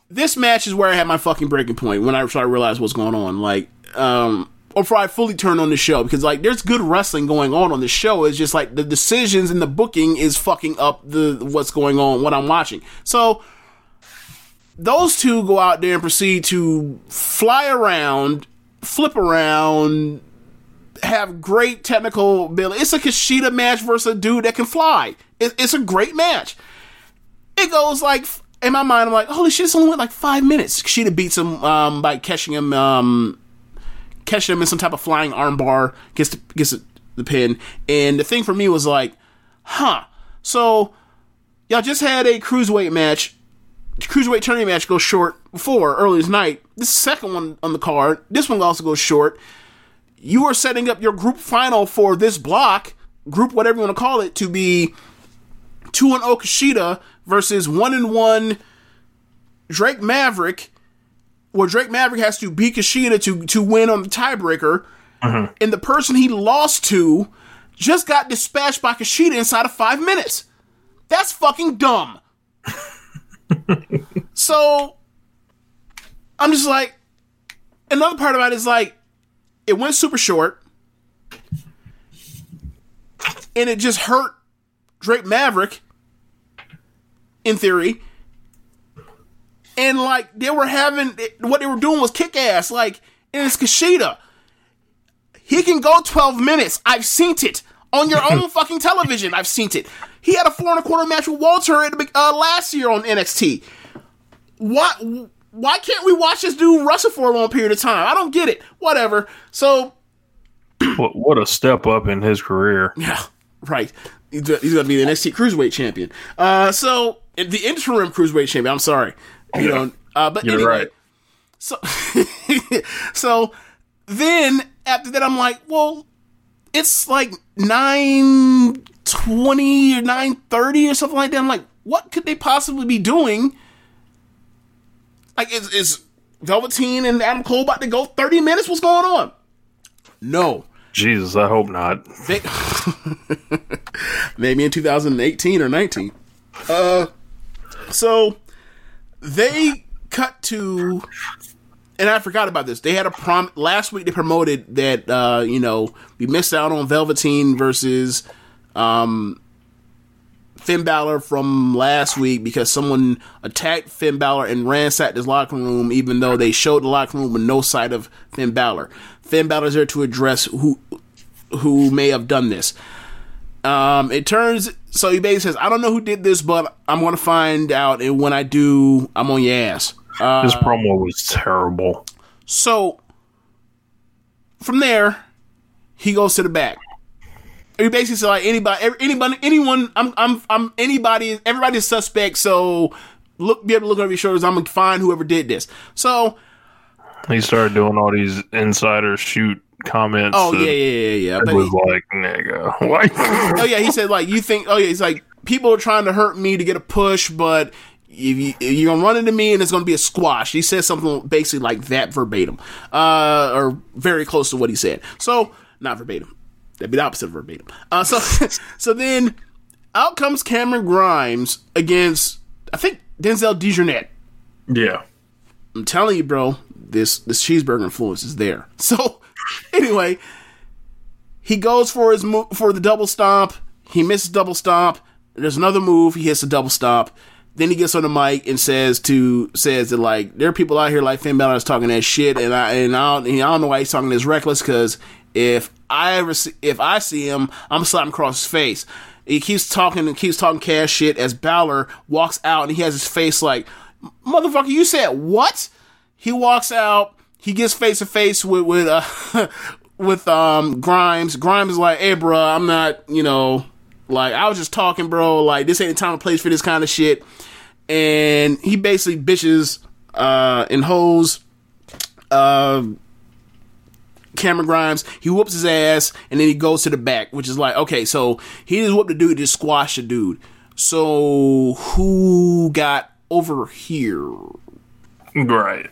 This match is where I had my fucking breaking point when I started to realize what's going on. Like, um, or before I fully turned on the show because like there's good wrestling going on on the show. It's just like the decisions and the booking is fucking up the what's going on, what I'm watching. So those two go out there and proceed to fly around, flip around, have great technical ability. It's a Kushida match versus a dude that can fly. It, it's a great match it goes like in my mind, I'm like, holy shit, it's only went like five minutes. Kushida beats him um, by catching him, um, catching him in some type of flying armbar, gets the, gets the, pin. And the thing for me was like, huh. So y'all just had a cruiserweight match, cruiserweight tournament match go short before earlier this night. This second one on the card, this one also goes short. You are setting up your group final for this block, group whatever you want to call it, to be two and Okushida versus one and one Drake Maverick, where Drake Maverick has to beat Kushida to to win on the tiebreaker, mm-hmm. and the person he lost to just got dispatched by Kushida inside of five minutes. That's fucking dumb. so I'm just like, another part about it is like, it went super short, and it just hurt Drake Maverick, in theory. And like they were having what they were doing was kick ass. Like, and it's Kushida. He can go 12 minutes. I've seen it. On your own fucking television, I've seen it. He had a four and a quarter match with Walter at the, be- uh, last year on NXT. Why, why can't we watch this dude wrestle for a long period of time? I don't get it. Whatever. So, What, what a step up in his career. Yeah, right. He's, going to be the NXT Cruiserweight Champion. Uh, so the interim Cruiserweight Champion. I'm sorry, you know. Uh, but You're anyway, right. So, so then after that, I'm like, well, it's like nine twenty or nine thirty or something like that. I'm like, what could they possibly be doing? Like, is, is Velveteen and Adam Cole about to go thirty minutes? What's going on? No, Jesus, I hope not. they, maybe in 2018 or 19. Uh, so they cut to, and I forgot about this. They had a prom last week. They promoted that uh, you know we missed out on Velveteen versus um, Finn Balor from last week because someone attacked Finn Balor and ransacked his locker room, even though they showed the locker room with no sight of Finn Balor. Finn Balor's there to address who who may have done this. Um, it turns so he basically says, "I don't know who did this, but I'm going to find out, and when I do, I'm on your ass." Uh, This promo was terrible. so from there, he goes to the back. He basically said like anybody, anybody, anyone. I'm, I'm, I'm anybody. Everybody's suspect. So look, be able to look over your shoulders. I'm gonna find whoever did this. So He started doing all these insider shoot comments. oh yeah, yeah, yeah, yeah. But was he- like, nigga, like, oh yeah, he said like you think. Oh yeah, he's like people are trying to hurt me to get a push, but. If you, you're gonna run into me and it's gonna be a squash. He said something basically like that verbatim, uh, or very close to what he said. So not verbatim. That'd be the opposite of verbatim. Uh, so so then out comes Cameron Grimes against I think Denzel Dejournette. yeah. I'm telling you, bro, this this cheeseburger influence is there. So anyway, he goes for his mo- for the double stomp. He misses double stomp. There's another move. He hits a double stomp. Then he gets on the mic and says to says that like there are people out here like Finn Balor is talking that shit, and I and I don't, and I don't know why he's talking this reckless because if I ever see, if I see him, I'm slapping across his face. He keeps talking and keeps talking cash shit as Balor walks out and he has his face like, motherfucker, you said what? He walks out. He gets face to face with with uh, with um Grimes. Grimes is like, "Hey, bro, I'm not, you know, like I was just talking, bro. Like this ain't the time and place for this kind of shit." And he basically bitches uh and hoes uh Cameron Grimes. He whoops his ass and then he goes to the back, which is like, okay, so he just whooped the dude, just squashed the dude. So who got over here? Right.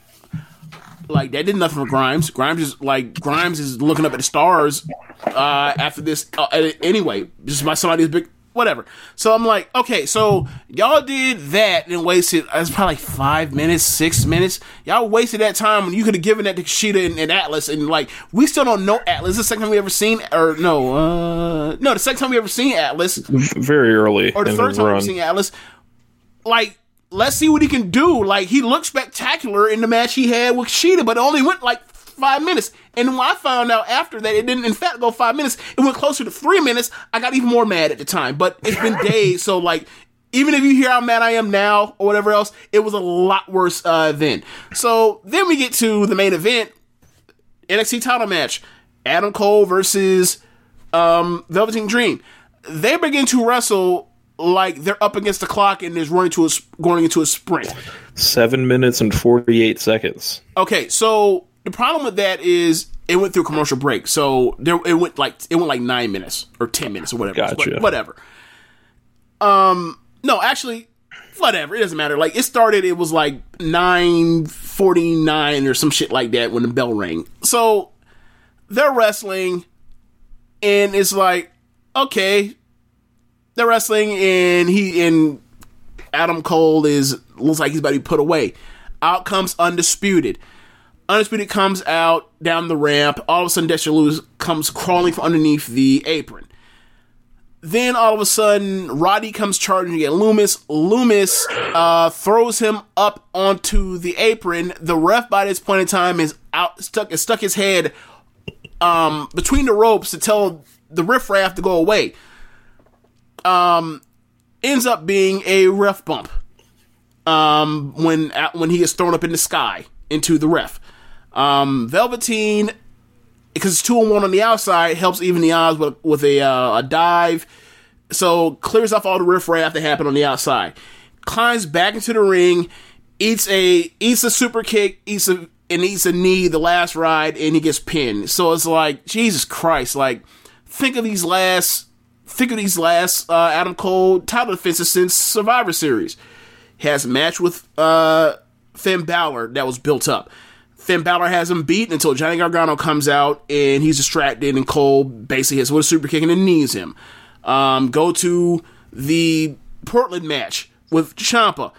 like that did nothing for Grimes. Grimes is like Grimes is looking up at the stars uh, after this. Uh, anyway, just by somebody's big whatever. So I'm like, okay, so y'all did that and wasted. It's probably like five minutes, six minutes. Y'all wasted that time when you could have given that to Kushida and, and Atlas. And like, we still don't know Atlas. This is the second time we ever seen, or no, uh, no, the second time we ever seen Atlas Very early or the third his time we've seen Atlas. Like, let's see what he can do. Like, he looked spectacular in the match he had with Kushida, but it only went like five minutes. And when I found out after that it didn't, in fact, go five minutes, it went closer to three minutes. I got even more mad at the time. But it's been days, so like. Even if you hear how mad I am now or whatever else, it was a lot worse uh, then. So then we get to the main event, NXT title match, Adam Cole versus um, Velveteen Dream. They begin to wrestle like they're up against the clock and is running to a, going into a sprint. Seven minutes and forty-eight seconds. Okay, so the problem with that is it went through commercial break, so there it went like it went like nine minutes or ten minutes or whatever. Gotcha. But whatever. Um, no, actually, whatever. It doesn't matter. Like it started, it was like nine forty nine or some shit like that when the bell rang. So they're wrestling, and it's like okay, they're wrestling, and he and Adam Cole is looks like he's about to be put away. Out comes Undisputed. Undisputed comes out down the ramp. All of a sudden, Dexter Lumis comes crawling from underneath the apron. Then all of a sudden, Roddy comes charging at Lumis. Lumis uh, throws him up onto the apron. The ref, by this point in time, is out stuck. Is stuck his head um, between the ropes to tell the riffraff to go away. Um, ends up being a ref bump. Um, when when he is thrown up in the sky into the ref. Um, Velveteen because it's two and one on the outside helps even the odds with with a uh, a dive. So clears off all the riffraff that happened on the outside. Climbs back into the ring, eats a eats a super kick, eats a and eats a knee the last ride, and he gets pinned. So it's like Jesus Christ, like think of these last think of these last uh, Adam Cole title defenses since Survivor Series. Has a match with uh, Finn Balor that was built up. Finn Balor has him beat until Johnny Gargano comes out and he's distracted, and Cole basically hits with a super kick and then knees him. Um, go to the Portland match with Ciampa.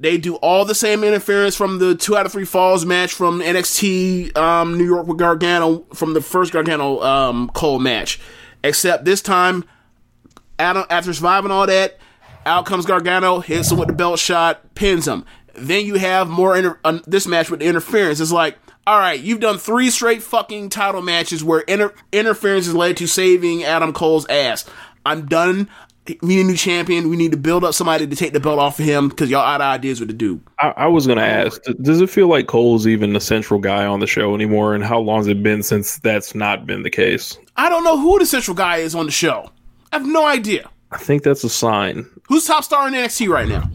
They do all the same interference from the two out of three falls match from NXT um, New York with Gargano from the first Gargano um, Cole match, except this time, after surviving all that, out comes Gargano, hits him with the belt shot, pins him. Then you have more inter- uh, this match with the interference. It's like, all right, you've done three straight fucking title matches where inter- interference has led to saving Adam Cole's ass. I'm done. we need a new champion. We need to build up somebody to take the belt off of him because y'all out of ideas with the dude. I, I was gonna ask, does it feel like Cole's even the central guy on the show anymore? And how long has it been since that's not been the case? I don't know who the central guy is on the show. I have no idea. I think that's a sign, Who's top star in NXT right now?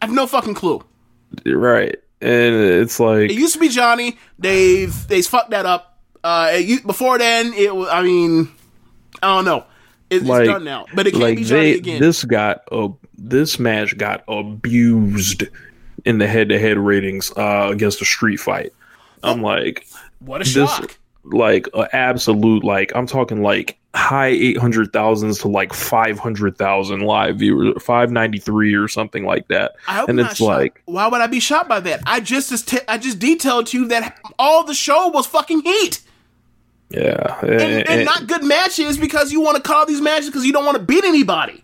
I have no fucking clue. right? And it's like It used to be Johnny. They've they've fucked that up. Uh, it, before then, it was. I mean, I don't know. It, it's done now, but it can't like be Johnny they again. this got uh, this match got abused in the head to head ratings uh, against a street fight. I'm like what a this shock! Like a absolute like I'm talking like high eight hundred thousands to like five hundred thousand live viewers, five ninety three or something like that. I hope and it's shocked. like why would I be shocked by that? I just as I just detailed to you that all the show was fucking heat yeah, and, and- and not good matches because you want to call these matches because you don't want to beat anybody.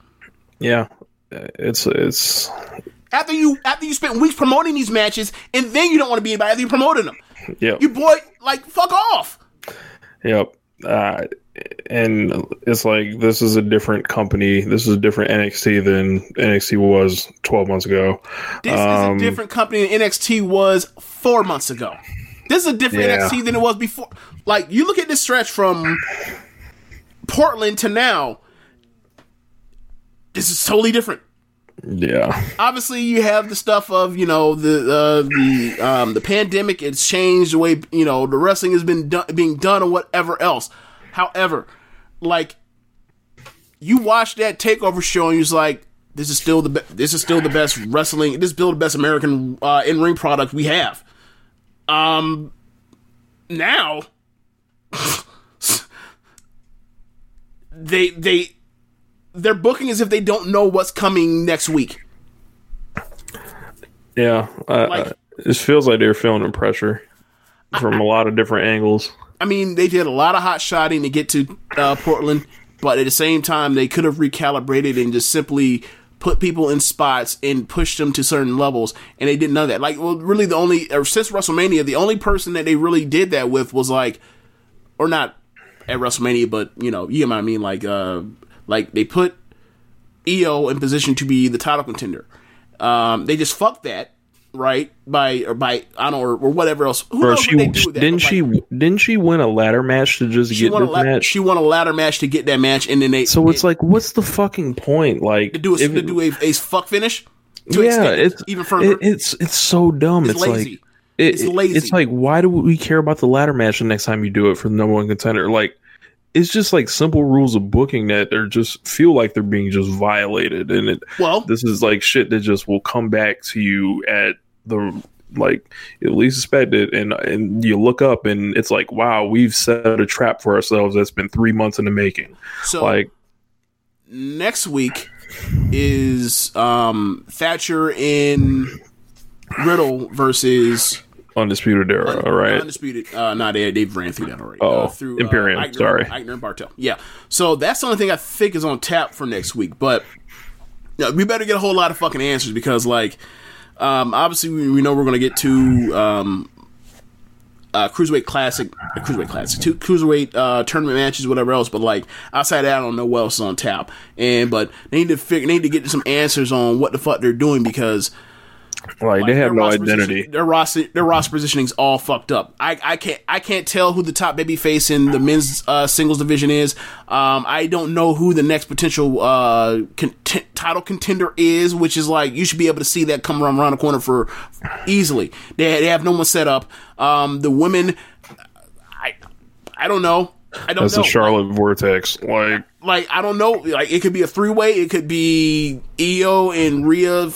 yeah. It's it's After you after you spent weeks promoting these matches and then you don't want to beat anybody after you promoted them. yeah. You boy like fuck off. Yep. Uh, and it's like this is a different company. This is a different NXT than NXT was 12 months ago. This Um, is a different company than NXT was four months ago. This is a different Yeah. NXT than it was before. Like you look at this stretch from Portland to now. This is totally different. Yeah. Obviously, you have the stuff of you know the uh, the um, the pandemic. It's changed the way you know the wrestling has been done, being done, or whatever else. However, like you watch that takeover show, and you're like, this is still the be- this is still the best wrestling. This is still the best American uh, in ring product we have. Um, now they they they're booking as if they don't know what's coming next week. Yeah. Uh, Like- it feels like they're feeling the pressure from a lot of different angles. I mean, they did a lot of hot shotting to get to uh, Portland, but at the same time, they could have recalibrated and just simply put people in spots and pushed them to certain levels, and they didn't know that. Like, well, really, the only or since WrestleMania, the only person that they really did that with was like, or not at WrestleMania, but you know, you know what I mean. Like, uh, like they put Io in position to be the title contender. Um, they just fucked that. Right by or by I don't know or, or whatever else. Who Bro, knows she what they do with that, didn't but, she didn't she win a ladder match to just get this la- match? she won a ladder match to get that match, and then they so it's like, what's the fucking point? Like to do a, if to do a, a fuck finish yeah, it's even further. it- it's it's so dumb. It's It's, lazy. like it, It's lazy. It's like why do we care about the ladder match the next time you do it for the number one contender? Like it's just like simple rules of booking that are just feel like they're being just violated, and it well, this is like shit that just will come back to you at the like at least expect it and and you look up and it's like wow we've set a trap for ourselves that's been three months in the making. So like next week is um, Thatcher in Riddle versus undisputed era right? undisputed. Uh, not they they've ran through that already. Oh, uh, through Imperium, Uh, Aichner, sorry. Aichner and Barthel. Yeah, so that's the only thing I think is on tap for next week. But yeah, we better get a whole lot of fucking answers because like. Um, obviously, we, we know we're going to get to um, uh, cruiserweight classic, uh, cruiserweight classic, two cruiserweight uh, tournament matches, whatever else. But like outside that, I don't know what else is on tap. And but they need to figure, they need to get some answers on what the fuck they're doing because like, like, they have no identity their roster, their roster positioning's all fucked up. I, I can't, I can't tell who the top baby face in the men's uh, singles division is. Um, I don't know who the next potential uh, cont- title contender is, which is like you should be able to see that come around, around the corner for easily. They, they have no one set up. Um, the women, I, I don't know. I don't that's know. the charlotte vortex like like I don't know, like it could be a three way, it could be Io and Rhea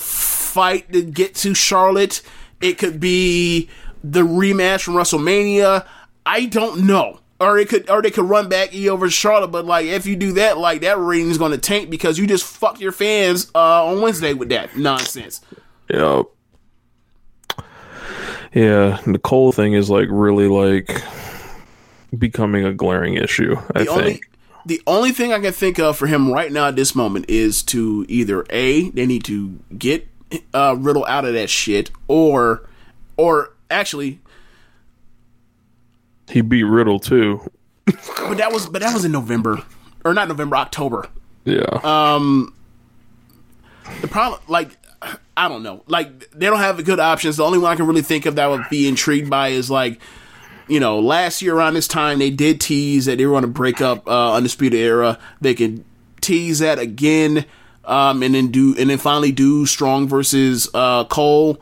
fight to get to Charlotte, it could be the rematch from WrestleMania. I don't know. Or it could or they could run back E over Charlotte, but like if you do that, like that rating is gonna tank because you just fucked your fans uh on Wednesday with that nonsense. yeah yeah the Cole thing is like really like becoming a glaring issue i The think only the only thing I can think of for him right now at this moment is to either a they need to get uh, Riddle out of that shit, or or actually, he beat riddle too but that was but that was in November or not November October. Yeah. Um, the problem, like, I don't know, like they don't have good options. The only one I can really think of that would be intrigued by is like, you know, last year around this time they did tease that they were going to break up uh, Undisputed Era. They can tease that again, um, and then do and then finally do Strong versus uh, Cole.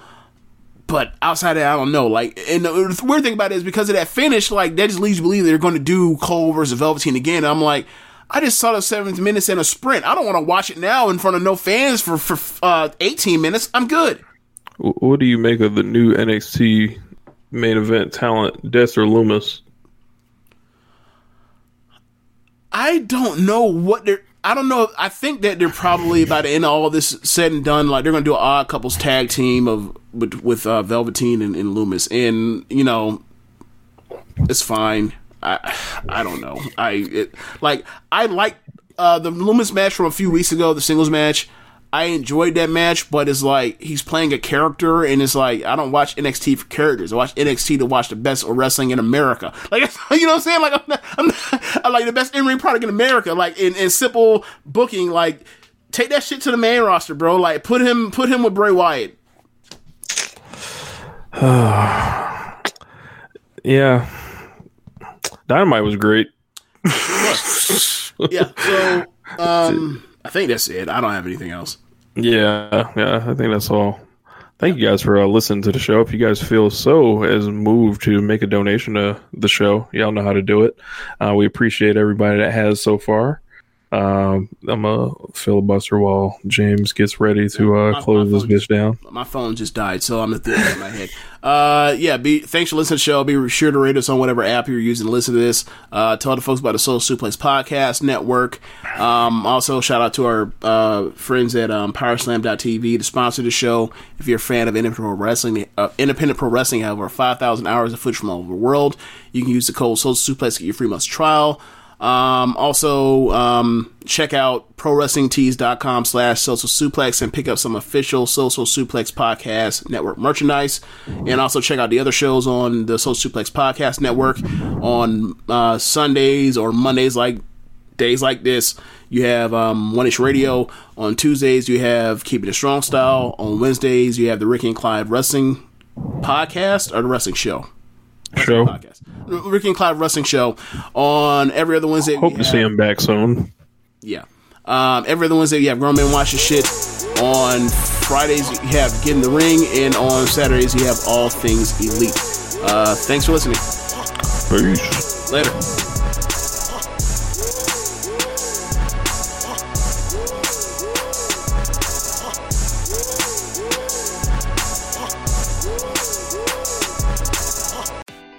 But outside of that, I don't know. Like, and the weird thing about it is because of that finish, like that just leads you believe they're going to do Cole versus Velveteen again. I'm like, I just saw the seventh minutes in a sprint. I don't want to watch it now in front of no fans for for uh, 18 minutes. I'm good. What do you make of the new NXT main event talent, Dexter Lumis? I don't know what they're. I don't know. I think that they're probably by the end of all this said and done, like they're going to do an odd couples tag team of with, with uh, Velveteen and, and Lumis, and you know, it's fine. I I don't know. I it, like I like uh, the Lumis match from a few weeks ago, the singles match. I enjoyed that match, but it's like he's playing a character, and it's like I don't watch NXT for characters. I watch NXT to watch the best wrestling in America. Like you know what I'm saying? Like I'm, not, I'm, not, I like the best in ring product in America. Like in, in simple booking, like take that shit to the main roster, bro. Like put him put him with Bray Wyatt. Yeah. Dynamite was great. yeah. So um, I think that's it. I don't have anything else. Yeah, yeah, I think that's all. Thank you guys for uh, listening to the show. If you guys feel so as moved to make a donation to the show, y'all know how to do it. Uh, we appreciate everybody that has so far. Um, I'm a filibuster while James gets ready to uh, close this bitch down. My phone just died, so I'm at the end of my head. Uh, yeah, be thanks for listening to the show. Be sure to rate us on whatever app you're using to listen to this. Uh, tell the folks about the Social Suplex Podcast Network. Um, also, shout out to our uh, friends at um, PowerSlam.tv to sponsor the show. If you're a fan of independent pro wrestling, uh, independent pro wrestling, have over 5,000 hours of footage from all over the world. You can use the code Social Suplex to get your free month trial. Um, also, um, check out prowrestlingtees.com slash social suplex and pick up some official social suplex podcast network merchandise. And also check out the other shows on the social suplex podcast network on, uh, Sundays or Mondays like days like this. You have, um, One Ish Radio. On Tuesdays, you have Keeping It a Strong Style. On Wednesdays, you have the Ricky and Clyde Wrestling podcast or the wrestling show. Show. Podcast. Ricky and Clyde Wrestling Show on every other Wednesday. Hope to see him back soon. Yeah. Um, every other Wednesday, you have Grown Men Watch the Shit. On Fridays, you have Get in the Ring. And on Saturdays, you have All Things Elite. Uh, thanks for listening. Peace. Later.